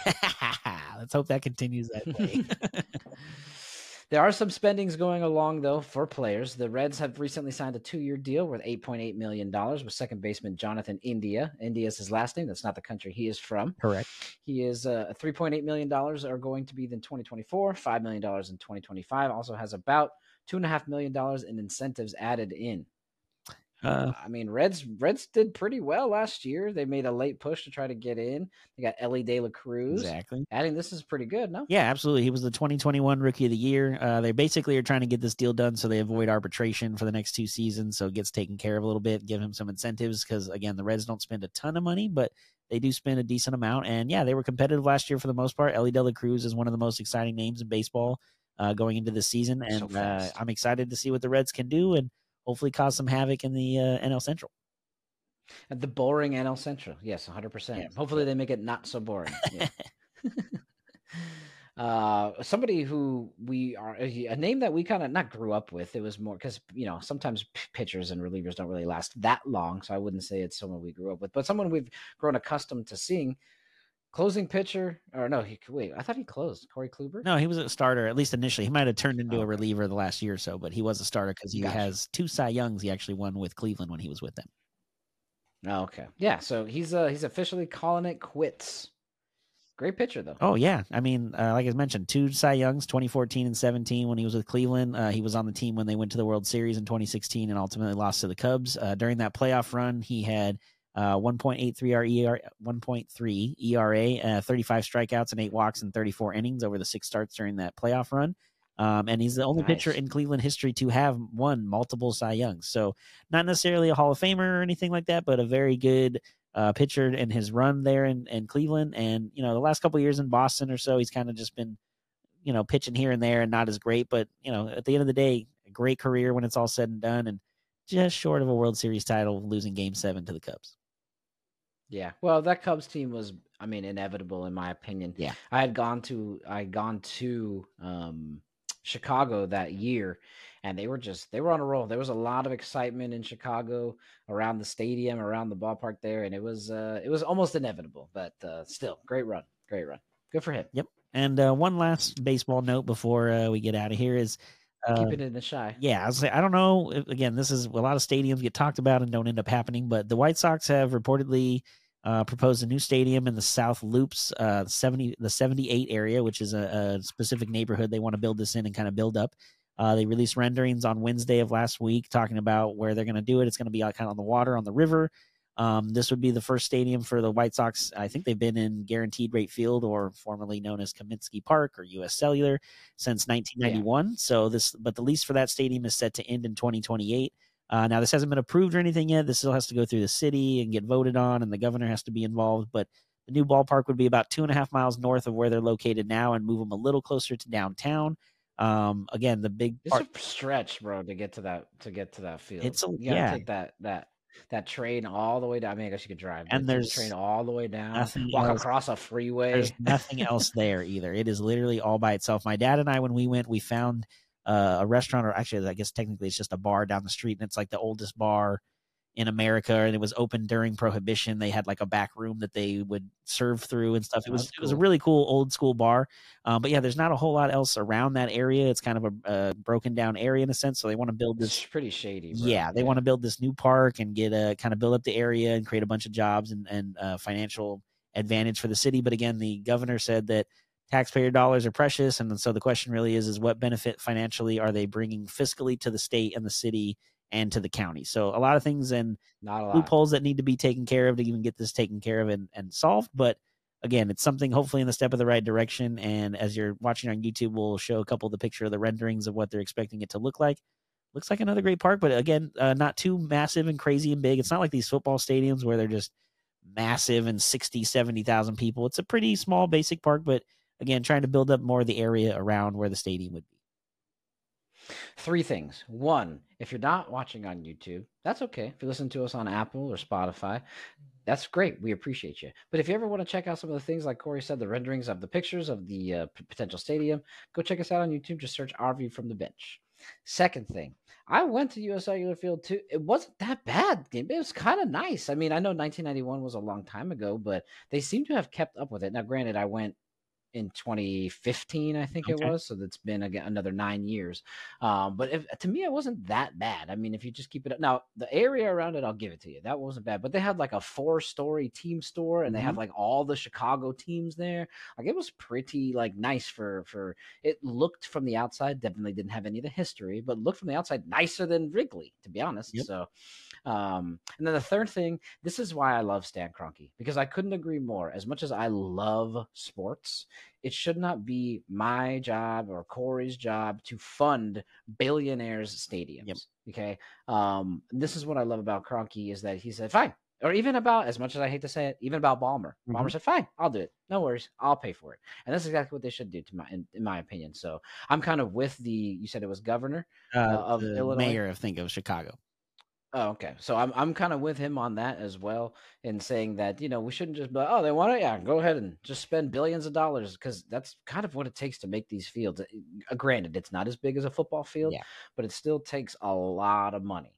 Let's hope that continues that way. there are some spendings going along though for players. The Reds have recently signed a two-year deal worth eight point eight million dollars with second baseman Jonathan India. India is his last name. That's not the country he is from. Correct. He is uh, three point eight million dollars are going to be in twenty twenty four. Five million dollars in twenty twenty five. Also has about two and a half million dollars in incentives added in. Uh, I mean, Reds Reds did pretty well last year. They made a late push to try to get in. They got Elly De La Cruz. Exactly. Adding this is pretty good, no? Yeah, absolutely. He was the 2021 Rookie of the Year. Uh, they basically are trying to get this deal done so they avoid arbitration for the next two seasons, so it gets taken care of a little bit. Give him some incentives because again, the Reds don't spend a ton of money, but they do spend a decent amount. And yeah, they were competitive last year for the most part. Elly De La Cruz is one of the most exciting names in baseball uh, going into the season, and so uh, I'm excited to see what the Reds can do and hopefully cause some havoc in the uh, NL Central. The boring NL Central, yes, 100. percent Hopefully, they make it not so boring. Yeah. uh, somebody who we are a name that we kind of not grew up with. It was more because you know sometimes pitchers and relievers don't really last that long, so I wouldn't say it's someone we grew up with, but someone we've grown accustomed to seeing Closing pitcher, or no? He wait. I thought he closed. Corey Kluber. No, he was a starter at least initially. He might have turned into oh, a reliever the last year or so, but he was a starter because he gotcha. has two Cy Youngs. He actually won with Cleveland when he was with them. Oh, okay, yeah. So he's uh he's officially calling it quits. Great pitcher though. Oh yeah, I mean, uh, like I mentioned, two Cy Youngs, 2014 and 17 when he was with Cleveland. Uh, he was on the team when they went to the World Series in 2016 and ultimately lost to the Cubs. Uh, during that playoff run, he had uh, 1.83 ER, 1.3 ERA, uh, 35 strikeouts and eight walks in 34 innings over the six starts during that playoff run. Um, and he's the only nice. pitcher in Cleveland history to have won multiple Cy Youngs. So not necessarily a Hall of Famer or anything like that, but a very good uh, pitcher in his run there in, in Cleveland. And you know, the last couple years in Boston or so, he's kind of just been, you know, pitching here and there and not as great. But you know, at the end of the day, a great career when it's all said and done, and just short of a World Series title, losing Game Seven to the Cubs. Yeah. Well, that Cubs team was, I mean, inevitable in my opinion. Yeah. I had gone to, I had gone to um, Chicago that year, and they were just, they were on a roll. There was a lot of excitement in Chicago around the stadium, around the ballpark there, and it was, uh, it was almost inevitable, but uh, still, great run. Great run. Good for him. Yep. And uh, one last baseball note before uh, we get out of here is uh, Keep it in the shy. Yeah, I was say I don't know. Again, this is a lot of stadiums get talked about and don't end up happening, but the White Sox have reportedly uh, proposed a new stadium in the South Loops, uh, seventy the seventy eight area, which is a, a specific neighborhood they want to build this in and kind of build up. Uh, they released renderings on Wednesday of last week talking about where they're going to do it. It's going to be kind of on the water on the river. Um, this would be the first stadium for the White Sox. I think they've been in Guaranteed Rate Field, or formerly known as Comiskey Park or U.S. Cellular, since 1991. So this, but the lease for that stadium is set to end in 2028. Uh, now this hasn't been approved or anything yet. This still has to go through the city and get voted on, and the governor has to be involved. But the new ballpark would be about two and a half miles north of where they're located now, and move them a little closer to downtown. Um, again, the big It's a stretch, bro, to get to that to get to that field. It's a- you gotta yeah. take that that that train all the way down. I mean, I guess you could drive. And there's train all the way down. Walk else. across a freeway. There's nothing else there either. It is literally all by itself. My dad and I, when we went, we found uh, a restaurant, or actually, I guess technically it's just a bar down the street, and it's like the oldest bar in America, and it was open during Prohibition. They had like a back room that they would serve through and stuff. It was That's it was a really cool old school bar. Um, but yeah, there's not a whole lot else around that area. It's kind of a, a broken down area in a sense. So they want to build this It's pretty shady. Bro. yeah, they want to build this new park and get a kind of build up the area and create a bunch of jobs and, and uh, financial advantage for the city. But again, the governor said that taxpayer dollars are precious, and so the question really is: is what benefit financially are they bringing fiscally to the state and the city and to the county? So a lot of things and not a lot. loopholes that need to be taken care of to even get this taken care of and, and solved. But again, it's something hopefully in the step of the right direction. And as you're watching on YouTube, we'll show a couple of the picture of the renderings of what they're expecting it to look like. Looks like another great park, but again, uh, not too massive and crazy and big. It's not like these football stadiums where they're just massive and 60, 70,000 people. It's a pretty small, basic park, but again, trying to build up more of the area around where the stadium would be. Three things. One, if you're not watching on YouTube, that's okay. If you listen to us on Apple or Spotify, that's great. We appreciate you. But if you ever want to check out some of the things, like Corey said, the renderings of the pictures of the uh, p- potential stadium, go check us out on YouTube. Just search Our View from the Bench. Second thing, I went to US Cellular Field too. It wasn't that bad. It was kind of nice. I mean, I know 1991 was a long time ago, but they seem to have kept up with it. Now, granted, I went in 2015, I think Okay. it was. So that's been again another nine years. Um, but if, to me, it wasn't that bad. I mean, if you just keep it up now, the area around it, I'll give it to you. That wasn't bad. But they had like a four-story team store, and they had like all the Chicago teams there. Like it was pretty like nice for for. It looked from the outside definitely didn't have any of the history, but looked from the outside nicer than Wrigley, to be honest. Yep. So, um, and then the third thing, this is why I love Stan Kroenke because I couldn't agree more. As much as I love sports, it should not be my job or Corey's job to fund billionaires' stadiums. Okay. Um, this is what I love about Kroenke is that he said, fine. Or even about, as much as I hate to say it, even about Ballmer. Ballmer Mhm. said, fine, I'll do it. No worries. I'll pay for it. And that's exactly what they should do, to my, in, in my opinion. So I'm kind of with the, you said it was governor Uh, of the Illinois. mayor, I think, of Chicago. Oh, okay. So I'm I'm kind of with him on that as well, in saying that you know we shouldn't just be like, oh they want it, yeah, go ahead and just spend billions of dollars because that's kind of what it takes to make these fields. Uh, Granted, it's not as big as a football field, Yeah. but it still takes a lot of money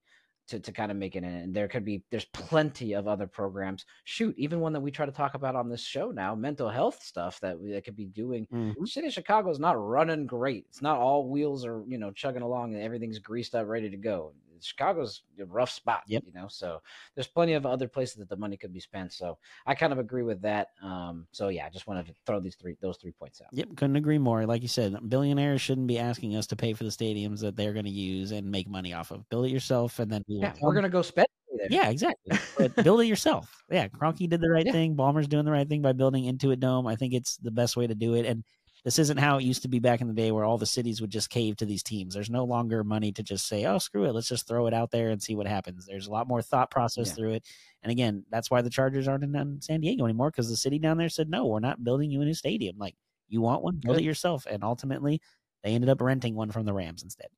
to, to kind of make it in. And there could be there's plenty of other programs. Shoot, even one that we try to talk about on this show now, mental health stuff that we that could be doing. Mhm. The city of Chicago is not running great. It's not all wheels are you know chugging along and everything's greased up, ready to go. Chicago's a rough spot, Yep. you know. So there's plenty of other places that the money could be spent. So I kind of agree with that. Um, so yeah, I just wanted to throw these three those three points out. Yep, couldn't agree more. Like you said, billionaires shouldn't be asking us to pay for the stadiums that they're going to use and make money off of. Build it yourself, and then we Yeah, we're gonna go spend there. Yeah, exactly. But build it yourself. Yeah, Kroenke did the right Yeah. thing. Ballmer's doing the right thing by building Intuit Dome. I think it's the best way to do it. And this isn't how it used to be back in the day where all the cities would just cave to these teams. There's no longer money to just say, oh, screw it. Let's just throw it out there and see what happens. There's a lot more thought process Yeah. through it. And again, that's why the Chargers aren't in, San Diego anymore because the city down there said, no, we're not building you a new stadium. Like, you want one, build Good. it yourself. And ultimately, they ended up renting one from the Rams instead.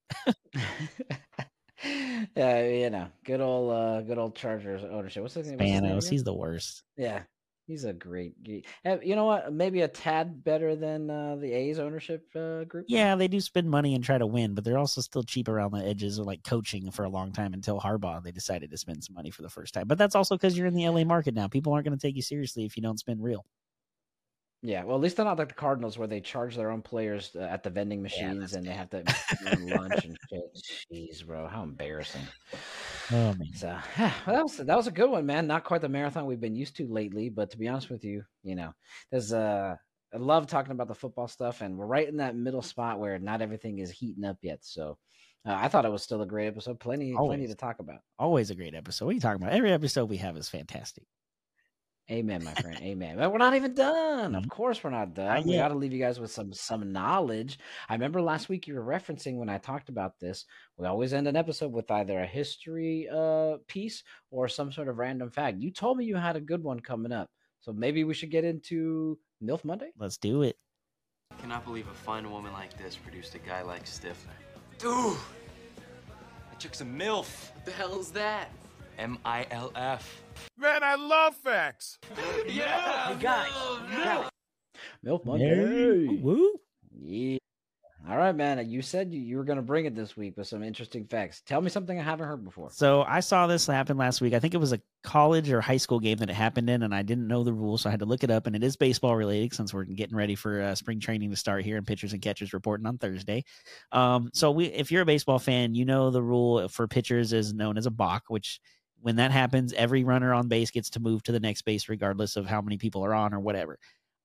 yeah, you know, good old uh good old Chargers ownership. What's his name? What's his name Spanos, he's the worst. Yeah, he's a great. eh, You know what? Maybe a tad better than uh, the A's ownership uh, group. Yeah, they do spend money and try to win, but they're also still cheap around the edges or like coaching for a long time until Harbaugh they decided to spend some money for the first time. But that's also because you're in the LA market now. People aren't going to take you seriously if you don't spend real. Yeah, well, at least they're not like the Cardinals where they charge their own players uh, at the vending machines that's and they have to lunch and shit. Jeez, bro, how embarrassing. Oh man. So well, that was that was a good one, man. Not quite the marathon we've been used to lately, but to be honest with you, you know, there's uh I love talking about the football stuff, and we're right in that middle spot where not everything is heating up yet. So uh, I thought it was still a great episode. Plenty, plenty to talk about. Always a great episode. What are you talking about? Every episode we have is fantastic. Amen, my friend. Amen. But we're not even done. Of Mhm. course, we're not done. We got to leave you guys with some some knowledge. I remember last week you were referencing when I talked about this. We always end an episode with either a history uh piece or some sort of random fact. You told me you had a good one coming up, so maybe we should get into MILF Monday. Let's do it. I Cannot believe a fine woman like this produced a guy like Stifler. Dude! I took some MILF. What the hell is that? M I L F. Man, I love facts. Yeah! guys. MILF Mary, Monday. woo. Yeah. All right, man. You said you, you were going to bring it this week with some interesting facts. Tell me something I haven't heard before. So I saw this happen last week. I think it was a college or high school game that it happened in, and I didn't know the rules, so I had to look it up. And it is baseball related since we're getting ready for uh, spring training to start here, and pitchers and catchers reporting on Thursday. Um, so we, if you're a baseball fan, you know the rule for pitchers is known as a balk, which when that happens, every runner on base gets to move to the next base, regardless of how many people are on or whatever.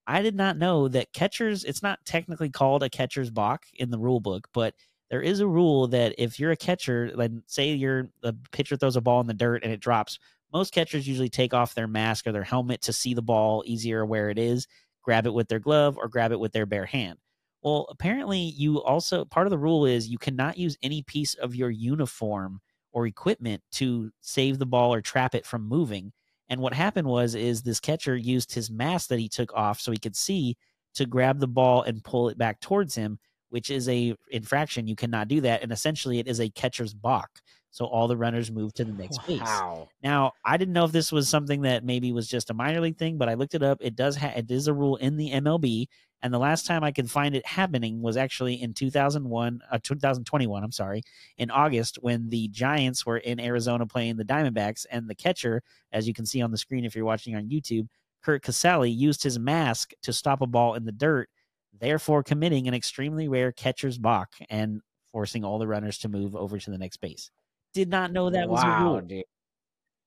I did not know that catchers, it's not technically called a catcher's balk in the rule book, but there is a rule that if you're a catcher, like say you're the pitcher throws a ball in the dirt and it drops, most catchers usually take off their mask or their helmet to see the ball easier where it is, grab it with their glove or grab it with their bare hand. Well, apparently you also part of the rule is you cannot use any piece of your uniform or equipment to save the ball or trap it from moving. And what happened was is this catcher used his mask that he took off so he could see to grab the ball and pull it back towards him, which is a infraction. You cannot do that, and essentially it is a catcher's balk. So all the runners move to the next base. Now, I didn't know if this was something that maybe was just a minor league thing, but I looked it up. It does ha- it is a rule in the MLB, and the last time I could find it happening was actually in 2001, uh, 2021. I'm sorry, in August when the Giants were in Arizona playing the Diamondbacks, and the catcher, as you can see on the screen if you're watching on YouTube, Curt Casali used his mask to stop a ball in the dirt, therefore committing an extremely rare catcher's balk and forcing all the runners to move over to the next base. Did not know that was a rule. dude.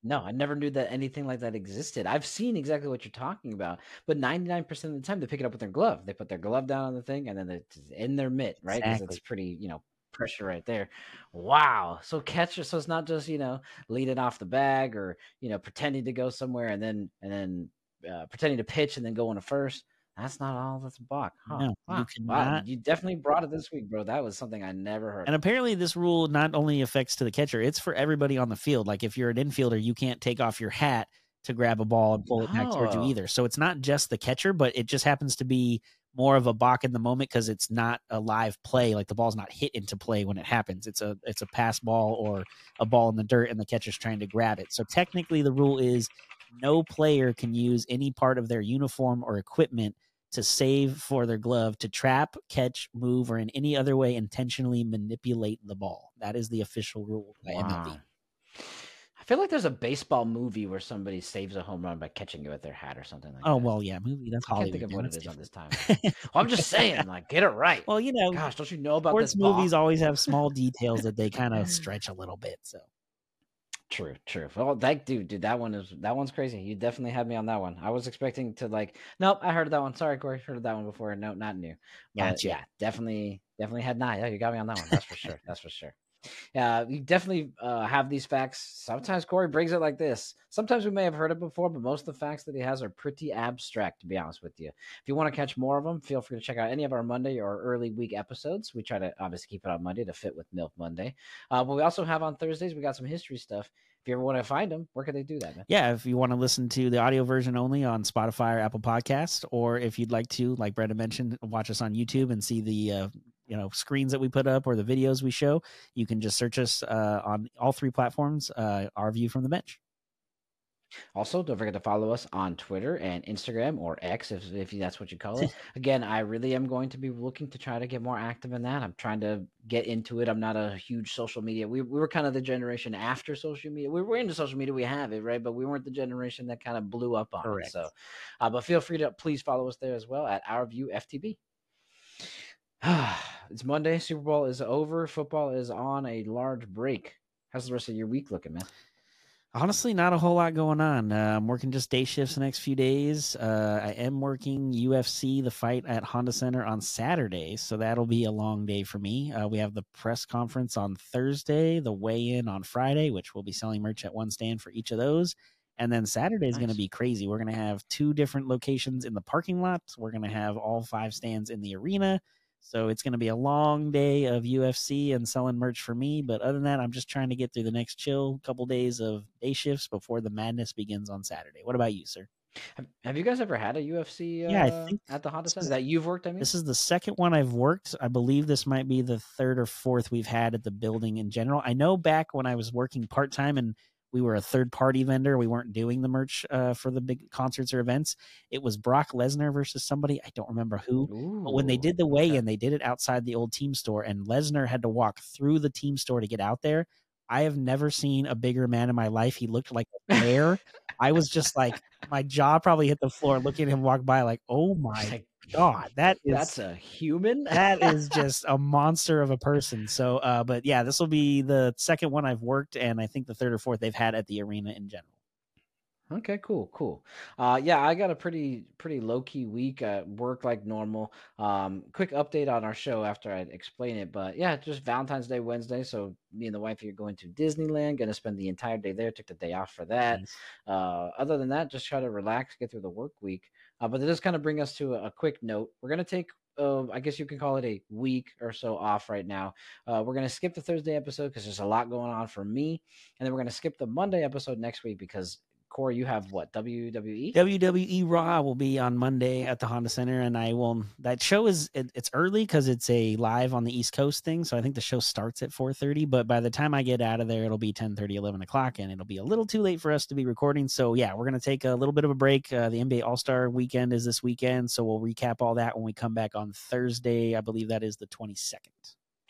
No, I never knew that anything like that existed. I've seen exactly what you're talking about, but 99% of the time they pick it up with their glove. They put their glove down on the thing and then it's in their mitt, right? Because Exactly. it's pretty, you know, pressure right there. Wow. So catcher, so it's not just, you know, leading off the bag or, you know, pretending to go somewhere and then and then uh, pretending to pitch and then going to first. That's not all that's a balk. Huh. No, you wow. wow. You definitely brought it this week, bro. That was something I never heard. And of. apparently, this rule not only affects to the catcher; it's for everybody on the field. Like if you're an infielder, you can't take off your hat to grab a ball and pull it back towards you either. So it's not just the catcher, but it just happens to be more of a balk in the moment because it's not a live play. Like the ball's not hit into play when it happens. It's a it's a pass ball or a ball in the dirt, and the catcher's trying to grab it. So technically, the rule is no player can use any part of their uniform or equipment to save for their glove to trap, catch, move, or in any other way intentionally manipulate the ball. That is the official rule by MLB. I feel like there's a baseball movie where somebody saves a home run by catching it with their hat or something like Oh that. well, yeah, movie. That's I can't think of what it is on this time. well, I'm just saying, like, get it right. well, you know, Gosh, don't you know about sports movies always have small details that they kind of stretch a little bit. So True, true. Well, that dude, dude, that one is that one's crazy. You definitely had me on that one. I was expecting to like, nope, I heard of that one. Sorry, Corey, heard of that one before. No, not new. But Gotcha. yeah, definitely, definitely had not. Yeah, you got me on that one. That's for sure. That's for sure. Yeah, you definitely uh, have these facts. Sometimes Corey brings it like this. Sometimes we may have heard it before, but most of the facts that he has are pretty abstract, to be honest with you. If you want to catch more of them, feel free to check out any of our Monday or early week episodes. We try to obviously keep it on Monday to fit with MILF Monday. Uh, but we also have on Thursdays, we got some history stuff. If you ever want to find them, where can they do that, man? yeah, if you want to listen to the audio version only on Spotify or Apple Podcast, or if you'd like to, like Brendan mentioned, watch us on YouTube and see the uh, you know screens that we put up or the videos we show, you can just search us uh, on all three platforms. Uh, our view from the bench. Also, don't forget to follow us on Twitter and Instagram or X, if, if that's what you call it. Again, I really am going to be looking to try to get more active in that. I'm trying to get into it. I'm not a huge social media. We, we were kind of the generation after social media. We were into social media. We have it, right? But we weren't the generation that kind of blew up on Correct. it. So, uh, but feel free to please follow us there as well at Our View FTB. it's Monday. Super Bowl is over. Football is on a large break. How's the rest of your week looking, man? Honestly, not a whole lot going on. Uh, I'm working just day shifts the next few days. Uh, I am working UFC, the fight at Honda Center on Saturday, so that'll be a long day for me. Uh, we have the press conference on Thursday, the weigh in on Friday, which we'll be selling merch at one stand for each of those. And then Saturday is going to be crazy. We're going to have two different locations in the parking lot. We're going to have all five stands in the arena. So it's going to be a long day of UFC and selling merch for me. But other than that, I'm just trying to get through the next chill couple days of day shifts before the madness begins on Saturday. What about you, sir? Have, have you guys ever had a UFC uh, Yeah, I think at the Honda Center is- that you've worked? I mean, This is the second one I've worked. I believe this might be the third or fourth we've had at the building in general. I know back when I was working part time and we were a third party vendor, we weren't doing the merch uh, for the big concerts or events. It was Brock Lesnar versus somebody. I don't remember who. But when they did the weigh in, they did it outside the old team store, and Lesnar had to walk through the team store to get out there. I have never seen a bigger man in my life. He looked like a bear. I was just like, my jaw probably hit the floor looking at him walk by, like, oh my god, that is that's a human. that is just a monster of a person. So, uh, but yeah, this will be the second one I've worked, and I think the third or fourth they've had at the arena in general. Okay, cool, cool. Uh, yeah, I got a pretty pretty low key week at work, like normal. Um, quick update on our show after I explain it, but yeah, just Valentine's Day Wednesday. So me and the wife are going to Disneyland. Gonna spend the entire day there. Took the day off for that. Nice. Uh, other than that, just try to relax, get through the work week. Uh, but it does kind of bring us to a, quick note. We're gonna take. Uh, I guess you can call it a week or so off right now. Uh, we're gonna skip the Thursday episode because there's a lot going on for me, and then we're gonna skip the Monday episode next week because Corey, you have what? WWE? WWE Raw will be on Monday at the Honda Center, and I will. That show is it, it's early because it's a live on the East Coast thing, so I think the show starts at four thirty. But by the time I get out of there, it'll be 10, 11 o'clock, and it'll be a little too late for us to be recording. So yeah, we're gonna take a little bit of a break. Uh, the NBA All Star Weekend is this weekend, so we'll recap all that when we come back on Thursday. I believe that is the twenty second.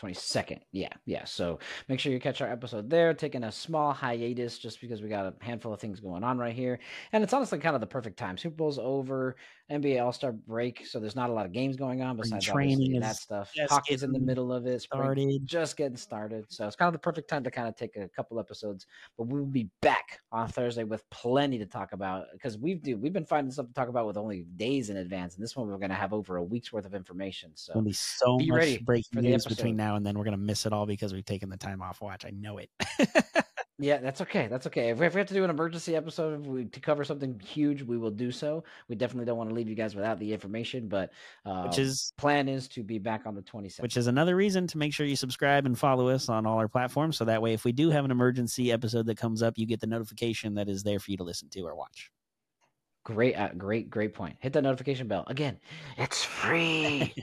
22nd. Yeah, yeah. So make sure you catch our episode there. Taking a small hiatus just because we got a handful of things going on right here. And it's honestly kind of the perfect time. Super Bowl's over, NBA All Star break. So there's not a lot of games going on besides training is that stuff. Hockey's in the middle of it. Started. just getting started. So it's kind of the perfect time to kind of take a couple episodes. But we will be back on Thursday with plenty to talk about because we've do we've been finding stuff to talk about with only days in advance. And this one we're gonna have over a week's worth of information. So There'll be so be much ready breaking for the news between now and then. We're gonna miss it all because we've taken the time off watch. I know it. Yeah, that's okay. That's okay. If we, have to do an emergency episode if we, to cover something huge, we will do so. We definitely don't want to leave you guys without the information, but uh, Which is- plan is to be back on the 27th. which is another reason to make sure you subscribe and follow us on all our platforms. So that way, if we do have an emergency episode that comes up, you get the notification that is there for you to listen to or watch. great, uh, great, great point. Hit that notification bell again. It's free.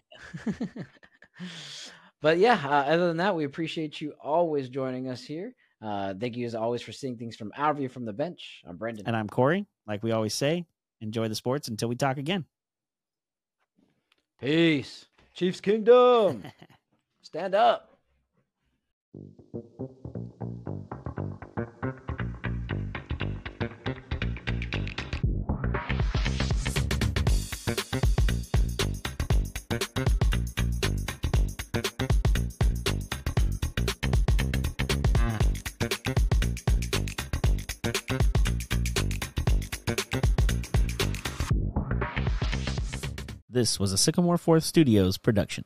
but yeah, uh, other than that, we appreciate you always joining us here. Uh, thank you as always for seeing things from our view from the bench. I'm Brendan. And I'm Corey. Like we always say, enjoy the sports until we talk again. Peace. Chiefs Kingdom. Stand up. This was a Sycamore Fourth Studios production.